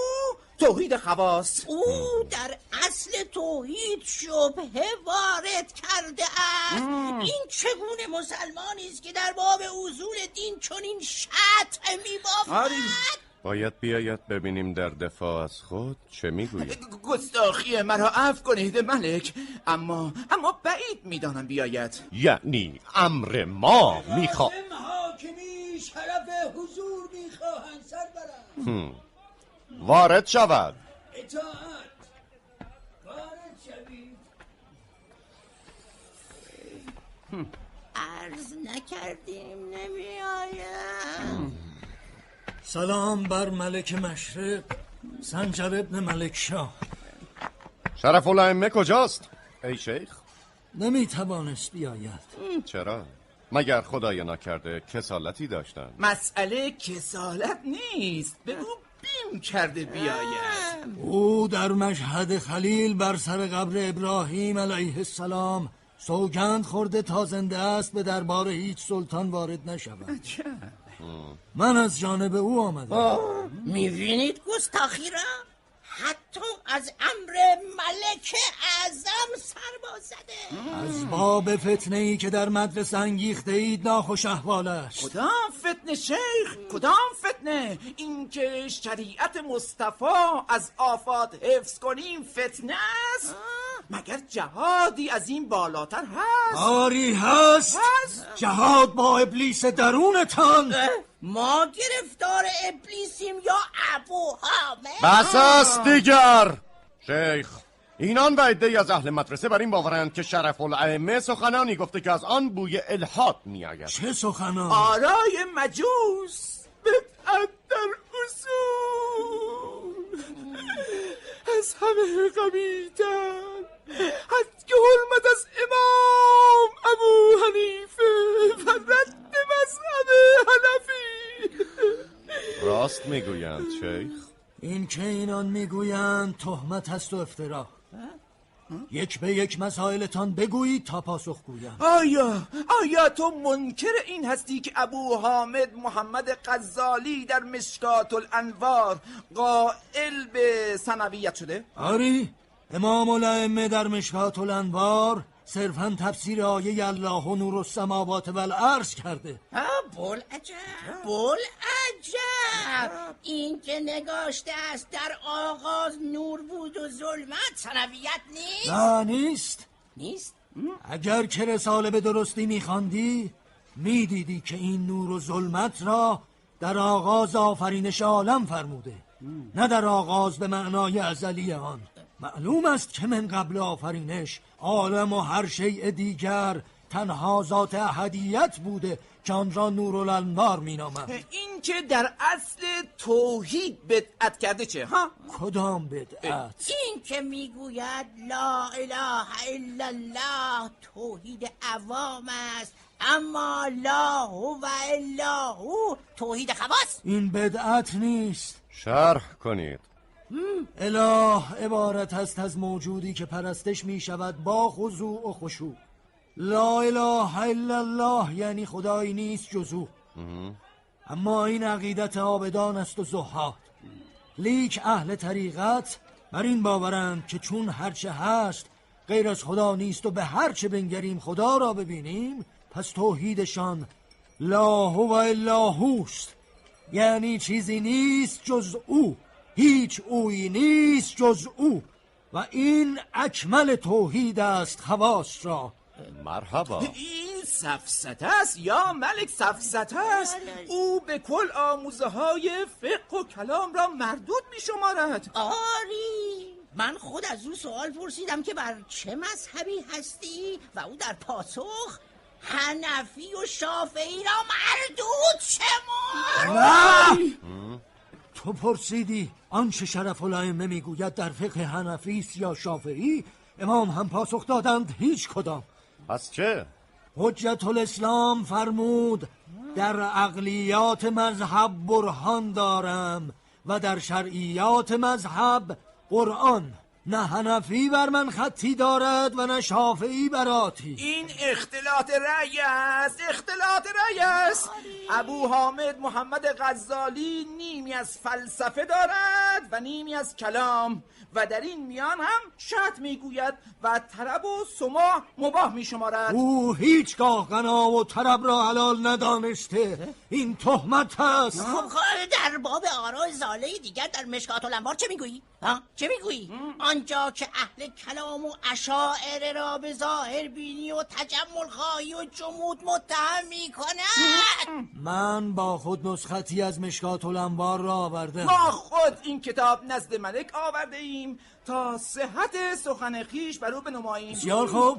توحید خواص او در اصل توحید شبهه وارد کرده است. این چگونه مسلمانی است که در باب اصول دین چنین شطح میبافد باید بیاید ببینیم در دفاع از خود چه می‌گوید. گستاخی مرا عفو کنید ملک. اما اما بعید می‌دانم بیاید. یعنی امر ما میخوا حاکمی شرف حضور می‌خواهند سربرم. وارد شود. اطاعت وارد شوید. عرض نکردیم نمیآیم. سلام بر ملک مشرق. سنجر ابن ملک شاه. شرف الائمه کجاست؟ ای شیخ. نمی‌توانست بیاید. چرا؟ مگر خدای نکرده کسالتی داشتن مسئله کسالت نیست. بگو بیم کرده بیاید. او در مشهد خلیل بر سر قبر ابراهیم علیه السلام سوگند خورده تا زنده است به دربار هیچ سلطان وارد نشود. من از جانب او آمدم. می‌بینید گستاخی را؟ حتی از امر ملک اعظم سر زده از باب فتنه ای که در مدرسه انگیخته اید ناخوش احوال است. کدام فتنه شیخ؟ کدام فتنه؟ اینکه شریعت مصطفی از آفات حفظ کنیم فتنه است. مگر جهادی از این بالاتر هست؟ آری هست. جهاد با ابلیس درونتان. ما گرفتار ابلیسیم یا ابو حامد بس است شیخ اینان و عدهای از اهل مدرسه بر این باورند که شرف الائمه سخنانی گفته که از آن بوی الحاد میآید. چه سخنان؟ آرای مجوس بدعت در اصول از همه قبیلتر. حد که حرمت از امام ابو حنیفه و رد مذهب حنفی. راست می‌گویند شیخ. این که اینان می‌گویند تهمت است و افترا یک به یک مسائلتان بگویید تا پاسخ گویم آیا آیا تو منکر این هستی که ابو حامد محمد غزالی در مشکات الانوار قائل به سنویت شده؟ آری امام الائمه در مشکات الانوار صرفا تفسیر آیه الله و نور السماوات و الارض کرده بول عجب بول عجب این که نگاشته است در آغاز نور بود و ظلمت سنویت نیست؟ نه نیست. نیست؟ اگر که رساله به درستی میخواندی می‌دیدی که این نور و ظلمت را در آغاز آفرینش عالم فرموده نه در آغاز به معنای ازلی آن. معلوم است که من قبل آفرینش عالم و هر شیء دیگر تنها ذات احدیت بوده که آن را نورالانوار مینامند این که در اصل توحید بدعت کرده چه ها؟ کدام بدعت؟ این که می‌گوید لا اله الا الله توحید عوام است اما لا هو الا هو توحید خواص. این بدعت نیست. شرح کنید. اله عبارت است از موجودی که پرستش می شود با خضوع و خشوع. لا اله الا الله یعنی خدایی نیست جز او. اما این عقیدت آبدان است و زهاد. لیک اهل طریقت بر این باورند که چون هرچه هست غیر از خدا نیست و به هرچه بنگریم خدا را ببینیم پس توحیدشان لاهو و اللاهوست یعنی چیزی نیست جز او. هیچ اویی نیست جز او. و این اکمل توحید است خواست را. مرحبا. این سفسته است یا ملک سفسته است؟ او به کل آموزه های فقه و کلام را مردود می شمارد آری. من خود از او سوال پرسیدم که بر چه مذهبی هستی و او در پاسخ حنفی و شافعی را مردود نه! تو پرسیدی. آنچه شرف الائمه می‌گوید در فقه حنفی است یا شافعی امام هم پاسخ دادند هیچ کدام پس چه؟ حجت الاسلام فرمود در عقلیات مذهب برهان دارم و در شرعیات مذهب قرآن نه حنفی بر من خطی دارد و نه شافعی براتی این اختلاط رأی است اختلاط رأی است. ابو حامد محمد غزالی نیمی از فلسفه دارد و نیمی از کلام. و در این میان هم شط می‌گوید و طرب و سما مباه میشمارد او هیچگاه غنا و طرب را حلال ندانسته این تهمت است خب در باب آراء زاله دیگر در مشکات الانوار چه می‌گویی؟ ها؟ چه می‌گویی؟ آنجا که اهل کلام و اشاعره را به ظاهر بینی و تجمل خواهی و جمود متهم می‌کنند من با خود نسختی از مشکات الانوار را آوردم ما خود این کتاب نزد ملک آورده ایم تا صحت سخن خیش بر او بنماییم. بسیار خوب.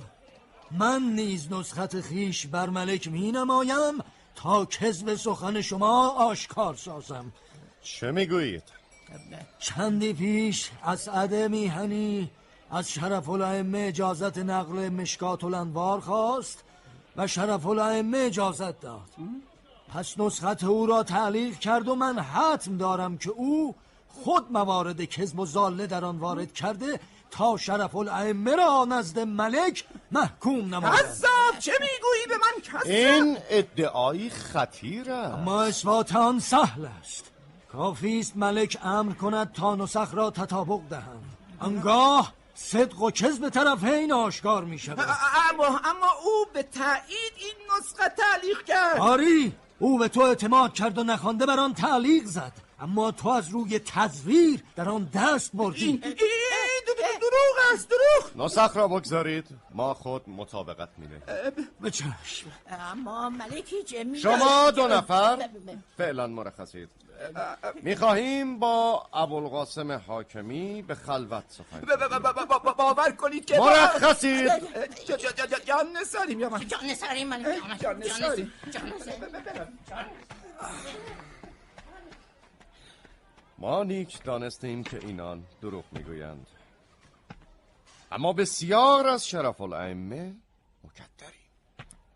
من نیز نسخت خیش بر ملک می نمایم تا کذب سخن شما آشکار سازم. چه می‌گویید؟ چندی پیش اسعد میهنی از شرف الائمه اجازت نقل مشکات الانوار خواست و شرف الائمه اجازت داد. پس نسخت او را تعلیق کرد و من حتم دارم که او خود موارد کذب و زاله در آن وارد کرده تا شرف الائمه را نزد ملک محکوم نماید. کذاب چه می‌گویی به من کذاب این ادعایی خطیر است. اما اثبات آن سهل است. کافی است ملک امر کند تا نسخ را تطابق دهند. آنگاه صدق و کذب طرفین آشکار می شود اما اما او به تایید این نسخه تعلیق کرد. آری او به تو اعتماد کرد و نخوانده بر آن تعلیق زد. اما تو از روی تزویر در آن دست بردی این دروغ است دروغ نسخ را بگذارید ما خود مطابقت می‌دهیم به چشم اما ملکی جمی شما دو نفر فعلا مرخصید می‌خواهیم با ابوالقاسم حاکمی به خلوت سخن باور کنید که مرخصید جان نساریم یا من جان نساریم من جان نساریم ما نیک دانستیم که اینان دروغ می‌گویند. اما بسیار از شرف الائمه مکدریم.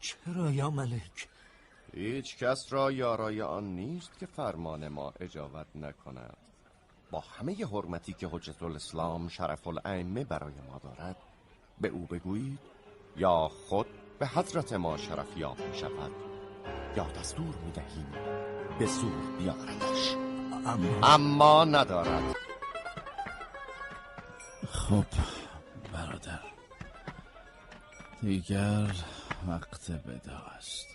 چرا یا ملک؟ هیچ کس را یارای آن نیست که فرمان ما اجابت نکند. با همه حرمتی که حجت الاسلام شرف الائمه برای ما دارد به او بگویید یا خود به حضرت ما شرف یاب می شود یا دستور می دهیم به زور بیاردش. اما, اما ندارد. خب برادر. دیگر وقت بدا است.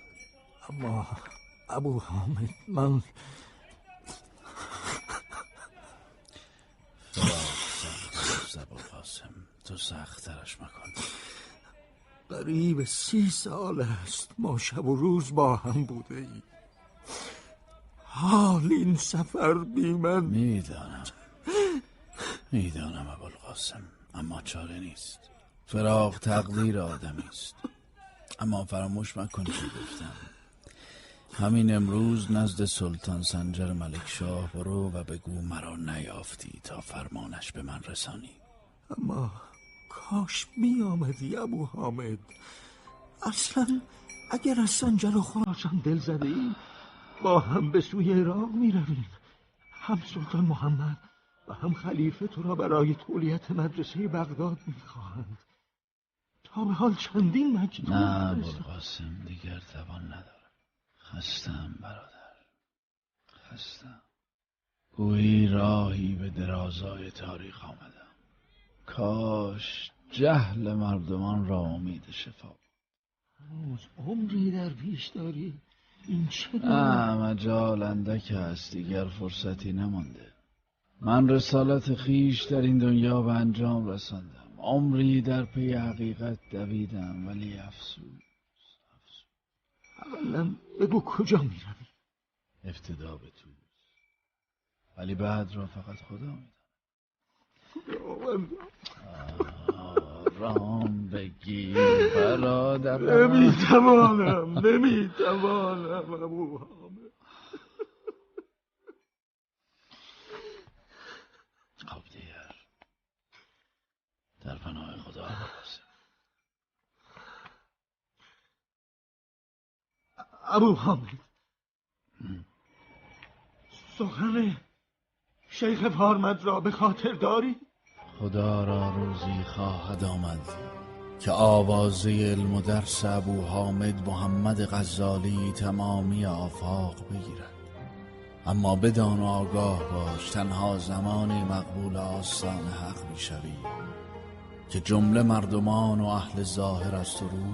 اما ابو حامد من زبا قاسم تو سختترش مکن. قریب سی سال است ما شب و روز با هم بوده ای حال این سفر بی من. می‌دانم. می‌دانم ابوالقاسم اما چاره نیست. فراق تقدیر آدمی است. اما فراموش مکن که گفتم. همین امروز نزد سلطان سنجر ملک شاه برو و بگو مرا نیافتی تا فرمانش به من رسانی. اما کاش می آمدی ابو حامد. اصلا اگر از سنجر و خراسان دل زده ای با هم به سوی عراق می رویم هم سلطان محمد و هم خلیفه تو را برای تولیت مدرسه بغداد می خواهند تا به حال چندین مکتوب نه ابوالقاسم دیگر توان ندارم. خستم برادر. خستم. گویی راهی به درازای تاریخ آمدم. کاش جهل مردمان را امید شفا هنوز عمری در پیش داری. این چه نه مجال اندک است دیگر فرصتی نمانده. من رسالت خیش در این دنیا به انجام رساندم. عمری در پی حقیقت دویدم ولی افسوس اولا بگو کجا می‌روی؟ ابتدا به تو. ولی بعد را فقط خدا می‌داند. آرام بگیر برادر نمی‌توانم نمی‌توانم ابو حامد. خب دیگر در پناه خدا ابو حامد. سخن شیخ پارمد را به خاطر داری؟ خدا را روزی خواهد آمد که آوازه علم و درس ابو حامد محمد غزالی تمامی آفاق بگیرد. اما بدان و آگاه باش تنها زمانی مقبول آستان حق می‌شوی که جمله مردمان و اهل ظاهر از تو روی